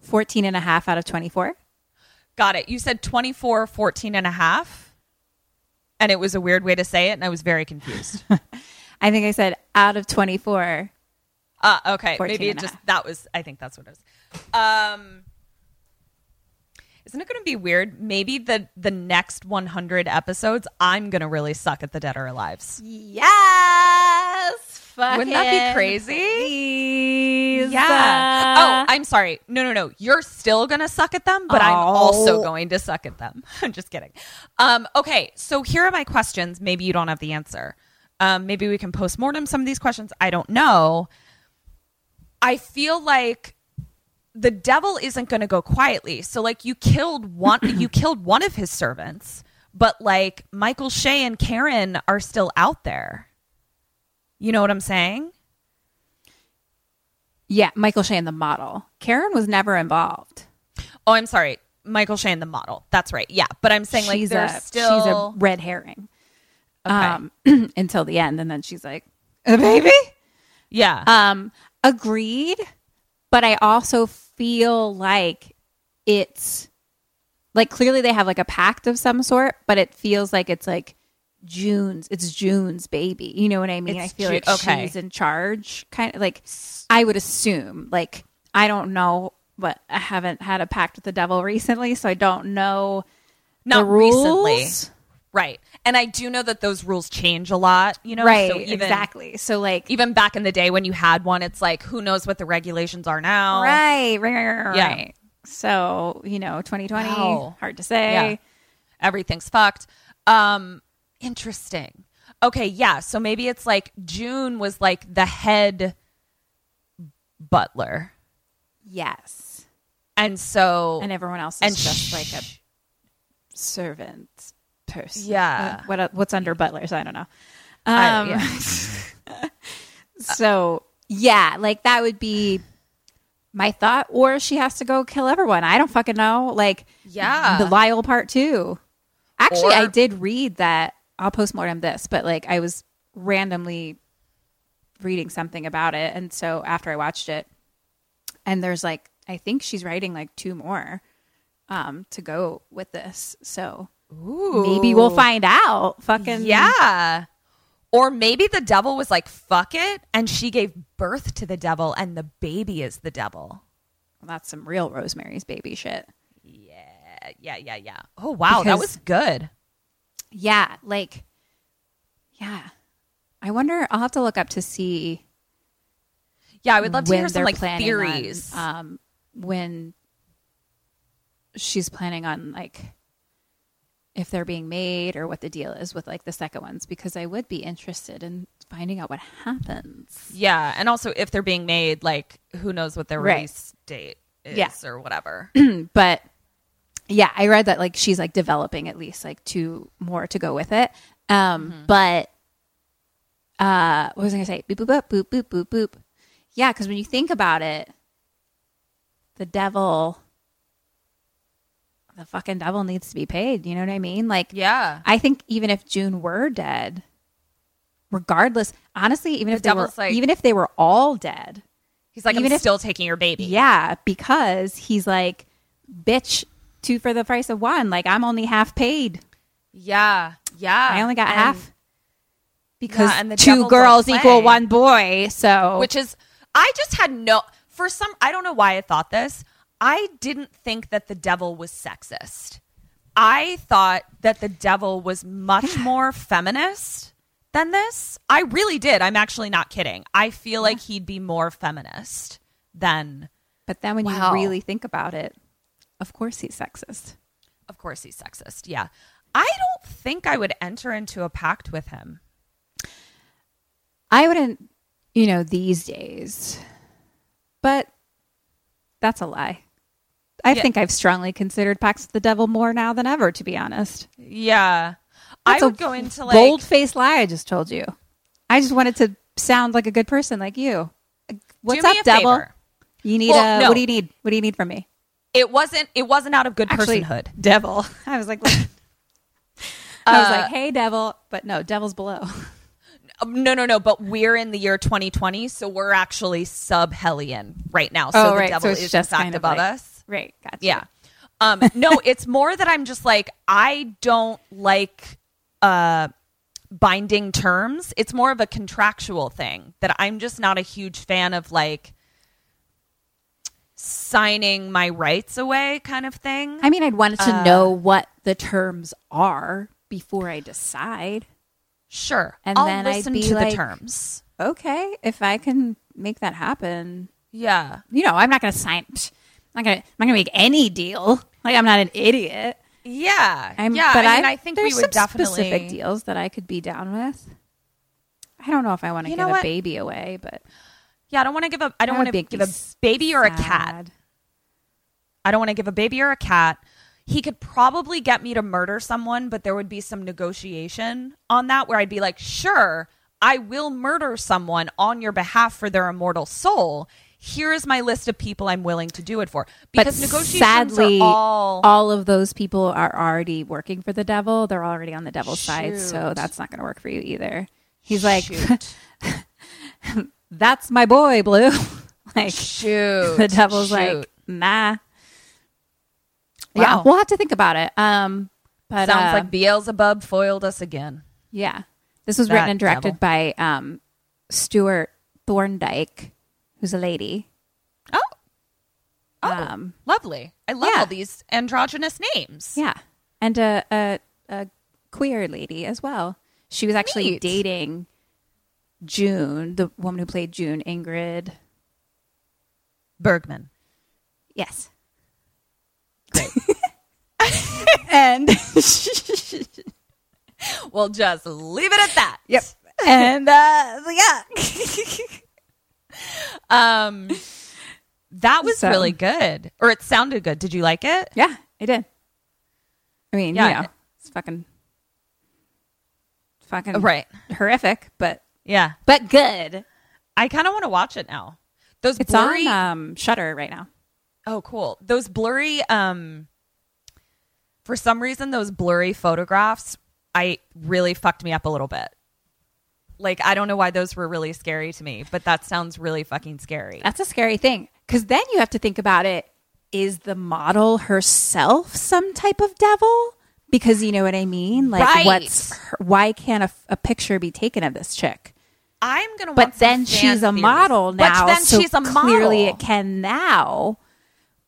14 and a half out of 24. Got it. You said 24, 14 and a half. And it was a weird way to say it, and I was very confused. I think I said out of 24. Uh, okay, maybe it just half. that was. I think that's what it was. Um, isn't it going to be weird? Maybe the the next 100 episodes, I'm going to really suck at the Dead or Alive's. Yes. Wouldn't that be crazy? Please. Yeah. oh, I'm sorry. No, no, no. You're still gonna suck at them, but I'm Oh. also going to suck at them. I'm just kidding. Um, okay, so here are my questions. Maybe you don't have the answer. Um, maybe we can postmortem some of these questions. I don't know. I feel like the devil isn't going to go quietly. So like you killed one you killed one of his servants, but like Michael Shea and Karen are still out there. You know what I'm saying? Yeah, Michael Shane, the model. Karen was never involved. Oh, I'm sorry. Michael Shane, the model. That's right. Yeah. But I'm saying like she's a, still she's a red herring Okay. um, until the end, and then she's like, "A baby." Yeah. Um, agreed, but I also feel like it's like clearly they have like a pact of some sort, but it feels like it's like June's. It's June's baby. You know what I mean? It's I feel Ju- like okay. she's in charge. Kind of like I would assume. Like I don't know, but I haven't had a pact with the devil recently, so I don't know. Not the rules. recently. Right. And I do know that those rules change a lot, you know? right? So even, exactly. So like Even back in the day when you had one, it's like, who knows what the regulations are now? Right, right, right, right. Yeah. right. So, you know, 2020, Wow. hard to say. Yeah. Everything's fucked. Um, interesting. Okay, yeah. So maybe it's like June was like the head butler. Yes. And so And everyone else is and just sh- like a servant person. Yeah. What, what what's under butlers? I don't know. I- Um, yeah. so, yeah, like that would be my thought or she has to go kill everyone. I don't fucking know. Like Yeah. the Lyle part too. Actually, I did read that I'll postmortem this, but like I was randomly reading something about it. And so after I watched it, and there's like, I think she's writing like two more um, to go with this. So maybe we'll find out. Fucking Yeah. Or maybe the devil was like, fuck it. And she gave birth to the devil and the baby is the devil. Well, that's some real Rosemary's baby shit. Yeah, yeah, yeah, yeah. Oh, wow. that was good. Yeah, like, yeah. I wonder. I'll have to look up to see. Yeah, I would love to hear some like theories. on, um, when she's planning on like if they're being made or what the deal is with like the second ones because I would be interested in finding out what happens. yeah. And also, if they're being made, like, who knows what their Right. release date is Yeah. or whatever. but yeah, I read that like she's like developing at least like two more to go with it. Um, Mm-hmm. but uh, what was I gonna say? Boop boop boop boop boop boop boop. Yeah, because when you think about it, the devil, the fucking devil needs to be paid. You know what I mean? Like, yeah. I think even if June were dead, regardless, honestly, even The if they were, like- even if they were all dead, He's like, Even I'm if- still taking your baby. Yeah, because he's like, bitch, two for the price of one. Like I'm only half paid. Yeah. Yeah. I only got And- half because Yeah, and the two girls equal one boy. So Which is, I just had no, for some, I don't know why I thought this. I didn't think that the devil was sexist. I thought that the devil was much more feminist than this. I really did. I'm actually not kidding. I feel like he'd be more feminist than, But then when Wow. you really think about it, of course he's sexist. of course, he's sexist. Yeah. I don't think I would enter into a pact with him. I wouldn't, you know, these days. But that's a lie. I Yeah. think I've strongly considered with the devil more now than ever, to be honest. Yeah. That's I would go into like, bold faced lie I just told you. I just wanted to sound like a good person like you. What's up, devil? favor. You need Well, a no. what do you need? What do you need from me? It wasn't, it wasn't out of good Actually, personhood. devil. I was like, I was Uh, like, hey, devil, but no, devil's below. No, no, no. But we're in the year 2020, so we're actually sub Hellion right now. So Oh, the right. devil So is just kind of above like- us. Right. Gotcha. Yeah. Um, no, it's more that I'm just like I don't like uh binding terms. It's more of a contractual thing that I'm just not a huge fan of like signing my rights away kind of thing. I mean, I'd want to Uh, know what the terms are before I decide. Sure. And I'll then I'd listen be to like- the terms. Okay, if I can make that happen, Yeah. you know, I'm not going to sign. psh, I'm not to. I'm not to make any deal. Like I'm not an idiot. Yeah. I'm, yeah. but I mean, I think we there's would some definitely specific deals that I could be down with. I don't know if I want to give a what? baby away, but Yeah, I don't want to give a I don't want to give a baby or a cat. I don't want to give a baby or a cat. He could probably get me to murder someone, but there would be some negotiation on that where I'd be like, "Sure, I will murder someone on your behalf for their immortal soul. Here is my list of people I'm willing to do it for." Because but negotiations sadly, are all all of those people are already working for the devil. They're already on the devil's side, so that's not going to work for you either. He's like, "That's my boy, Blue." like shoot. the devil's shoot. like, "Nah." Yeah, we'll have to think about it. Um, but Sounds uh, like Beelzebub foiled us again. yeah, this was That written and directed devil. by um, Stewart Thorndike, who's a lady. Oh. Oh, Um, lovely. I love yeah. all these androgynous names. Yeah, and a, a a queer lady as well. She was actually Neat. dating June, the woman who played June, Ingrid. Bergman. Yes. Great. and We'll just leave it at that. Yep. and uh, yeah, Um, that was So- really good, or it sounded good. Did you like it? yeah, I did. I mean, Yeah. you know, it's fucking, fucking Right. horrific, but Yeah. but good. I kind of want to watch it now. Those It's blurry. on um, Shutter right now. oh, cool. Those blurry. Um, for some reason, those blurry photographs, I really fucked me up a little bit. Like I don't know why those were really scary to me, but that sounds really fucking scary. That's a scary thing because then you have to think about it. Is the model herself some type of devil? Because you know what I mean. Like, Right. what's her, why can't a, a picture be taken of this chick? I'm gonna. But then she's a theories. model now. But then so she's a model. Clearly, it can now.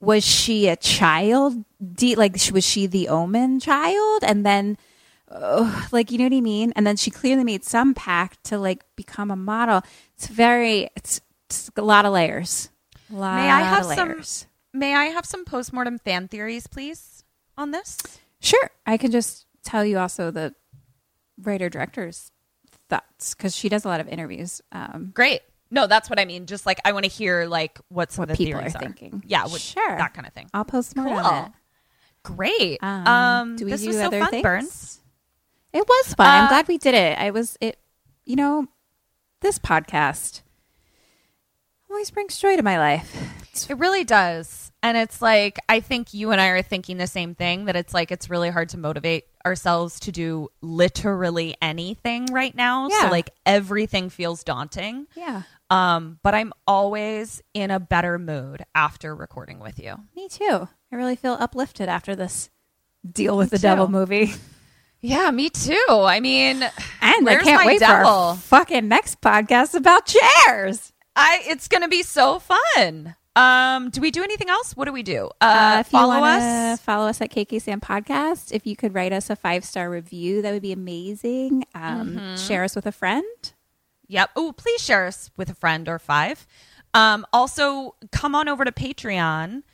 Was she a child? De- like, was she the Omen child? And then, like, you know what I mean? And then she clearly made some pact to like become a model. It's very. It's, it's a lot of layers. A lot May I have of some? May I have some postmortem fan theories, please, on this? Sure. I can just tell you also the writer director's thoughts because she does a lot of interviews. Um, Great. No, that's what I mean. Just like I want to hear like what some What of the people theories are thinking. Yeah, what, Sure. that kind of thing. I'll post more Cool. on it. Great. Um, Um, do we this do was so other fun, things? Burns. It was fun. I'm Uh, glad we did it. I was it. You know, this podcast always brings joy to my life. It really does. And it's like I think you and I are thinking the same thing that it's like it's really hard to motivate ourselves to do literally anything right now. Yeah. So like everything feels daunting. yeah. Um, but I'm always in a better mood after recording with you. Me too. I really feel uplifted after this deal with Me the devil movie. Yeah, me too. I mean, And I can't my wait for devil? our fucking next podcast about chairs. I it's gonna be so fun. Um, do we do anything else? What do we do? Uh, Uh, if follow wanna us. follow us at KK Sam Podcast. If you could write us a five star review, that would be amazing. Um, Mhm. Share us with a friend. Yep. Oh, please share us with a friend or five. Um, also, come on over to Patreon.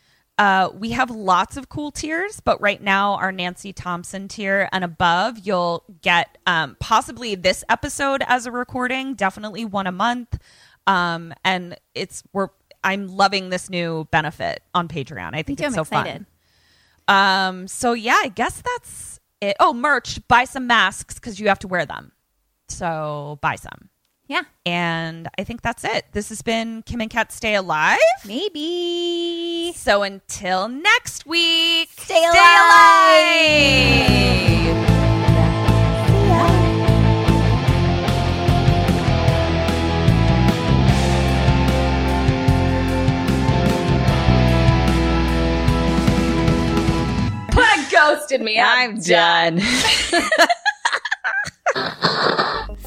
Uh, we have lots of cool tiers, but right now our Nancy Thompson tier and above, you'll get um, possibly this episode as a recording, definitely one a month. Um, and it's we're I'm loving this new benefit on Patreon. I think it's I'm so excited. fun. Um, so yeah, I guess that's it. Oh, merch! Buy some masks because you have to wear them. So buy some. Yeah. And I think that's it. This has been Kim and Kat Stay Alive. Maybe. So until next week, Stay alive. ghosted me. I'm done.